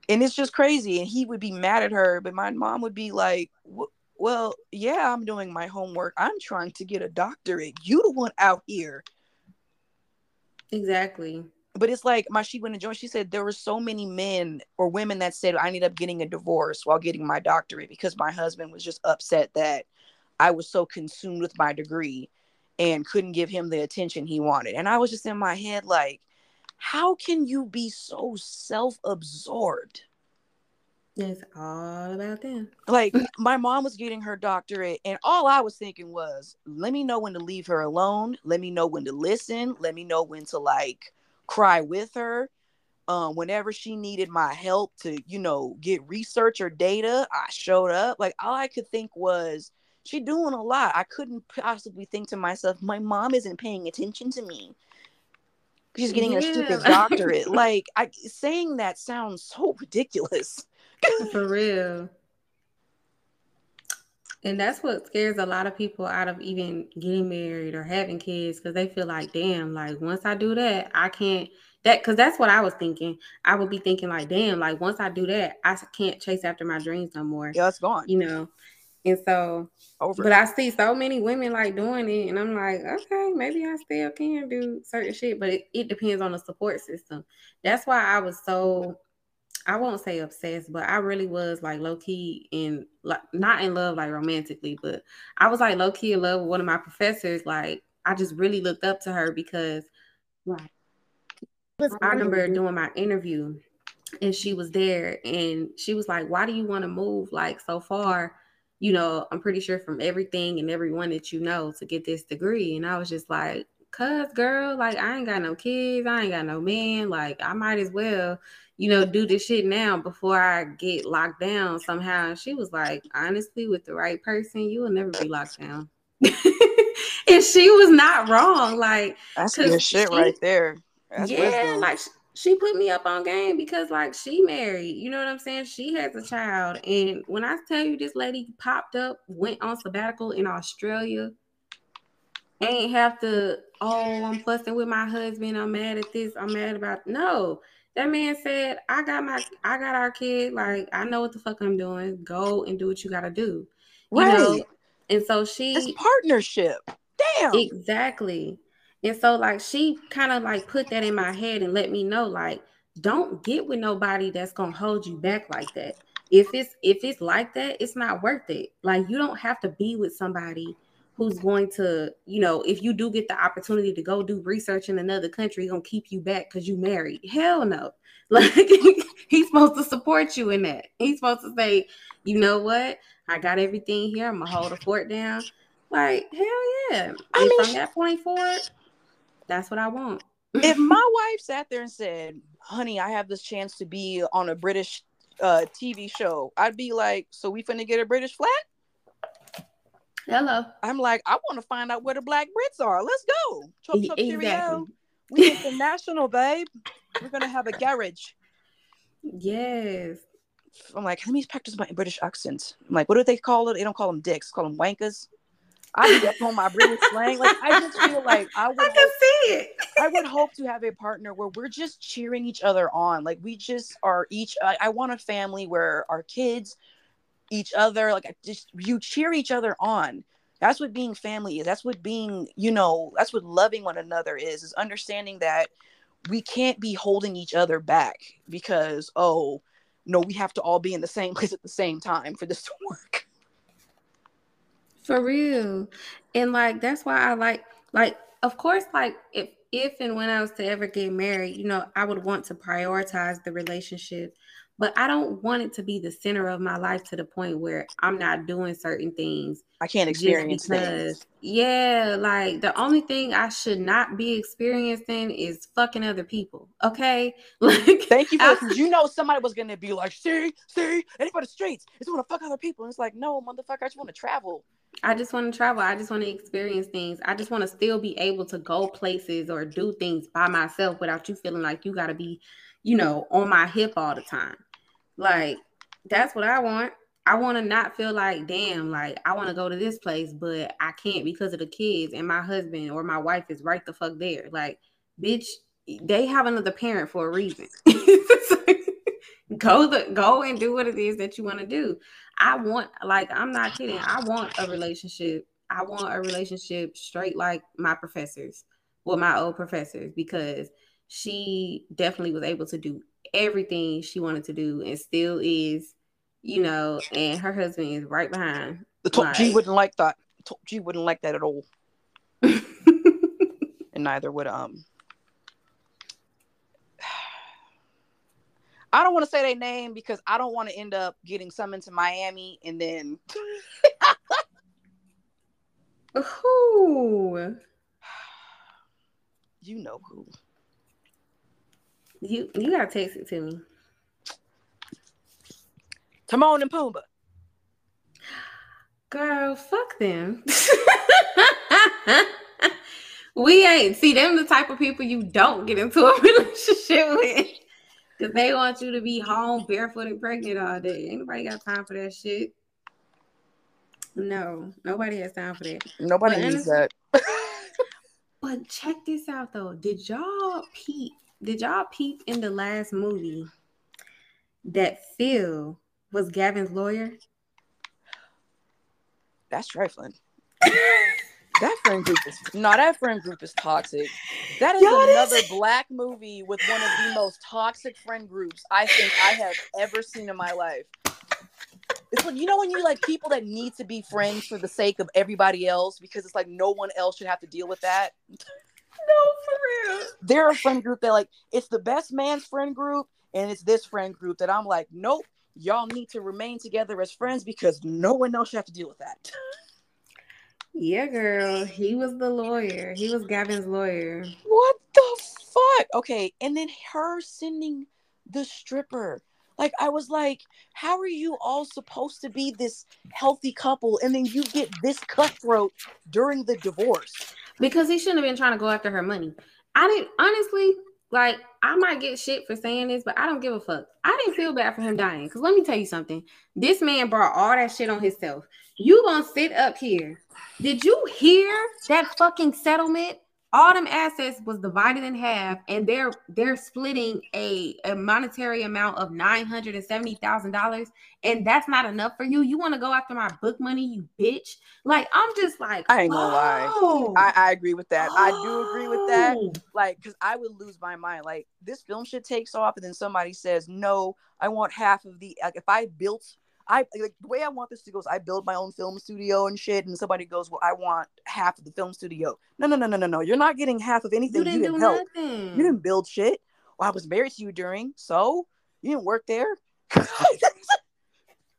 And it's just crazy. And he would be mad at her, but my mom would be like, "Well, yeah, I'm doing my homework. I'm trying to get a doctorate. You the one out here Exactly. But it's like my she went and joined. She said there were so many men or women that said I ended up getting a divorce while getting my doctorate because my husband was just upset that I was so consumed with my degree and couldn't give him the attention he wanted. And I was just in my head like, how can you be so self-absorbed? It's all about them. Like <laughs> my mom was getting her doctorate, and all I was thinking was, let me know when to leave her alone. Let me know when to listen. Let me know when to like cry with her. Um, whenever she needed my help to, you know, get research or data, I showed up. Like all I could think was, she doing a lot. I couldn't possibly think to myself, my mom isn't paying attention to me. She's getting yeah. a stupid <laughs> doctorate. like I saying that sounds so ridiculous. For real. And that's what scares a lot of people out of even getting married or having kids because they feel like, damn, like once I do that, I can't that because that's what I was thinking. I would be thinking like, damn, like once I do that, I can't chase after my dreams no more. Yeah, it's gone. You know. And so, Over. but I see so many women like doing it, and I'm like, okay, maybe I still can do certain shit, but it, it depends on the support system. That's why I was so I won't say obsessed, but I really was like low key in like not in love like romantically, but I was like low key in love with one of my professors. Like I just really looked up to her because like I remember doing my interview and she was there and she was like, Why do you want to move like so far? You know, I'm pretty sure from everything and everyone that you know to get this degree. And I was just like, Cuz girl, like I ain't got no kids, I ain't got no man, like I might as well you know, do this shit now before I get locked down somehow. And she was like, honestly, with the right person, you will never be locked down. <laughs> and she was not wrong. Like that's good shit she, right there. That's yeah, wisdom. like she put me up on game because like she married, you know what I'm saying? She has a child. And when I tell you this lady popped up, went on sabbatical in Australia, ain't have to, oh, I'm fussing with my husband. I'm mad at this. I'm mad about no. That man said, I got my I got our kid, like I know what the fuck I'm doing. Go and do what you gotta do. You right. know? And so she it's partnership. Damn. Exactly. And so like she kind of like put that in my head and let me know like don't get with nobody that's gonna hold you back like that. If it's if it's like that, it's not worth it. Like you don't have to be with somebody who's going to, you know, if you do get the opportunity to go do research in another country, gonna keep you back because you married. Hell no. <laughs> Like he's supposed to support you in that. He's supposed to say, you know what? I got everything here. I'm gonna hold the fort down. Like hell yeah! I mean, from that point forward, that's what I want. if <laughs> my wife sat there and said, "Honey, I have this chance to be on a British uh, TV show," I'd be like, "So we finna get a British flat?" Hello. I'm like, I want to find out where the black Brits are. Let's go. Chop, chop, exactly. cheerio. We international, babe. We're gonna have a garage. Yes. I'm like, let me practice my British accent. I'm like, what do they call it? They don't call them dicks, call them wankers. I get on my British slang. Like I just feel like I would I can hope, see it. I would hope to have a partner where we're just cheering each other on. Like we just are each I, I want a family where our kids each other like just you cheer each other on. That's what being family is. That's what being you know that's what loving one another is is understanding that we can't be holding each other back because oh no we have to all be in the same <laughs> place at the same time for this to work. For real. And like that's why i like like of course like if if and when i was to ever get married you know i would want to prioritize the relationship but I don't want it to be the center of my life to the point where I'm not doing certain things. I can't experience because, things. Yeah, like the only thing I should not be experiencing is fucking other people. Okay, <laughs> like thank you for you know somebody was gonna be like, see, see, and for the streets, just want to fuck other people, and it's like, no, motherfucker, I just want to travel. I just want to travel. I just want to experience things. I just want to still be able to go places or do things by myself without you feeling like you got to be you know, on my hip all the time. Like, that's what I want. I want to not feel like, damn, like I want to go to this place, but I can't because of the kids and my husband or my wife is right the fuck there. Like, bitch, they have another parent for a reason. <laughs> go the go and do what it is that you want to do. I want, like, I'm not kidding. I want a relationship. I want a relationship straight like my professors, with my old professors, because she definitely was able to do everything she wanted to do and still is, you know, and her husband is right behind. The top like, G wouldn't like that. Top G wouldn't like that at all. <laughs> and neither would um I don't want to say their name because I don't want to end up getting summoned to Miami and then who <sighs> you know who. You you gotta text it to me. Timon and Pumbaa. Girl, fuck them. <laughs> we ain't see them the type of people you don't get into a <laughs> relationship with. Cause they want you to be home barefoot and pregnant all day. Anybody got time for that shit? No, nobody has time for that. Nobody but needs that. <laughs> but check this out though. Did y'all peep did y'all peep in the last movie that Phil was Gavin's lawyer? That's trifling. that friend group is no, that friend group is toxic. That is Yo, another black movie with one of the most toxic friend groups I think I have ever seen in my life. It's like you know when you like people that need to be friends for the sake of everybody else because it's like no one else should have to deal with that. No, for real. They're a friend group that like it's the best man's friend group, and it's this friend group that I'm like, nope, y'all need to remain together as friends because no one else should have to deal with that. Yeah, girl. He was the lawyer. He was Gavin's lawyer. What the fuck? Okay, and then her sending the stripper. Like I was like, how are you all supposed to be this healthy couple and then you get this cutthroat during the divorce? Because he shouldn't have been trying to go after her money. I didn't honestly like. I might get shit for saying this, but I don't give a fuck. I didn't feel bad for him dying because let me tell you something. This man brought all that shit on himself. You gonna sit up here? Did you hear that fucking settlement? All them assets was divided in half and they're they're splitting a, a monetary amount of nine hundred and seventy thousand dollars and that's not enough for you. You want to go after my book money you bitch. Like i'm just like i ain't gonna oh, lie I, I agree with that. Oh. i do agree with that. Oh. like because i would lose my mind. Like this film shit takes off and then somebody says no i want half of the like if i built I like the way I want this to go is I build my own film studio and shit, and somebody goes, "Well, I want half of the film studio." No, no, no, no, no, no. You're not getting half of anything. You didn't, you didn't help. Nothing. You didn't build shit. Well, I was married to you during, so you didn't work there. <laughs>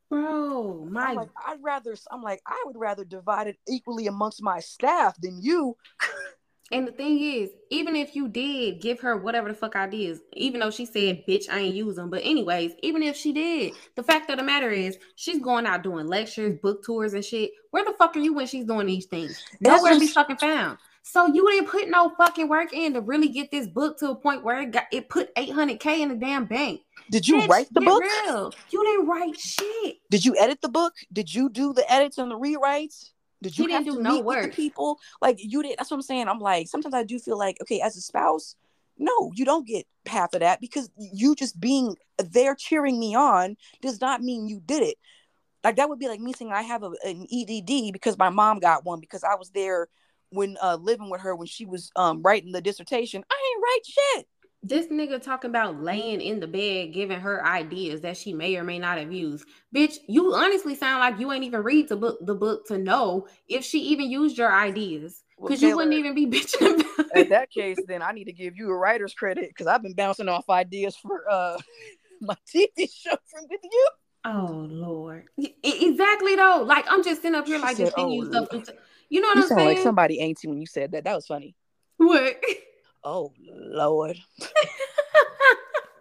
Bro, my I'm like, I'd rather. I'm like, I would rather divide it equally amongst my staff than you. <laughs> And the thing is, even if you did give her whatever the fuck ideas, even though she said, bitch, I ain't use them. But, anyways, even if she did, the fact of the matter is, she's going out doing lectures, book tours, and shit. Where the fuck are you when she's doing these things? That's Nowhere to be fucking found. So you didn't put no fucking work in to really get this book to a point where it got it put 800k in the damn bank. Did you Bitch, write the book? Real. You didn't write shit. Did you edit the book? Did you do the edits and the rewrites? Did you He have didn't to do no meet with the work. people? Like you did. That's what I'm saying. I'm like, sometimes I do feel like, okay, as a spouse, no, you don't get half of that because you just being there cheering me on does not mean you did it. Like that would be like me saying I have a, an EDD because my mom got one because I was there when uh living with her when she was um writing the dissertation. I ain't write shit. This nigga talking about laying in the bed, giving her ideas that she may or may not have used. Bitch, you honestly sound like you ain't even read the book, the book to know if she even used your ideas. Well, Because you wouldn't even be <laughs> bitching about in that case, then I need to give you a writer's credit because I've been bouncing off ideas for uh <laughs> my TV show from with you. Oh Lord. Exactly though. Like I'm just sitting up here She like said, just "Oh, you stuff. You know what You I'm saying? like somebody auntie when you said that. That was funny. What? <laughs> Oh Lord,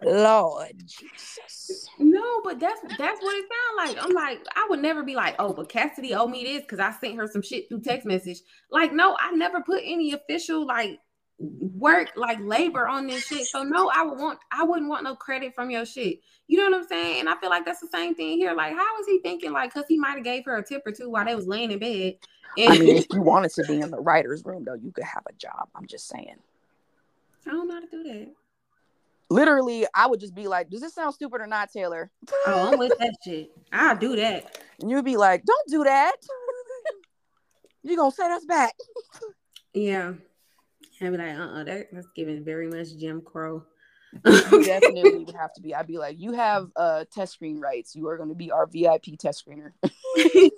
Lord Jesus. No, but that's that's what it sounds like. I'm like, I would never be like, oh, but Cassidy owe me this because I sent her some shit through text message. Like, no, I never put any official like work, like labor on this shit. So no, I would want I wouldn't want no credit from your shit. You know what I'm saying? And I feel like that's the same thing here. Like, how was he thinking? Like, cause he might have gave her a tip or two while they was laying in bed. And I mean, if you wanted to be in the writer's room, though, you could have a job. I'm just saying. I don't know how to do that. Literally, I would just be like, "Does this sound stupid or not, Taylor?" Oh, I'm with that <laughs> shit. I'll do that. And you'd be like, "Don't do that. <laughs> You're gonna set us back." <laughs> Yeah. I'd be like, uh-uh, that, that's giving very much Jim Crow. You definitely would have to be. I'd be like, "You have uh test screen rights. You are going to be our VIP test screener." <laughs>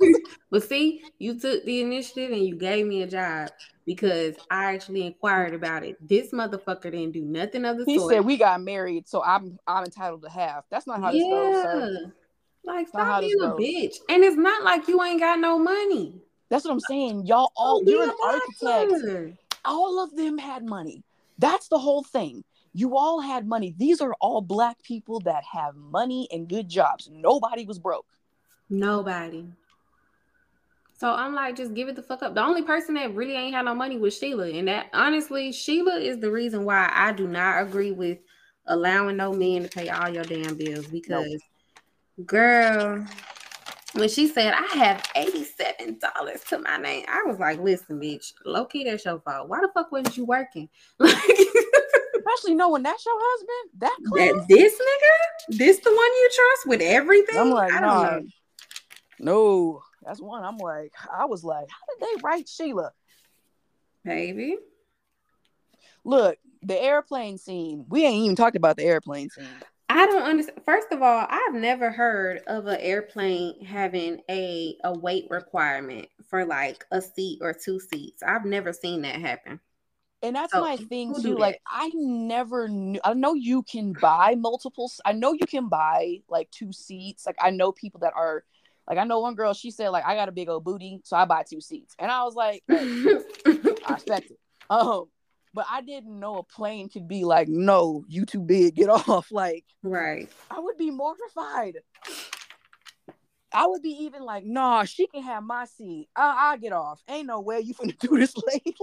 but see, you took the initiative and you gave me a job because I actually inquired about it. This motherfucker didn't do nothing of the He sort. said we got married, so I'm I'm entitled to half. That's not how this goes, sir. Like stop being a goes. bitch. And it's not like you ain't got no money. That's what I'm saying. Y'all all Don't you're an architect. All of them had money. That's the whole thing. You all had money. These are all black people that have money and good jobs. Nobody was broke. Nobody. So I'm like, just give it the fuck up. The only person that really ain't had no money was Sheila. And that honestly, Sheila is the reason why I do not agree with allowing no men to pay all your damn bills. Because girl, when she said I have $87 to my name, I was like, listen, bitch, low key that's your fault. Why the fuck wasn't you working? <laughs> Like Especially knowing that's your husband. That that this nigga, this the one you trust with everything. I'm like, I don't nah. know. No, that's one. I'm like, I was like, how did they write Sheila? Maybe. Look, the airplane scene. We ain't even talked about the airplane scene. I don't understand. First of all, I've never heard of an airplane having a a weight requirement for like a seat or two seats. I've never seen that happen. And that's my thing too. Like I never knew. I know you can buy multiples. I know you can buy like two seats. Like I know people that are. Like I know one girl. She said like I got a big old booty, so I buy two seats. And I was like, hey, I <laughs> respect it. Um, but I didn't know a plane could be like, no, you too big, get <laughs> off. Like right. I would be mortified. I would be even like, nah, she can have my seat. I- I'll get off. Ain't no way you finna <laughs> do this late.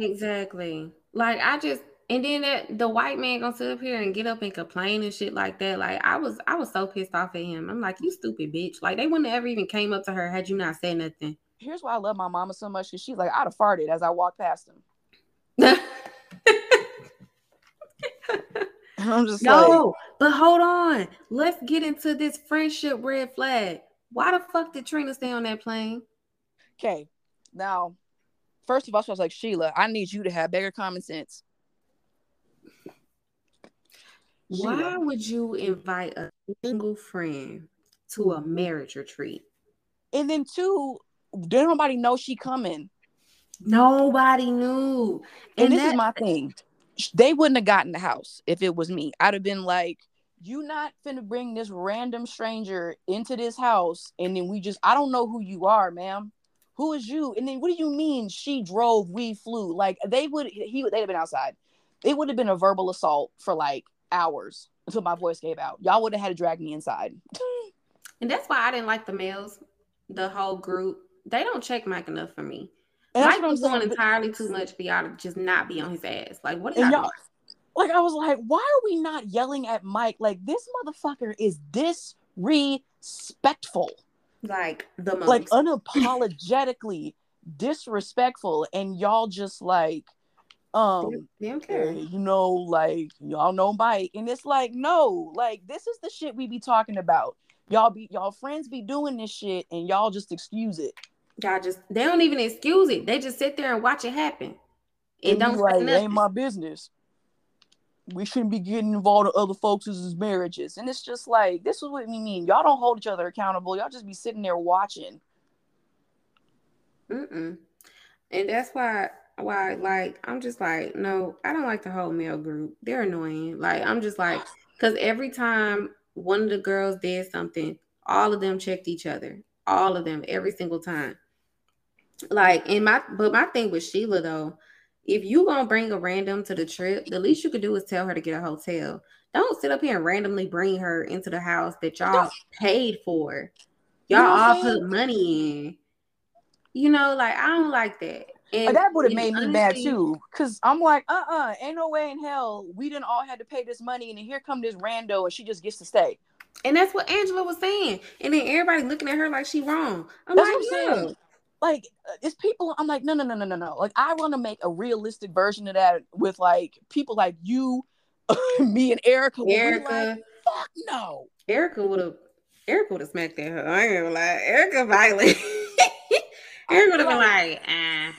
Exactly. Like I just and then that the white man gonna sit up here and get up and complain and shit like that. Like I was I was so pissed off at him. I'm like, you stupid bitch. Like they wouldn't have ever even came up to her had you not said nothing. Here's why I love my mama so much because she's like, I'd have farted as I walked past him. <laughs> I'm just like, no, but hold on. Let's get into this friendship red flag. Why the fuck did Trina stay on that plane? okay, now, first of all, I was like, Sheila, I need you to have bigger common sense. Why Sheila, would you invite a single friend to a marriage retreat? And then two, did nobody know she coming? Nobody knew. And, And, this that, is my thing. They wouldn't have gotten the house if it was me. I'd have been like, you not finna bring this random stranger into this house and then we just I don't know who you are, ma'am. Who is you? And then what do you mean she drove, we flew? Like they would he would they'd have been outside. It would have been a verbal assault for like hours until my voice gave out. Y'all would have had to drag me inside. <laughs> and that's why I didn't like the males, the whole group. They don't check Mike enough for me. And Mike was doing entirely too much for y'all to just not be on his ass. Like, what is y'all? Like, I was like, why are we not yelling at Mike? Like, this motherfucker is disrespectful. Like the most. like unapologetically disrespectful, and y'all just like, um. You know, like y'all know Mike, and it's like, no, like this is the shit we be talking about. Y'all be y'all friends be doing this shit, and y'all just excuse it y'all just they don't even excuse it. They just sit there and watch it happen. And don't like, it ain't my business. We shouldn't be getting involved in other folks' marriages. And it's just like this is what we mean. Y'all don't hold each other accountable. Y'all just be sitting there watching. Mm-mm. And that's why why like I'm just like, no, I don't like the whole male group. They're annoying. Like I'm just like, because every time one of the girls did something, all of them checked each other. All of them, every single time. Like in my but my thing with Sheila though, if you gonna bring a random to the trip, the least you could do is tell her to get a hotel. Don't sit up here and randomly bring her into the house that y'all paid for. Y'all all put money in. You know, like I don't like that. And that would have made me mad too, cause I'm like, uh, uh-uh, uh ain't no way in hell we didn't all had to pay this money, and then here come this rando, and she just gets to stay. And that's what Angela was saying, and then everybody looking at her like she wrong. I'm that's like, yeah like uh, it's people i'm like no no no no no no. Like i want to make a realistic version of that with like people like you <laughs> me and erica erica like, fuck no. Erica would have erica would have smacked at her i ain't gonna lie. Erica violent. <laughs> Erica would have been like ah,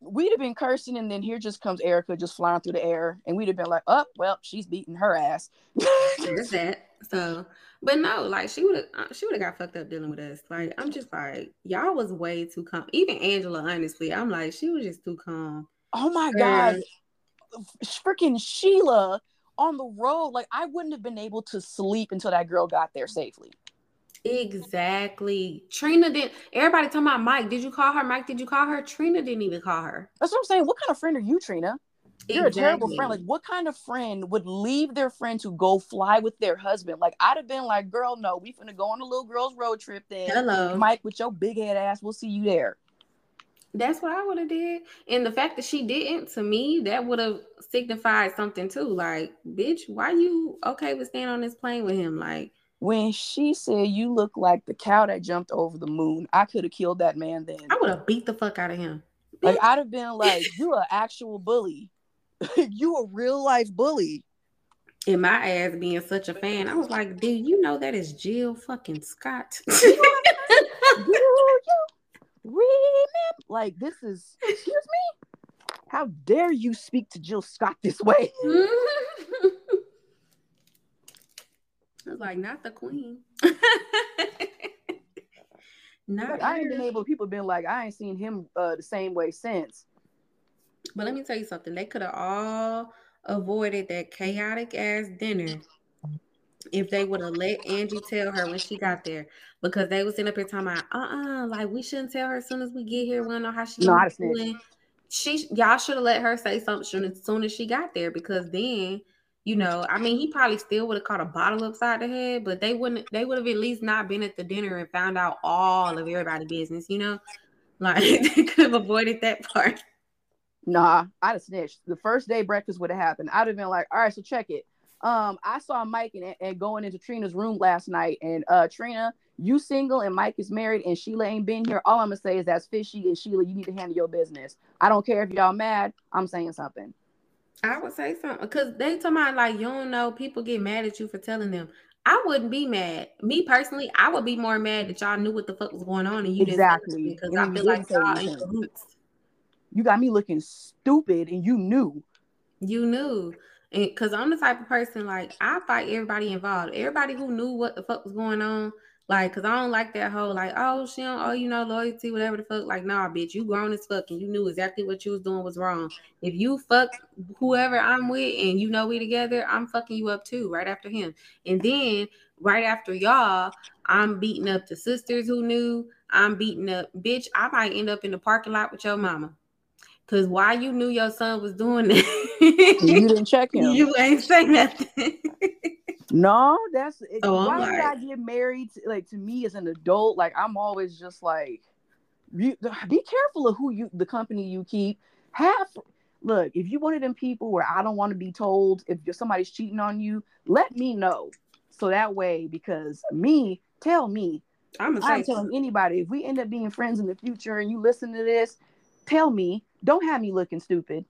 we'd have been cursing and then here just comes erica just flying through the air and we'd have been like oh well she's beating her ass. <laughs> That? So but no, like she would have uh, she would have got fucked up dealing with us. Like I'm just like y'all was way too calm. Even Angela, honestly, I'm like she was just too calm. Oh my god, freaking Sheila on the road. Like I wouldn't have been able to sleep until that girl got there safely. Exactly. Trina did. Everybody talking about Mike. Did you call her? Mike, did you call her? Trina didn't even call her. That's what I'm saying. What kind of friend are you, Trina? You're exactly. a terrible friend. Like, what kind of friend would leave their friend to go fly with their husband? Like, I'd have been like, girl, no, we finna go on a little girl's road trip then. Hello. Mike, with your big head ass, we'll see you there. That's what I would have did. And the fact that she didn't, to me, that would have signified something too. Like, bitch, why you okay with staying on this plane with him? Like, when she said you look like the cow that jumped over the moon, I could have killed that man then. I would have beat the fuck out of him. Like I'd have been like, "You're an actual bully. <laughs> you a real life bully. And my ass being such a fan, I was like, dude, you know that is Jill fucking Scott?" <laughs> Do you remember? Like this is excuse me. How dare you speak to Jill Scott this way? <laughs> I was like, not the queen. not like, I ain't been able. People been like, I ain't seen him uh, the same way since. But let me tell you something. They could have all avoided that chaotic ass dinner if they would have let Angie tell her when she got there. Because they was sitting up here talking about, uh-uh, like we shouldn't tell her as soon as we get here. We don't know how she no, feeling. She y'all should have let her say something as soon as she got there because then you know, I mean, he probably still would have caught a bottle upside the head, but they wouldn't. They would have at least not been at the dinner and found out all of everybody's business. You know, like <laughs> they could have avoided that part. Nah, I'd have snitched. The first day breakfast would have happened. I'd have been like, all right, so check it. Um, I saw Mike and, and going into Trina's room last night, and uh, Trina, you single and Mike is married, and Sheila ain't been here. All I'm gonna say is that's fishy, and Sheila, you need to handle your business. I don't care if y'all mad. I'm saying something. I would say something because they talking about like you don't know people get mad at you for telling them. I wouldn't be mad. Me personally, I would be more mad that y'all knew what the fuck was going on and you exactly didn't because I feel like y'all in cahoots you got me looking stupid and you knew. You knew. And because I'm the type of person like I fight everybody involved. Everybody who knew what the fuck was going on, Like, cause I don't like that whole like, oh, she don't, oh, you know, loyalty, whatever the fuck. Like, nah, bitch, you grown as fuck and you knew exactly what you was doing was wrong. If you fuck whoever I'm with and you know we together, I'm fucking you up too, right after him. And then right after y'all, I'm beating up the sisters who knew. I'm beating up, bitch. I might end up in the parking lot with your mama. Cause why you knew your son was doing it? you didn't check <laughs> him. You ain't say nothing. <laughs> no, that's it, oh, why did I get married? To, like to me as an adult, like I'm always just like, you, be careful of who you, the company you keep. Have look if you one of them people where I don't want to be told if somebody's cheating on you, let me know. So that way, because me, tell me. I'm, I'm telling anybody if we end up being friends in the future and you listen to this, tell me don't have me looking stupid.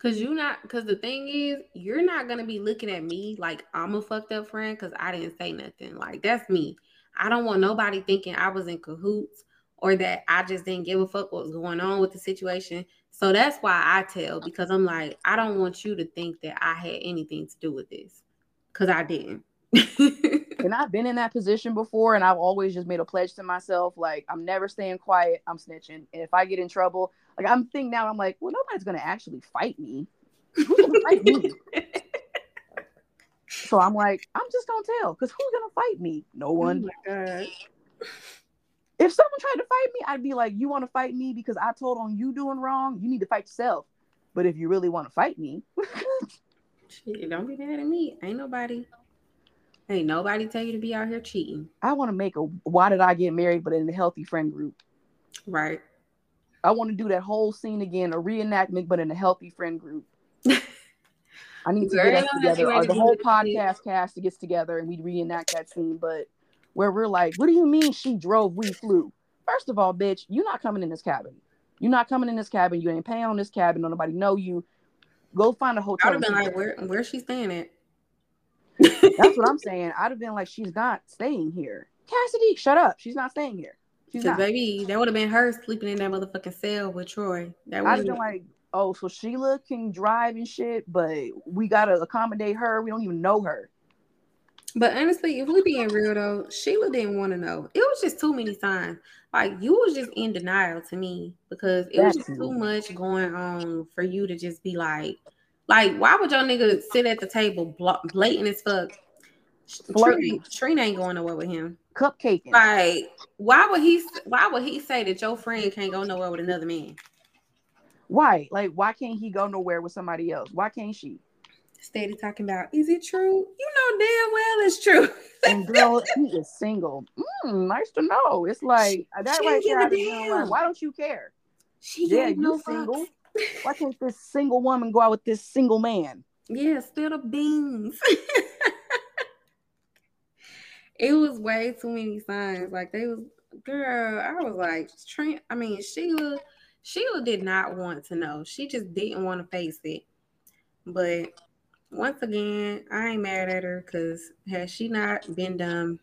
Cause you're not cause the thing is you're not gonna be looking at me like I'm a fucked up friend because I didn't say nothing. Like that's me. I don't want nobody thinking I was in cahoots or that I just didn't give a fuck what was going on with the situation. So that's why I tell because I'm like, I don't want you to think that I had anything to do with this. Cause I didn't. <laughs> and I've been in that position before, and I've always just made a pledge to myself, like I'm never staying quiet. I'm snitching, and if I get in trouble, like I'm thinking now, I'm like, well, nobody's gonna actually fight me. Who's gonna fight me? <laughs> so I'm like, I'm just gonna tell, because who's gonna fight me? No oh one. Oh. If someone tried to fight me, I'd be like, you want to fight me because I told on you doing wrong? You need to fight yourself. But if you really want to fight me, <laughs> shit, don't be mad at me. Ain't nobody. Ain't nobody tell you to be out here cheating. I want to make a why did I get married, but in a healthy friend group. Right. I want to do that whole scene again, a reenactment, but in a healthy friend group. <laughs> I need to Girl, get us together, or the whole podcast cast that gets together and we reenact that scene. But where we're like, "What do you mean she drove? We flew." First of all, bitch, you're not coming in this cabin. You're not coming in this cabin. You ain't paying on this cabin. Don't nobody know you. Go find a hotel. I'd have been like, "Where? Where's she staying at?" That's what I'm <laughs> saying. I'd have been like, she's not staying here. Cassidy, shut up. She's not staying here. She's not. baby, that would have been her sleeping in that motherfucking cell with Troy. That I'd have been like, oh, so Sheila can drive and shit, but we gotta accommodate her. We don't even know her. But honestly, if we being real though, Sheila didn't want to know. It was just too many signs. Like you was just in denial to me because it That's was just too much going on for you to just be like, like, why would your nigga sit at the table blatant as fuck? Trina, Trina ain't going nowhere with him. Cupcake. Like, why would he? Why would he say that your friend can't go nowhere with another man? Why? Like, why can't he go nowhere with somebody else? Why can't she? Steady talking about, is it true? You know damn well it's true. <laughs> and girl, he is single. Mm, nice to know. It's like that right there. Why don't you care? She yeah, you no single. Fucks. Why can't this single woman go out with this single man? Yeah, spill the beans. <laughs> it was way too many signs. Like they was girl, I was like, Trent, I mean, Sheila, Sheila did not want to know. She just didn't want to face it. But once again, I ain't mad at her because has she not been dumb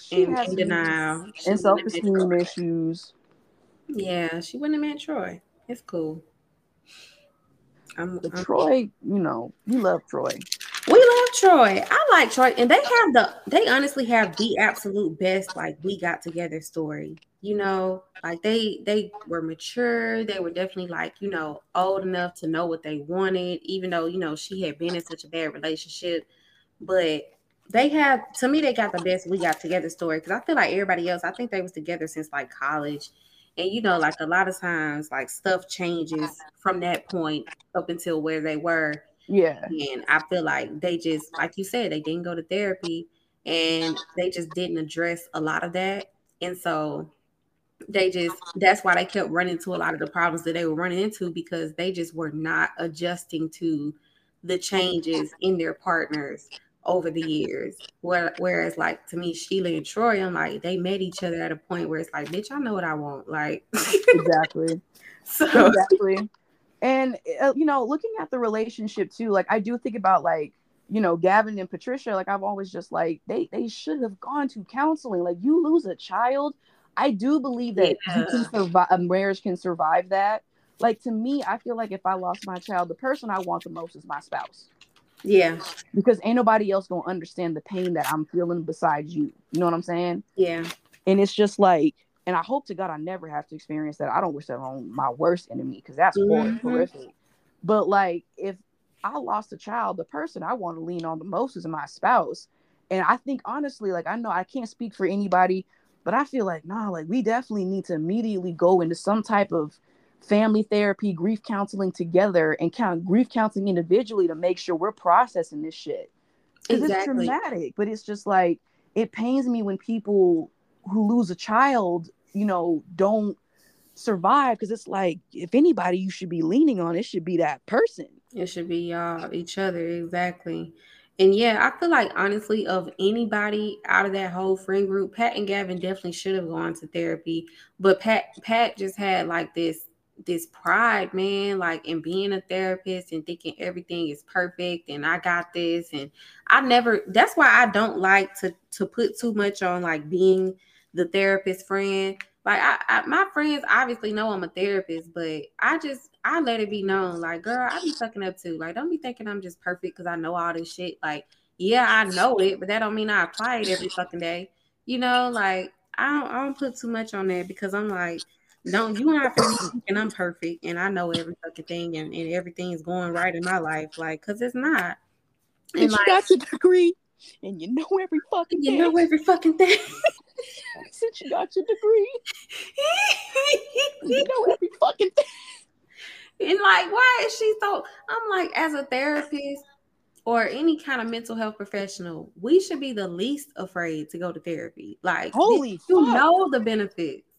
she in, in denial and self-esteem issues? Yeah, she wouldn't have met Troy. It's cool. I'm, the I'm, Troy, you know, we love Troy. We love Troy. I like Troy, and they have the they honestly have the absolute best like we got together story. You know, like they they were mature. They were definitely like you know old enough to know what they wanted, even though you know she had been in such a bad relationship. But they have to me they got the best we got together story because I feel like everybody else. I think they was together since like college and you know like a lot of times like stuff changes from that point up until where they were. Yeah. And i feel like they just like you said they didn't go to therapy and they just didn't address a lot of that. And so they just that's why they kept running into a lot of the problems that they were running into because they just were not adjusting to the changes in their partners over the years. Where, whereas, like to me, Sheila and Troy, I'm like they met each other at a point where it's like, bitch, I know what I want. Like exactly, <laughs> so exactly. And uh, you know, looking at the relationship too, like I do think about like you know Gavin and Patricia. Like I've always just like they they should have gone to counseling. Like you lose a child, I do believe that yeah. survive. A marriage can survive that. Like to me, I feel like if I lost my child, the person I want the most is my spouse. Yeah. Because ain't nobody else gonna understand the pain that I'm feeling besides you. You know what I'm saying? Yeah. And it's just like, and I hope to God I never have to experience that. I don't wish that on my worst enemy because that's mm-hmm. horrific. But like, if I lost a child, the person I want to lean on the most is my spouse. And I think honestly, like I know I can't speak for anybody, but I feel like nah, like we definitely need to immediately go into some type of family therapy, grief counseling together, and count grief counseling individually to make sure we're processing this shit. Because exactly. it's traumatic, but it's just like it pains me when people who lose a child, you know, don't survive because it's like if anybody you should be leaning on, it should be that person. It should be y'all, each other, exactly. And yeah, I feel like honestly, of anybody out of that whole friend group, Pat and Gavin definitely should have gone to therapy. But Pat, Pat just had like this this pride, man, like in being a therapist and thinking everything is perfect and I got this. And I never that's why I don't like to to put too much on like being the therapist friend. Like I, I my friends obviously know I'm a therapist, but I just I let it be known, like, girl, I be fucking up too. Like, don't be thinking I'm just perfect because I know all this shit. Like, yeah, I know it, but that don't mean I apply it every fucking day. You know, like I don't I don't put too much on that because I'm like don't you not thinking I'm perfect and I know every fucking thing and, and everything is going right in my life, like, cause it's not. And, and like, you got your degree and you know every fucking you thing. know every fucking thing. <laughs> Since you got your degree, you know every fucking thing. And like, why is she so? I'm like, as a therapist or any kind of mental health professional, we should be the least afraid to go to therapy. Like, holy, you fuck. know the benefits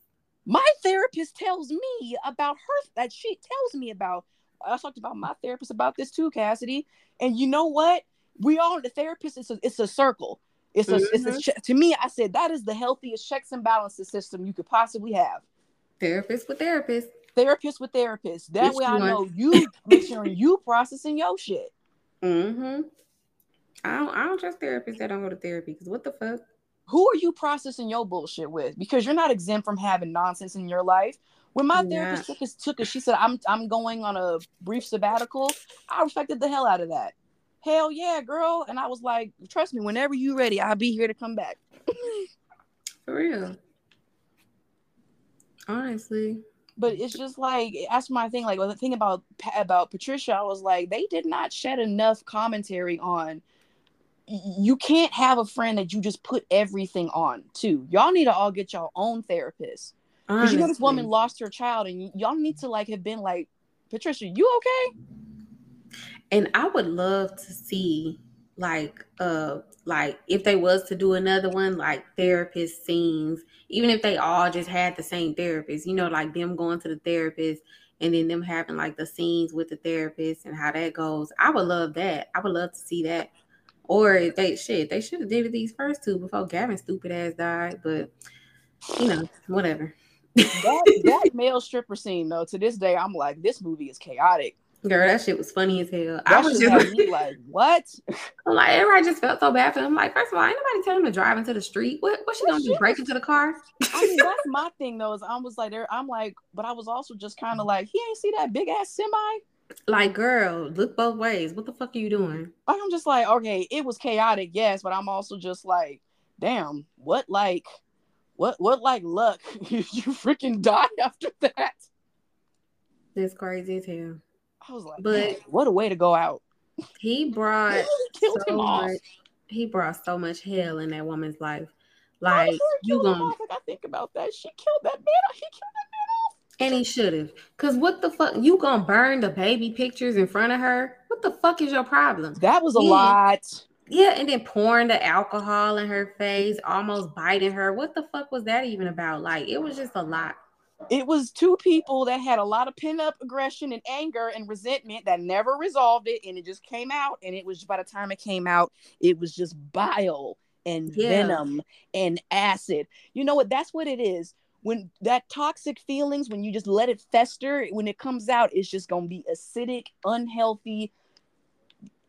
my therapist tells me about her that she tells me about i talked about my therapist about this too cassidy. And you know what? We all the therapist it's a, it's a circle. It's a, mm-hmm. it's a mm-hmm. to me i said that is the healthiest checks and balances system you could possibly have. Therapist with therapist. Therapist with therapist. That Which way i know <laughs> you make sure you processing your shit. Mm-hmm. I don't i don't trust therapists that don't go to therapy because what the fuck who are you processing your bullshit with? Because you're not exempt from having nonsense in your life. When my yeah. therapist took us, took us, she said, "I'm I'm going on a brief sabbatical." I respected the hell out of that. Hell yeah, girl! And I was like, "Trust me, whenever you ready, I'll be here to come back." <laughs> For real, honestly. But it's just like that's my thing. Like the thing about about Patricia, I was like, they did not shed enough commentary on you can't have a friend that you just put everything on to. Y'all need to all get your own therapist. Because you know this woman lost her child, and y- y'all need to like have been like, Patricia, you okay? And I would love to see like uh like if they was to do another one like therapist scenes even if they all just had the same therapist you know like them going to the therapist and then them having like the scenes with the therapist and how that goes i would love that i would love to see that or they shit, they should have did it these first two before Gavin's stupid ass died. But you know, whatever. that, that <laughs> male stripper scene though, to this day, I'm like, this movie is chaotic. Girl, that shit was funny as hell. That I was just like, <laughs> like, what? I'm like, everybody just felt so bad for him. I'm like, first of all, ain't nobody telling him to drive into the street. What what she gonna do? Break into the car? I mean, that's <laughs> my thing though. Is I was like, there, I'm like, but I was also just kind of like, he ain't see that big ass semi. Like, girl, look both ways. What the fuck are you doing? I'm just like, okay, it was chaotic, yes, but I'm also just like, damn, what like, what what like luck? <laughs> you freaking die after that. That's crazy as hell. I was like, but what a way to go out. He brought <laughs> he killed so him off. Much, he brought so much hell in that woman's life. Like you gonna like I think about that. She killed that man. He killed that and he should have. Cause what the fuck? You gonna burn the baby pictures in front of her? What the fuck is your problem? That was a yeah. lot. Yeah, and then pouring the alcohol in her face, almost biting her. What the fuck was that even about? Like, it was just a lot. It was two people that had a lot of pent up aggression and anger and resentment that never resolved it, and it just came out. And it was by the time it came out, it was just bile and yeah. venom and acid. You know what? That's what it is when that toxic feelings when you just let it fester when it comes out it's just going to be acidic unhealthy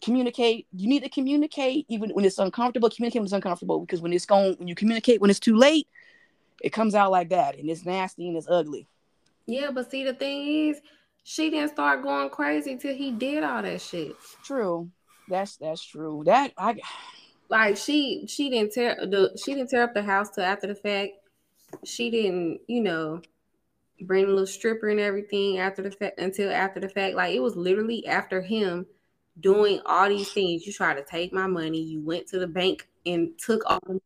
communicate you need to communicate even when it's uncomfortable communicate when it's uncomfortable because when it's going when you communicate when it's too late it comes out like that and it's nasty and it's ugly yeah but see the thing is she didn't start going crazy till he did all that shit true That's that's true. That I <sighs> like she she didn't tear the she didn't tear up the house till after the fact. She didn't, you know, bring a little stripper and everything after the fact until after the fact. Like it was literally after him doing all these things. You tried to take my money. You went to the bank and took all the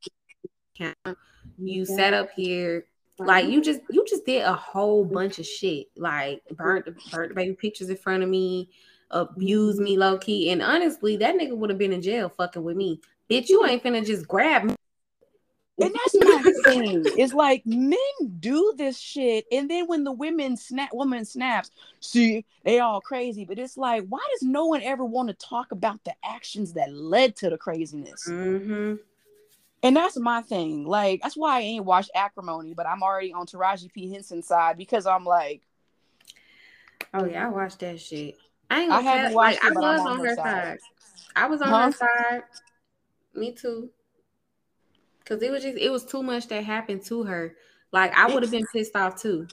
account. You yeah. sat up here. Like you just you just did a whole bunch of shit. Like burnt the burnt baby pictures in front of me, abused me low key. And honestly, that nigga would have been in jail fucking with me. Bitch, you ain't finna just grab me and that's my thing. It's like men do this shit, and then when the women snap, woman snaps, see, they all crazy. But it's like, why does no one ever want to talk about the actions that led to the craziness? Mm-hmm. And that's my thing. Like, that's why I ain't watched Acrimony, but I'm already on Taraji P Henson's side because I'm like, oh yeah, I watched that shit. I ain't. I haven't watched like, it, I was on, on her side. side. I was on huh? her side. Me too. Cause it was just it was too much that happened to her. Like I would have been pissed off too.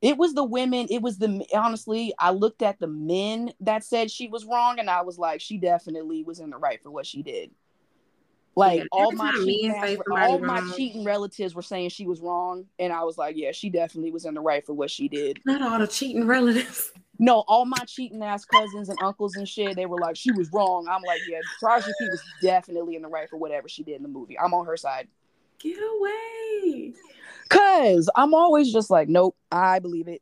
It was the women. It was the honestly. I looked at the men that said she was wrong, and I was like, she definitely was in the right for what she did. Like yeah, all my cheating, all my cheating relatives were saying she was wrong, and I was like, yeah, she definitely was in the right for what she did. Not all the cheating relatives. No, all my cheating ass cousins and uncles and shit, they were like, she was wrong. I'm like, yeah, Taraji P was definitely in the right for whatever she did in the movie. I'm on her side. Get away. Cause I'm always just like, nope, I believe it.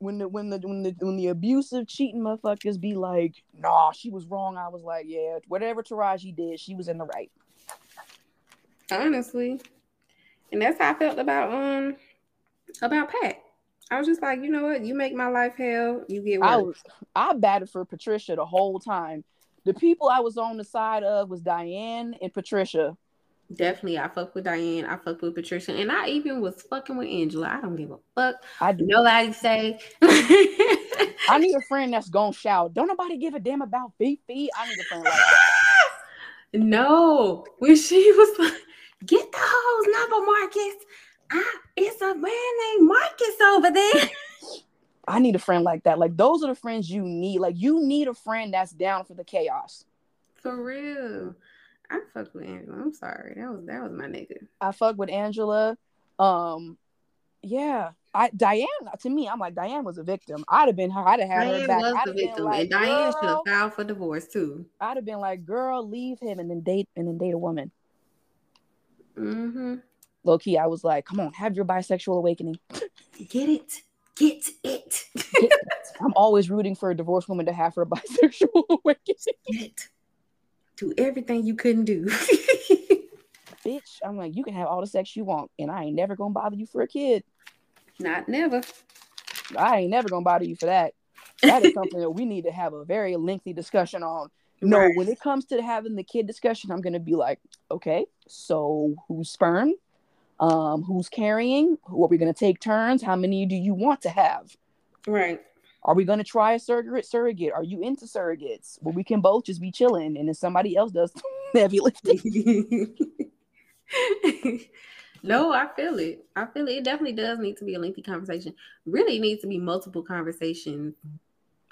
When the when the when the when the abusive cheating motherfuckers be like, nah, she was wrong. I was like, yeah, whatever Taraji did, she was in the right. Honestly. And that's how I felt about um about Pat. I was just like, you know what? You make my life hell. You get worse. I, was, I batted for Patricia the whole time. The people I was on the side of was Diane and Patricia. Definitely, I fuck with Diane. I fuck with Patricia, and I even was fucking with Angela. I don't give a fuck. I do. Nobody say. I need a friend that's gonna shout. Don't nobody give a damn about Fifi. I need a friend like that. <laughs> No, when she was like, "Get the hose number, Marcus." I, it's a man named Marcus over there. <laughs> I need a friend like that. Like those are the friends you need. Like you need a friend that's down for the chaos. For real. I fuck with Angela. I'm sorry. That was that was my nigga. I fuck with Angela. Um yeah. I Diane to me, I'm like Diane was a victim. I'd have been her. I'd have had Diane her back. Was I'd the victim, like, and Diane should have filed for divorce too. I'd have been like, "Girl, leave him and then date and then date a woman." Mm-hmm low key, I was like, come on, have your bisexual awakening. Get it. Get it. Get it. I'm always rooting for a divorced woman to have her <laughs> bisexual awakening. Get it. Do everything you couldn't do. Bitch, I'm like, you can have all the sex you want, and I ain't never gonna bother you for a kid. Not never. I ain't never gonna bother you for that. That is something that we need to have a very lengthy discussion on. No, right. when it comes to having the kid discussion, I'm gonna be like, okay, so who's sperm? Um, who's carrying, who are we going to take turns, how many do you want to have? Right. Are we going to try a surrogate? Surrogate? Are you into surrogates? Well, we can both just be chilling, and then somebody else does <laughs> heavy lifting. <laughs> no, I feel it. I feel it. It definitely does need to be a lengthy conversation. Really needs to be multiple conversations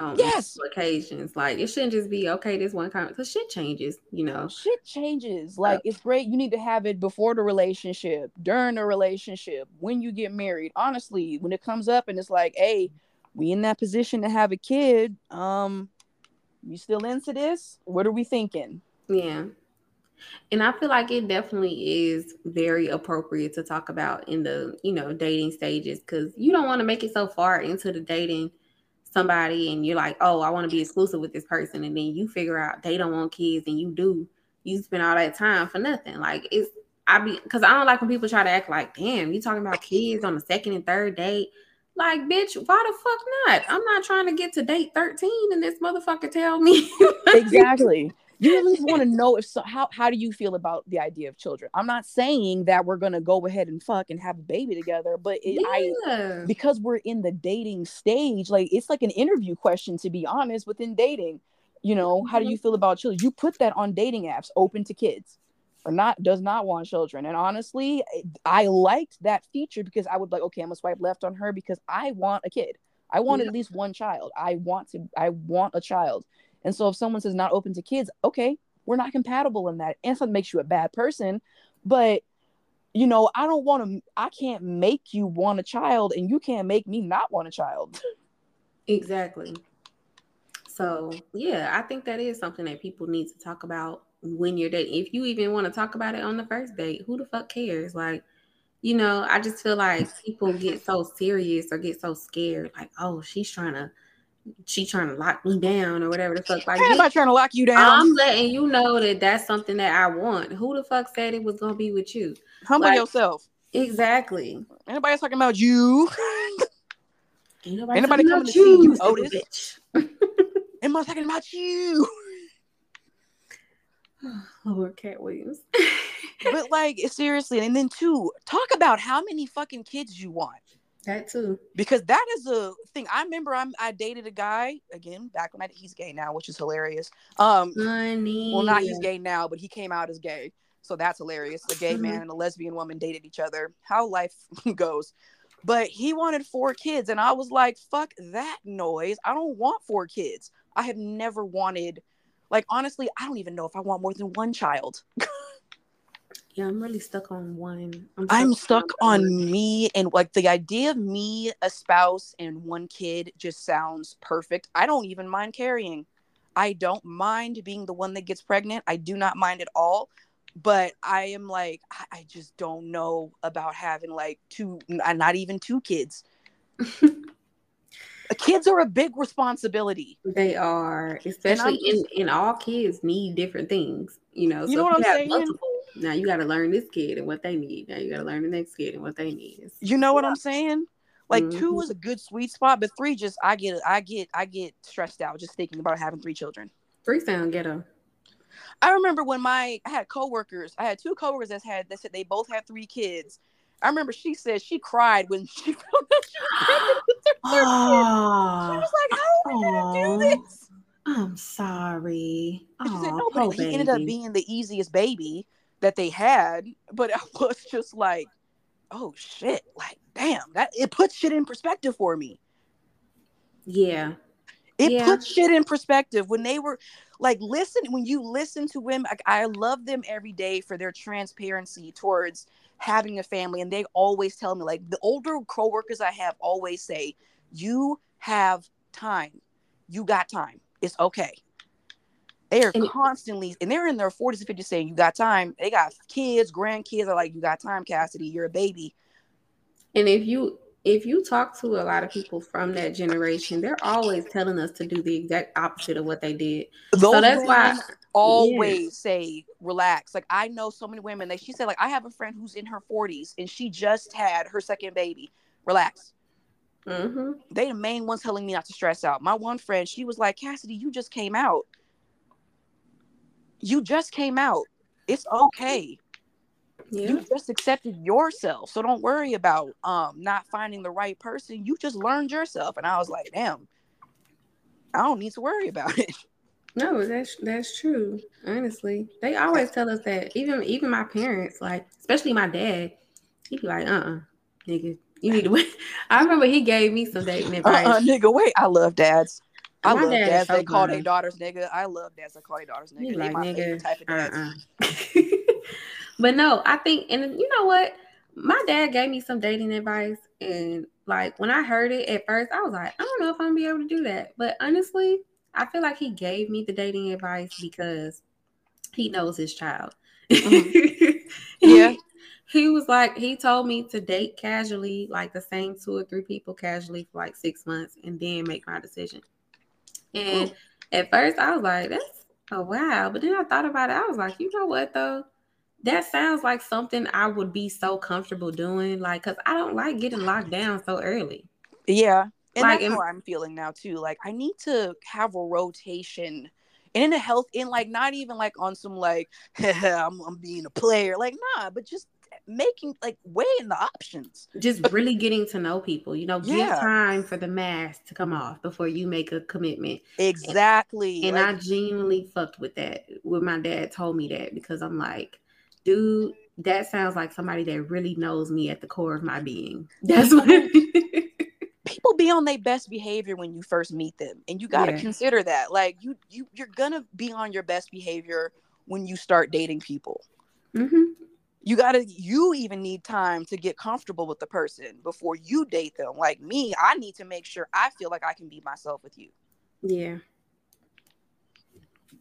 um, yes occasions. Like it shouldn't just be okay. This one comment because shit changes. You know, shit changes. Like it's great. You need to have it before the relationship, during the relationship, when you get married. Honestly, when it comes up and it's like, hey, we in that position to have a kid. Um, you still into this? What are we thinking? Yeah. And I feel like it definitely is very appropriate to talk about in the, you know, dating stages because you don't want to make it so far into the dating somebody and you're like, oh, I want to be exclusive with this person, and then you figure out they don't want kids and you do, you spend all that time for nothing. Like it's I be because I don't like when people try to act like, damn, you talking about kids on the second and third date. Like, bitch, why the fuck not? I'm not trying to get to date 13 and this motherfucker tell me. <laughs> exactly you at least <laughs> want to know if so how how do you feel about the idea of children? I'm not saying that we're gonna go ahead and fuck and have a baby together but it, yeah. i because we're in the dating stage like it's like an interview question to be honest within dating. You know how do mm-hmm. you feel about children? You put that on dating apps open to kids. Or not does not want children. And honestly i liked that feature because i would like okay i'm gonna swipe left on her because i want a kid. I want yeah. at least one child. I want to i want a child And so if someone says not open to kids, okay, we're not compatible in that. And something makes you a bad person. But you know, I don't want to I can't make you want a child and you can't make me not want a child. <laughs> Exactly. So yeah, I think that is something that people need to talk about when you're dating. If you even want to talk about it on the first date, who the fuck cares? Like, you know, I just feel like people get so serious or get so scared, like, oh, she's trying to she trying to lock me down or whatever the fuck. Like, I'm not trying to lock you down. I'm letting you know that that's something that I want. Who the fuck said it was gonna be with you? Humble like, yourself. Exactly. Anybody's talking about you. <laughs> Anybody, Anybody coming to see you, Otis? Am <laughs> I talking about you? <sighs> Lord Katt Williams. <laughs> but like seriously, and then two, talk about how many fucking kids you want. That too. Because that is a thing. I remember I'm I dated a guy again back when I he's gay now, which is hilarious. Um Funny. well not he's gay now, but he came out as gay. So that's hilarious. A gay man mm-hmm. and a lesbian woman dated each other. How life <laughs> goes. But he wanted four kids, and I was like, fuck that noise. I don't want four kids. I have never wanted, like, honestly, I don't even know if I want more than one child. <laughs> yeah, I'm really stuck on one. I'm stuck, I'm stuck on, on me, and like the idea of me, a spouse, and one kid just sounds perfect. I don't even mind carrying. I don't mind being the one that gets pregnant. I do not mind at all but I am like, I just don't know about having like two, not even two kids. <laughs> kids are a big responsibility. They are, especially just, in, in all kids need different things, you know. You so know what I'm saying? Multiple, now you got to learn this kid and what they need. Now you got to learn the next kid and what they need. It's, you know what I'm saying? Like mm-hmm. two is a good sweet spot, but three just I get I get I get stressed out just thinking about having three children. Three sound ghetto. I remember when my I had coworkers. I had two coworkers that had that said they both had three kids. I remember she said she cried when <laughs> she found out she was pregnant with her third oh. She was like, "How are we gonna do this?" I'm sorry. And she said, "No, but he ended up being the easiest baby that they had." But I <laughs> was just like, "Oh shit!" Like, damn, that it puts shit in perspective for me. Yeah, it yeah. puts shit in perspective when they were like listen when you listen to women like, i love them every day for their transparency towards having a family and they always tell me like the older co-workers i have always say you have time. You got time. It's okay. They are and constantly and they're in their 40s and 50s saying you got time. They got kids grandkids are like you got time cassidy. You're a baby. And if you if you talk to a lot of people from that generation, they're always telling us to do the exact opposite of what they did. Those so that's why always yeah. say relax. Like I know so many women that she said, like I have a friend who's in her 40s and she just had her second baby. Relax. Mm-hmm. They the main ones telling me not to stress out. My one friend, she was like, Cassidy, you just came out. You just came out. It's okay. Yeah. You just accepted yourself. So don't worry about um not finding the right person. You just learned yourself. And I was like, damn, I don't need to worry about it. No, that's that's true. Honestly. They always tell us that. Even even my parents, like especially my dad, he'd be like, uh uh-uh, nigga, you need to wait. <laughs> I remember he gave me some dating <laughs> advice. Uh-uh, nigga, wait. I love dads. I my love dad dads. So they call their daughters nigga. I love dads that call their daughters nigga. They like, my nigga, type of dads. Uh-uh. <laughs> But no, I think, and you know what? My dad gave me some dating advice, and like when I heard it at first, I was like, I don't know if I'm gonna be able to do that. But honestly, I feel like he gave me the dating advice because he knows his child. Mm-hmm. <laughs> yeah. He was like, he told me to date casually, like the same two or three people casually for like six months and then make my decision. And Ooh. at first I was like, that's a wow. But then I thought about it. I was like, you know what though? that sounds like something I would be so comfortable doing. Like, cause I don't like getting locked down so early. Yeah. And like, that's how I'm feeling now too. Like I need to have a rotation and in a health in like not even like on some like <laughs> I'm, I'm being a player. Like, nah, but just making like weighing the options. Just really getting to know people. You know, yeah. give time for the mask to come off before you make a commitment. Exactly. And, and like, I genuinely fucked with that when my dad told me that because I'm like, dude, that sounds like somebody that really knows me at the core of my being. That's <laughs> what be on their best behavior when you first meet them and you got to Yeah. consider that like you you you're gonna be on your best behavior when you start dating people hmm you gotta you even need time to get comfortable with the person before you date them like me i need to make sure i feel like i can be myself with you Yeah.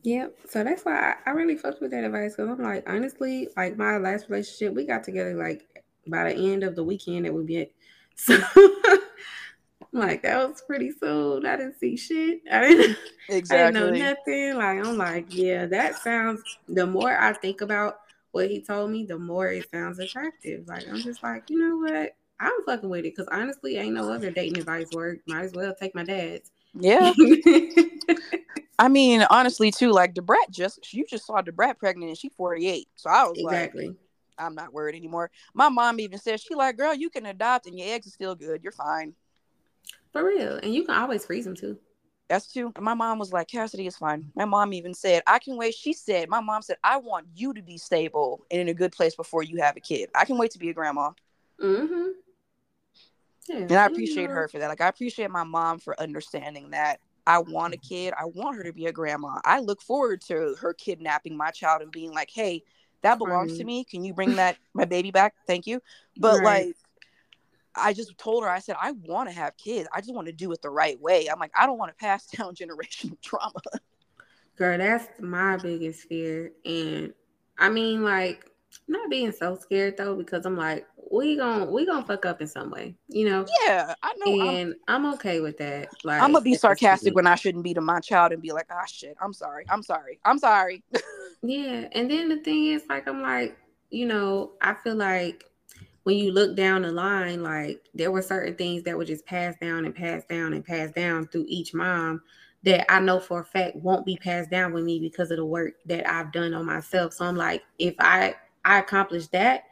Yep. So that's why I, I really fucked with that advice because I'm like, honestly, like my last relationship, we got together like by the end of the weekend that we met. <laughs> So I'm like, that was pretty soon. I didn't see shit. I didn't, <laughs> I didn't know nothing. Like, I'm like, yeah, that sounds, the more I think about what he told me, the more it sounds attractive. Like, I'm just like, you know what? I'm fucking with it because honestly, ain't no other dating advice work. Might as well take my dad's. yeah <laughs> i mean honestly too like debrat just you just saw debrat pregnant and she 48 so i was like exactly. i'm not worried anymore my mom even said she like girl you can adopt and your eggs are still good you're fine For real. And you can always freeze them too. That's too. My mom was like, Cassidy is fine. My mom even said, I can wait. She said, my mom said, I want you to be stable and in a good place before you have a kid. I can wait to be a grandma. Mm-hmm. Yeah, And I appreciate her for that. Like, I appreciate my mom for understanding that I want a kid. I want her to be a grandma. I look forward to her kidnapping my child and being like, hey, that belongs to me. Can you bring that, my baby back? Thank you. But Right. like, I just told her, I said, I want to have kids. I just want to do it the right way. I'm like, I don't want to pass <laughs> down generational trauma. Girl, that's my biggest fear. And I mean, like, not being so scared though, because I'm like, we gon' we gonna fuck up in some way, you know. Yeah, I know. I'm, And I'm, okay with that. Like, I'm gonna be sarcastic when I shouldn't be to my child and be like, ah, shit. I'm sorry. I'm sorry. I'm sorry. <laughs> Yeah, and then the thing is, like, I'm like, you know, I feel like when you look down the line, like there were certain things that were just passed down and passed down and passed down through each mom that I know for a fact won't be passed down with me because of the work that I've done on myself. So I'm like, if I I accomplish that,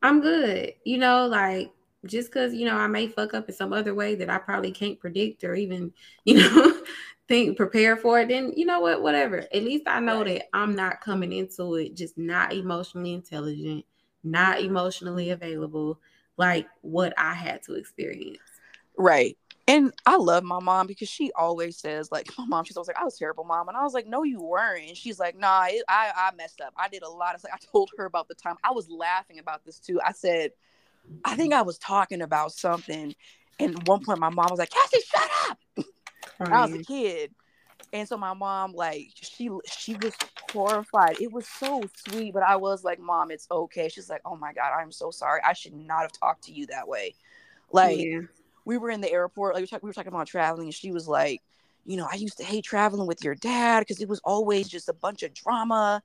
I'm good. You know, like just because you know I may fuck up in some other way that I probably can't predict or even <laughs> you know think prepare for it, then you know what, whatever. At least I know that I'm not coming into it just not emotionally intelligent, not emotionally available, like what I had to experience. Right. And I love my mom because she always says, like, <laughs> my mom, she's always like, I was terrible mom. And I was like, no, you weren't. And she's like, nah, it, I, I messed up. I did a lot of, like, I told her about the time I was laughing about this too. I said, I think I was talking about something. And at one point, my mom was like, Cassie, shut up. <laughs> I was a kid. And so my mom, like, she she was horrified. It was so sweet, but I was like, Mom, it's okay. She's like, Oh my God, I'm so sorry. I should not have talked to you that way. Like, yeah. we were in the airport, like we were, talk- we were talking about traveling, and she was like, you know, I used to hate traveling with your dad because it was always just a bunch of drama.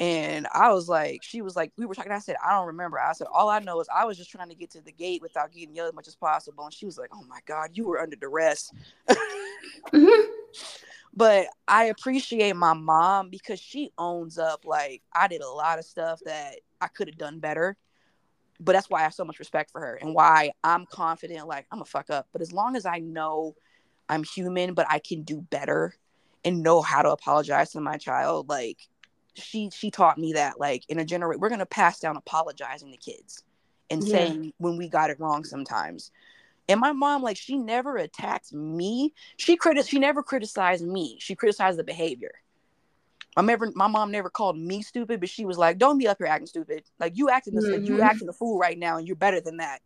And I was like, she was like, we were talking. I said, I don't remember. I said, all I know is I was just trying to get to the gate without getting yelled as much as possible. And she was like, oh my God, you were under duress. Mhm. <laughs> but I appreciate my mom because she owns up. Like, I did a lot of stuff that I could have done better. But that's why I have so much respect for her and why I'm confident, like, I'm a fuck up. But as long as I know I'm human, but I can do better and know how to apologize to my child, like, she she taught me that like in a generation we're gonna pass down apologizing to kids and Yeah. saying when we got it wrong sometimes and my mom like she never attacked me. She criti- she never criticized me. She criticized the behavior. My never my mom never called me stupid but she was like don't be up here acting stupid. Like you acting this like you mm-hmm. acting a fool right now and you're better than that.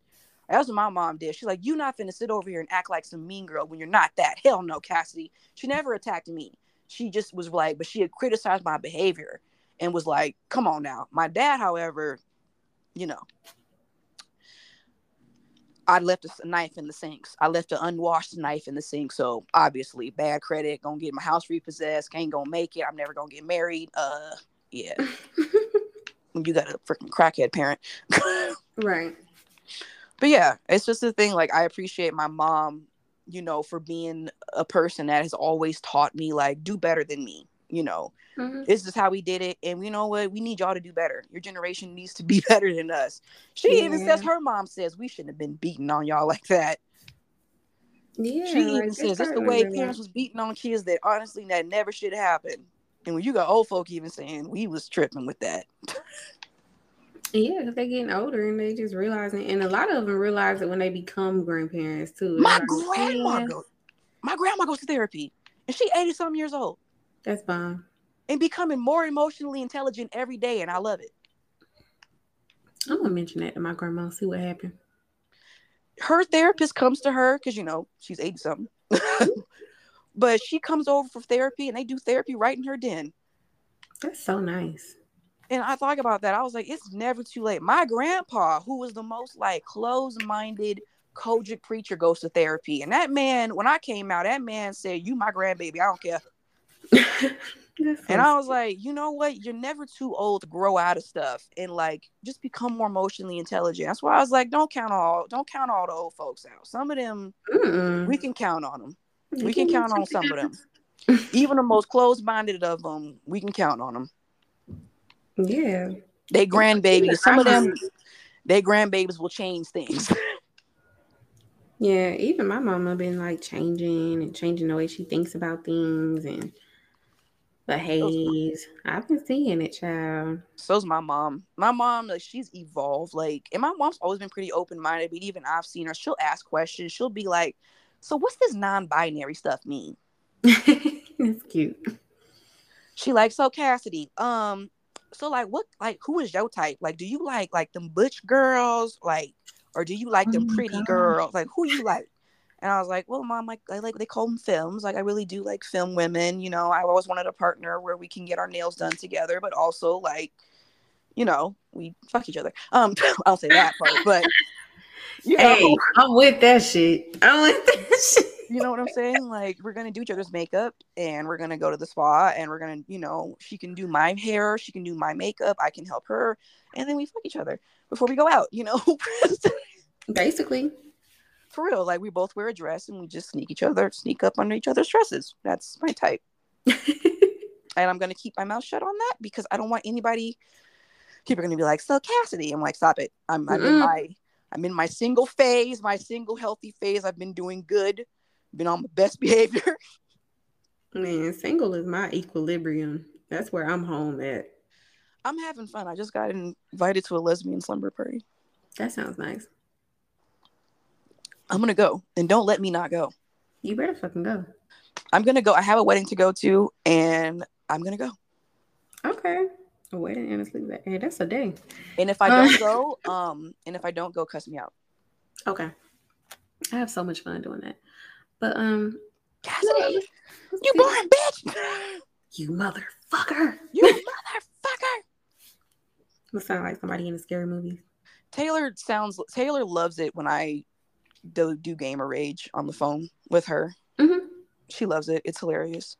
That's what my mom did. She's like "You're not finna sit over here and act like some mean girl when you're not that. Hell no cassidy. She never attacked me. She just was like but she had criticized my behavior and was like come on now. My dad however you know I left a knife in the sinks. I left an unwashed knife in the sink. So obviously, bad credit. Gonna get my house repossessed. Ain't gonna make it. I'm never gonna get married. Uh, yeah. <laughs> you got a freaking crackhead parent. <laughs> right. but yeah, it's just a thing. Like I appreciate my mom, you know, for being a person that has always taught me like do better than me. You know, Mhm. this is how we did it, and you know what? We need y'all to do better. Your generation needs to be <laughs> better than us. She even says her mom says we shouldn't have been beating on y'all like that. Yeah. she even says that's the way parents was beating on kids that honestly that never should happen. And when you got old folk even saying we was tripping with that. Yeah, because they're getting older and they just realizing, and a lot of them realize it when they become grandparents too. My like, grandma "Yeah, goes. My grandma goes to therapy, and she eighty some years old, That's fine. and becoming more emotionally intelligent every day, and I love it. I'm gonna mention that to my grandma. See what happened. Her therapist comes to her because you know she's eighty something, <laughs> but she comes over for therapy, and they do therapy right in her den. That's so nice. And I thought about that. I was like, it's never too late. My grandpa, who was the most like closed-minded COGIC preacher, goes to therapy. And that man, when I came out, that man said, You my grandbaby. I don't care. <laughs> And I was like, you know what? You're never too old to grow out of stuff and like just become more emotionally intelligent. That's why I was like, don't count all don't count all the old folks out. Some of them Mm-mm. we mm. can count on them. You We can can count on some of them. <laughs> Even the most closed-minded of them, we can count on them. Yeah. They grandbabies. Some of them, they grandbabies will change things. <laughs> Yeah, even my mama been like changing and changing the way she thinks about things and behaves. I've been seeing it, child. So's my mom. My mom, like she's evolved. Like, and my mom's always been pretty open-minded. But even I've seen her. She'll ask questions. She'll be like, "So what's this non-binary stuff mean?" <laughs> That's cute. She likes "So Cassidy, um, so like, what, like, who is your type? Like, do you like like them butch girls, like, or do you like Oh them pretty God. girls? Like, who you like?" And I was like, "Well, mom, like, I like they call them femmes. Like, I really do like femme women. You know, I always wanted a partner where we can get our nails done together, but also like." you know, we fuck each other. Um, <laughs> I'll say that part, but <laughs> you know, Hey, I'm with that shit. I'm with that <laughs> shit. you know what I'm saying? Like, we're gonna do each other's makeup, and we're gonna go to the spa, and we're gonna, you know, she can do my hair, she can do my makeup, I can help her, and then we fuck each other before we go out. You know, Basically. For real. Like, we both wear a dress, and we just sneak each other, sneak up under each other's dresses. That's my type, <laughs> and I'm gonna keep my mouth shut on that because I don't want anybody. People are gonna be like, "So Cassidy," I'm like, "Stop it! I'm, I'm in my, I'm in my single phase, my single healthy phase. I've been doing good, been on my best <laughs> behavior." Man, single is my equilibrium. That's where I'm home at. I'm having fun. I just got invited to a lesbian slumber party. That sounds nice. I'm gonna go, and don't let me not go. You better fucking go. I'm gonna go. I have a wedding to go to, and I'm gonna go. Okay. A wedding and a sleep. Hey, that's a day. And if I don't <laughs> go, um, and if I don't go, cuss me out. Okay. I have so much fun doing that. But um Cassidy, you you boring bitch. you motherfucker. You <laughs> motherfucker. That sound like somebody in a scary movie. Taylor sounds. Taylor loves it when I do, do gamer rage on the phone with her. Mm-hmm. She loves it. It's hilarious.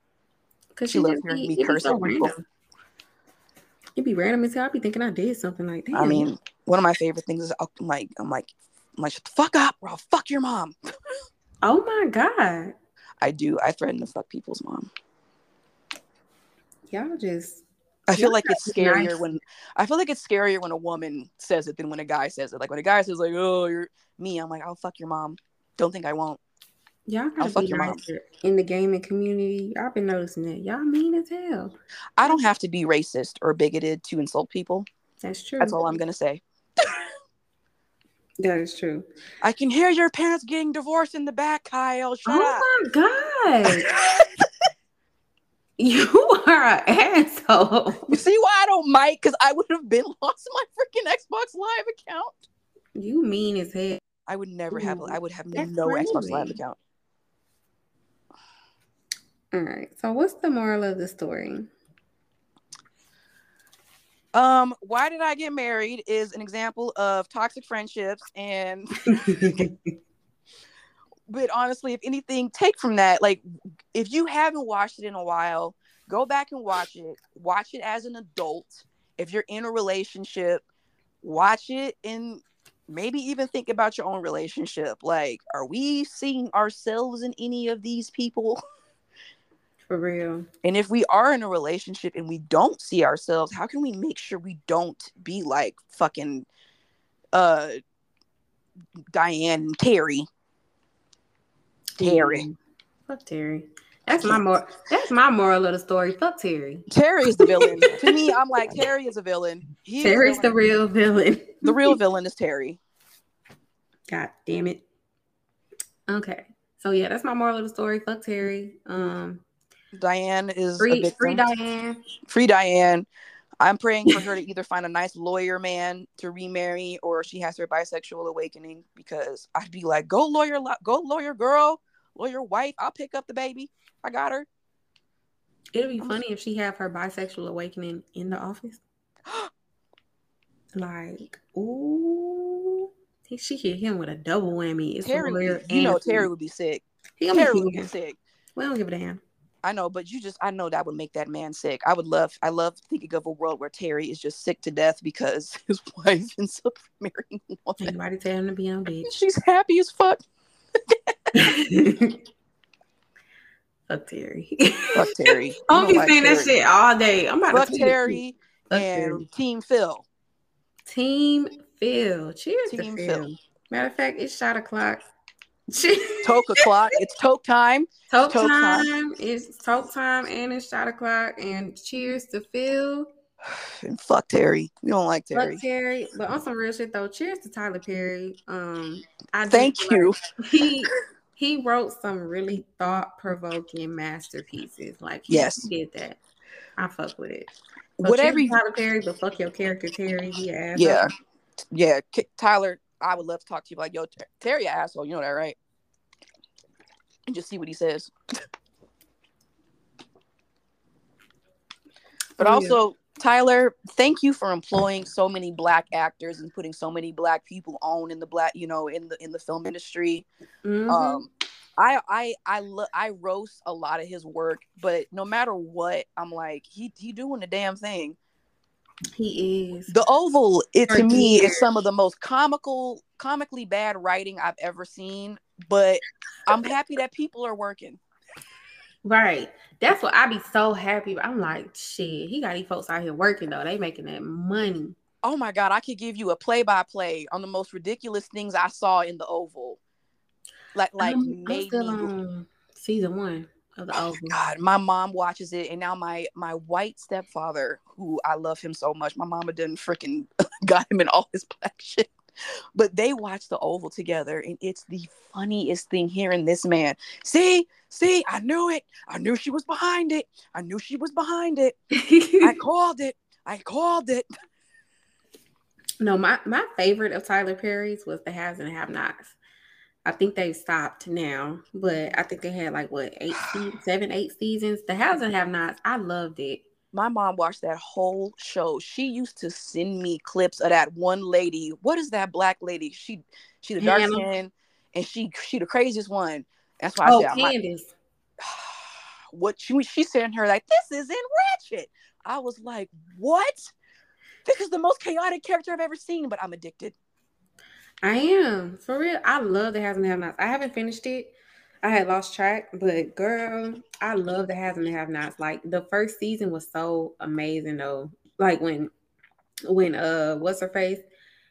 Cause She loves hearing me curse at people. It'd be random as hell. I'd be thinking I did something like that. I mean, one of my favorite things is I'm like, I'm like, I'm like, shut the fuck up, or I'll fuck your mom. <laughs> oh my god, I do. I threaten to fuck people's mom. y'all just I feel like it's scarier nice. when I feel like it's scarier when a woman says it than when a guy says it. Like when a guy says like, "Oh, you're me," I'm like, "I'll fuck your mom." Don't think I won't. y'all I'll fuck your mom. in the gaming community. I've been noticing that y'all mean as hell. I don't have to be racist or bigoted to insult people. That's true. That's all I'm gonna say. That is true. I can hear your parents getting divorced in the back, Kyle. Shut oh my god, up. <laughs> you <laughs> are an asshole. you see why I don't mic? Because I would have been <laughs> lost my freaking Xbox Live account. You mean as hell. I would never have. I would have no Xbox Live account. All right. So what's the moral of the story? Um, why did I get married is an example of toxic friendships and <laughs> but honestly, if anything, take from that, like if you haven't watched it in a while, go back and watch it. Watch it as an adult. If you're in a relationship, watch it and maybe even think about your own relationship. Like, are we seeing ourselves in any of these people? <laughs> For real. And if we are in a relationship and we don't see ourselves, how can we make sure we don't be like fucking uh Diane and Terry? Terry. Fuck Terry. That's my more. That's my moral of the story. Fuck Terry. Terry is the villain. <laughs> to me, I'm like Terry is a villain. He Terry's the, the real villain. the real <laughs> villain is Terry. God damn it. Okay, so yeah, that's my moral of the story. Fuck Terry. Um, Diane is free. Free Diane. Free Diane. I'm praying for her to either find a nice lawyer man to remarry or she has her bisexual awakening because I'd be like, go lawyer, go lawyer girl, lawyer wife. I'll pick up the baby. I got her. It'd be funny if she have her bisexual awakening in the office. <gasps> like, ooh, she hit him with a double whammy. It's Terry, you know, Terry would be sick. He Terry would be sick. We don't give a damn. I know, but you just I know that would make that man sick. I would love I love thinking of a world where Terry is just sick to death because <laughs> his wife ends up marrying one. Anybody tell him to be on <laughs> beach. She's happy as fuck. <laughs> <laughs> fuck Terry. Fuck Terry. <laughs> I'm be saying that shit all day. I'm about fuck to Terry fuck and Terry. Team Phil. Team Phil. Cheers Team to Phil. Phil. Matter of fact, it's shot o'clock. <laughs> toke o'clock. It's toke time. Toke, toke time. time. It's toke time and it's shot o'clock. And cheers to Phil. <sighs> And fuck Terry. We don't like Terry. Fuck Terry. But on some real shit though, cheers to Tyler Perry. Um I thank you. Like he he wrote some really thought provoking masterpieces. Like he yes, did that. I fuck with it. So Whatever you, Tyler Perry, but fuck your character Terry. Yeah, yeah, yeah. Tyler, I would love to talk to you like, yo, Terry, asshole. You know that, right? And just see what he says. <laughs> but oh, also. Tyler, thank you for employing so many black actors and putting so many black people on in the black, you know, in the in the film industry. Mm-hmm. Um, I I I look I roast a lot of his work, but no matter what, I'm like he he doing the damn thing. He is. The Oval, it for to years. me is some of the most comical, comically bad writing I've ever seen. But I'm happy that people are working. Right. That's what I'd be so happy. I'm like, shit, he got these folks out here working though. They making that money. Oh my god, I could give you a play by play on the most ridiculous things I saw in the Oval. Like like I'm, I'm still on season one of the oh Oval. God, my mom watches it, and now my my white stepfather, who I love him so much, my mama didn't freaking <laughs> got him in all his black shit but they watch the oval together and it's the funniest thing hearing this man see see i knew it. I knew she was behind it. I knew she was behind it. I <laughs> called it. I called it. No my my favorite of tyler perry's was the haves and have nots i think they stopped now but i think they had like what eight seven eight seasons? The haves and have nots i loved it my mom watched that whole show. She used to send me clips of that one lady. What is that black lady? She she the dark skin and she she the craziest one. That's why oh, I said Candace. Like, <sighs> what she she sent her like this is in ratchet. I was like, what? This is the most chaotic character I've ever seen, but I'm addicted. I am for real. I love the Has and Have Nots. I haven't finished it. I had lost track, but girl, I love the has and the have nots. Like the first season was so amazing though. Like when when uh what's her face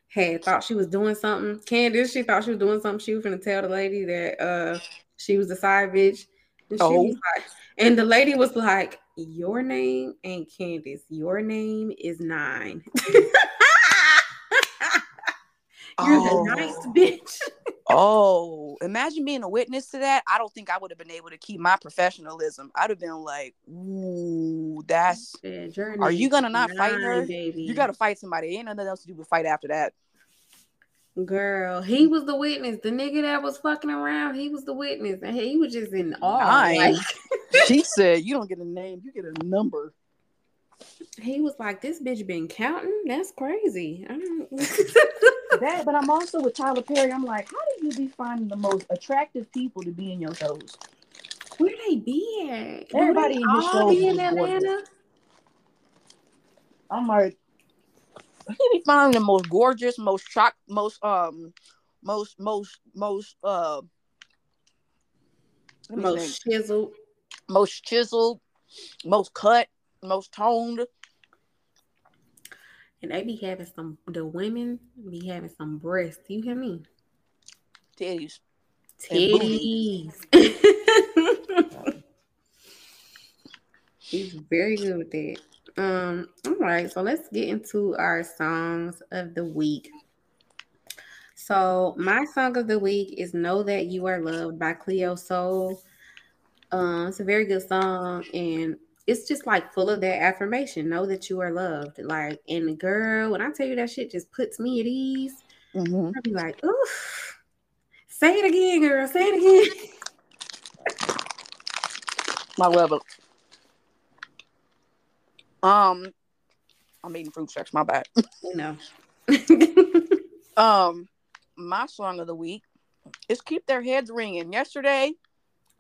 had thought she was doing something. Candace, she thought she was doing something. She was gonna tell the lady that uh she was a side bitch. And she oh. was like, and the lady was like, Your name ain't Candace, your name is nine. <laughs> You're oh. the nice bitch. <laughs> oh, imagine being a witness to that. I don't think I would have been able to keep my professionalism. I'd have been like, "Ooh, that's." Yeah, are you gonna not nine, fight her? Baby. You gotta fight somebody. Ain't nothing else to do but fight after that. Girl, he was the witness. The nigga that was fucking around, he was the witness, and he was just in awe. Like. <laughs> she said, "You don't get a name, you get a number." He was like, "This bitch been counting. That's crazy." <laughs> that, but I'm also with Tyler Perry. I'm like, how do you be finding the most attractive people to be in your shows? Where they be at? Everybody in his shows be in Atlanta. I'm like, he be finding the most gorgeous, most shock, most um, most most most uh, most chiseled, most chiseled, most cut, most toned and they be having some the women be having some breasts. You hear me? Titties. Titties. He's very good with that. Um, all right, so let's get into our songs of the week. So my song of the week is "Know That You Are Loved" by Cleo Sol. Um, it's a very good song, and it's just like full of that affirmation. Know that you are loved. Like, and the girl, when I tell you that shit just puts me at ease, mm-hmm. I'll be like, oof. Say it again, girl. Say it again. My level. Um, I'm eating fruit snacks. My bad. You know. <laughs> <laughs> um, my song of the week is "Keep Their Heads Ringing." Yesterday.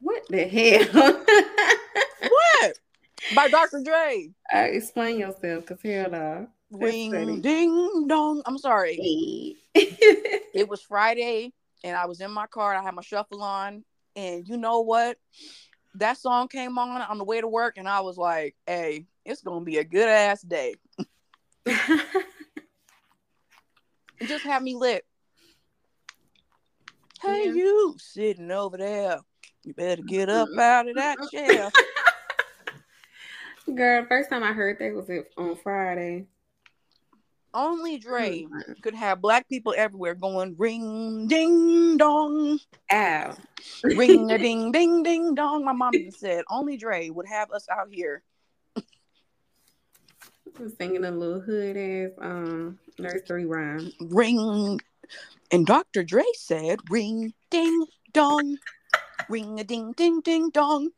What the hell? <laughs> By Dr. Dre. Uh, explain yourself, cause hell no. Ring ding dong. I'm sorry. It was Friday, and I was in my car. I had my shuffle on, and you know what? That song came on on the way to work, and I was like, "Hey, it's gonna be a good ass day." it just had me lit. Hey, yeah. you sitting over there? You better get up mm-hmm. out of that chair. <laughs> Girl, first time I heard that was on Friday. Only Dre mm-hmm. could have black people everywhere going ring ding dong. Ow. ring a <laughs> ding ding ding dong. My mom said only Dre would have us out here. singing a little hood ass um nursery rhyme. Ring and Dr. Dre said ring ding dong. ring a ding ding ding dong.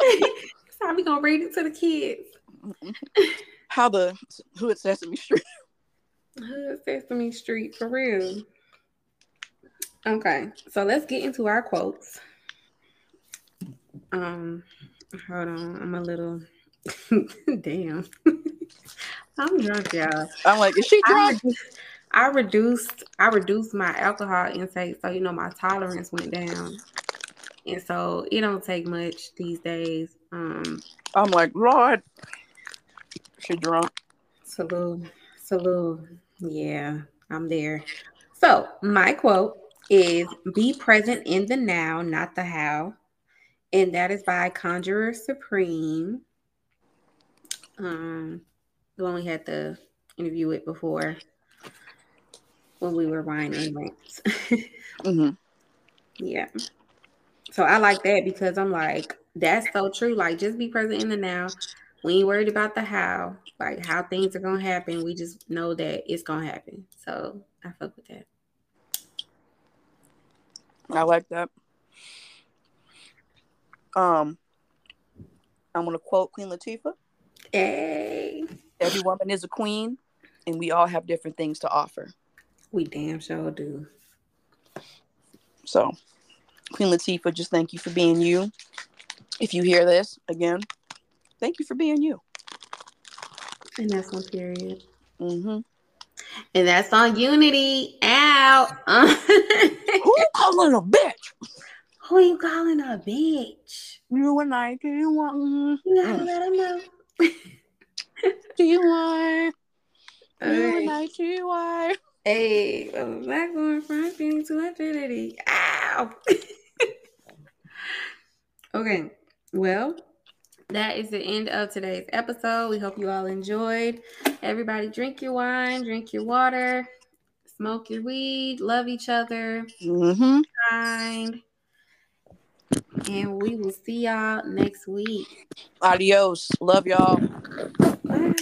<laughs> how we gonna read it to the kids. <laughs> How the hood Sesame Street. <laughs> Hood Sesame Street for real. Okay, so let's get into our quotes. Um, hold on, I'm a little <laughs> damn. I'm drunk, y'all. I'm like, is she drunk? I, I reduced I reduced my alcohol intake, so you know my tolerance went down, and so it don't take much these days. Um, I'm like, Lord, she drunk. Salute, salute. Yeah, I'm there. So my quote is be present in the now, not the how. And that is by Conjurer Supreme. Um, the one we had the interview with before when we were buying inmates. <laughs> mm-hmm. Yeah. So I like that because I'm like, that's so true. Like, just be present in the now. We ain't worried about the how, like how things are gonna happen. We just know that it's gonna happen. So I fuck with that. I like that. Um, I'm gonna quote Queen Latifah. Hey. Every woman is a queen, and we all have different things to offer. We damn sure do. So, Queen Latifah, just thank you for being you. If you hear this again, thank you for being you. And that's on period. Mm-hmm. And that's on Unity. Out. <laughs> Who you calling a bitch? Who you calling a bitch? You and I, do you want? You gotta mm. let him know. <laughs> do you want? You hey. and I, do you want? Hey, black woman from infinity to infinity. Ow. <laughs> okay. Well, that is the end of today's episode. We hope you all enjoyed. Everybody, drink your wine, drink your water, smoke your weed, love each other, mm-hmm. kind. And we will see y'all next week. Adios. Love y'all. Bye.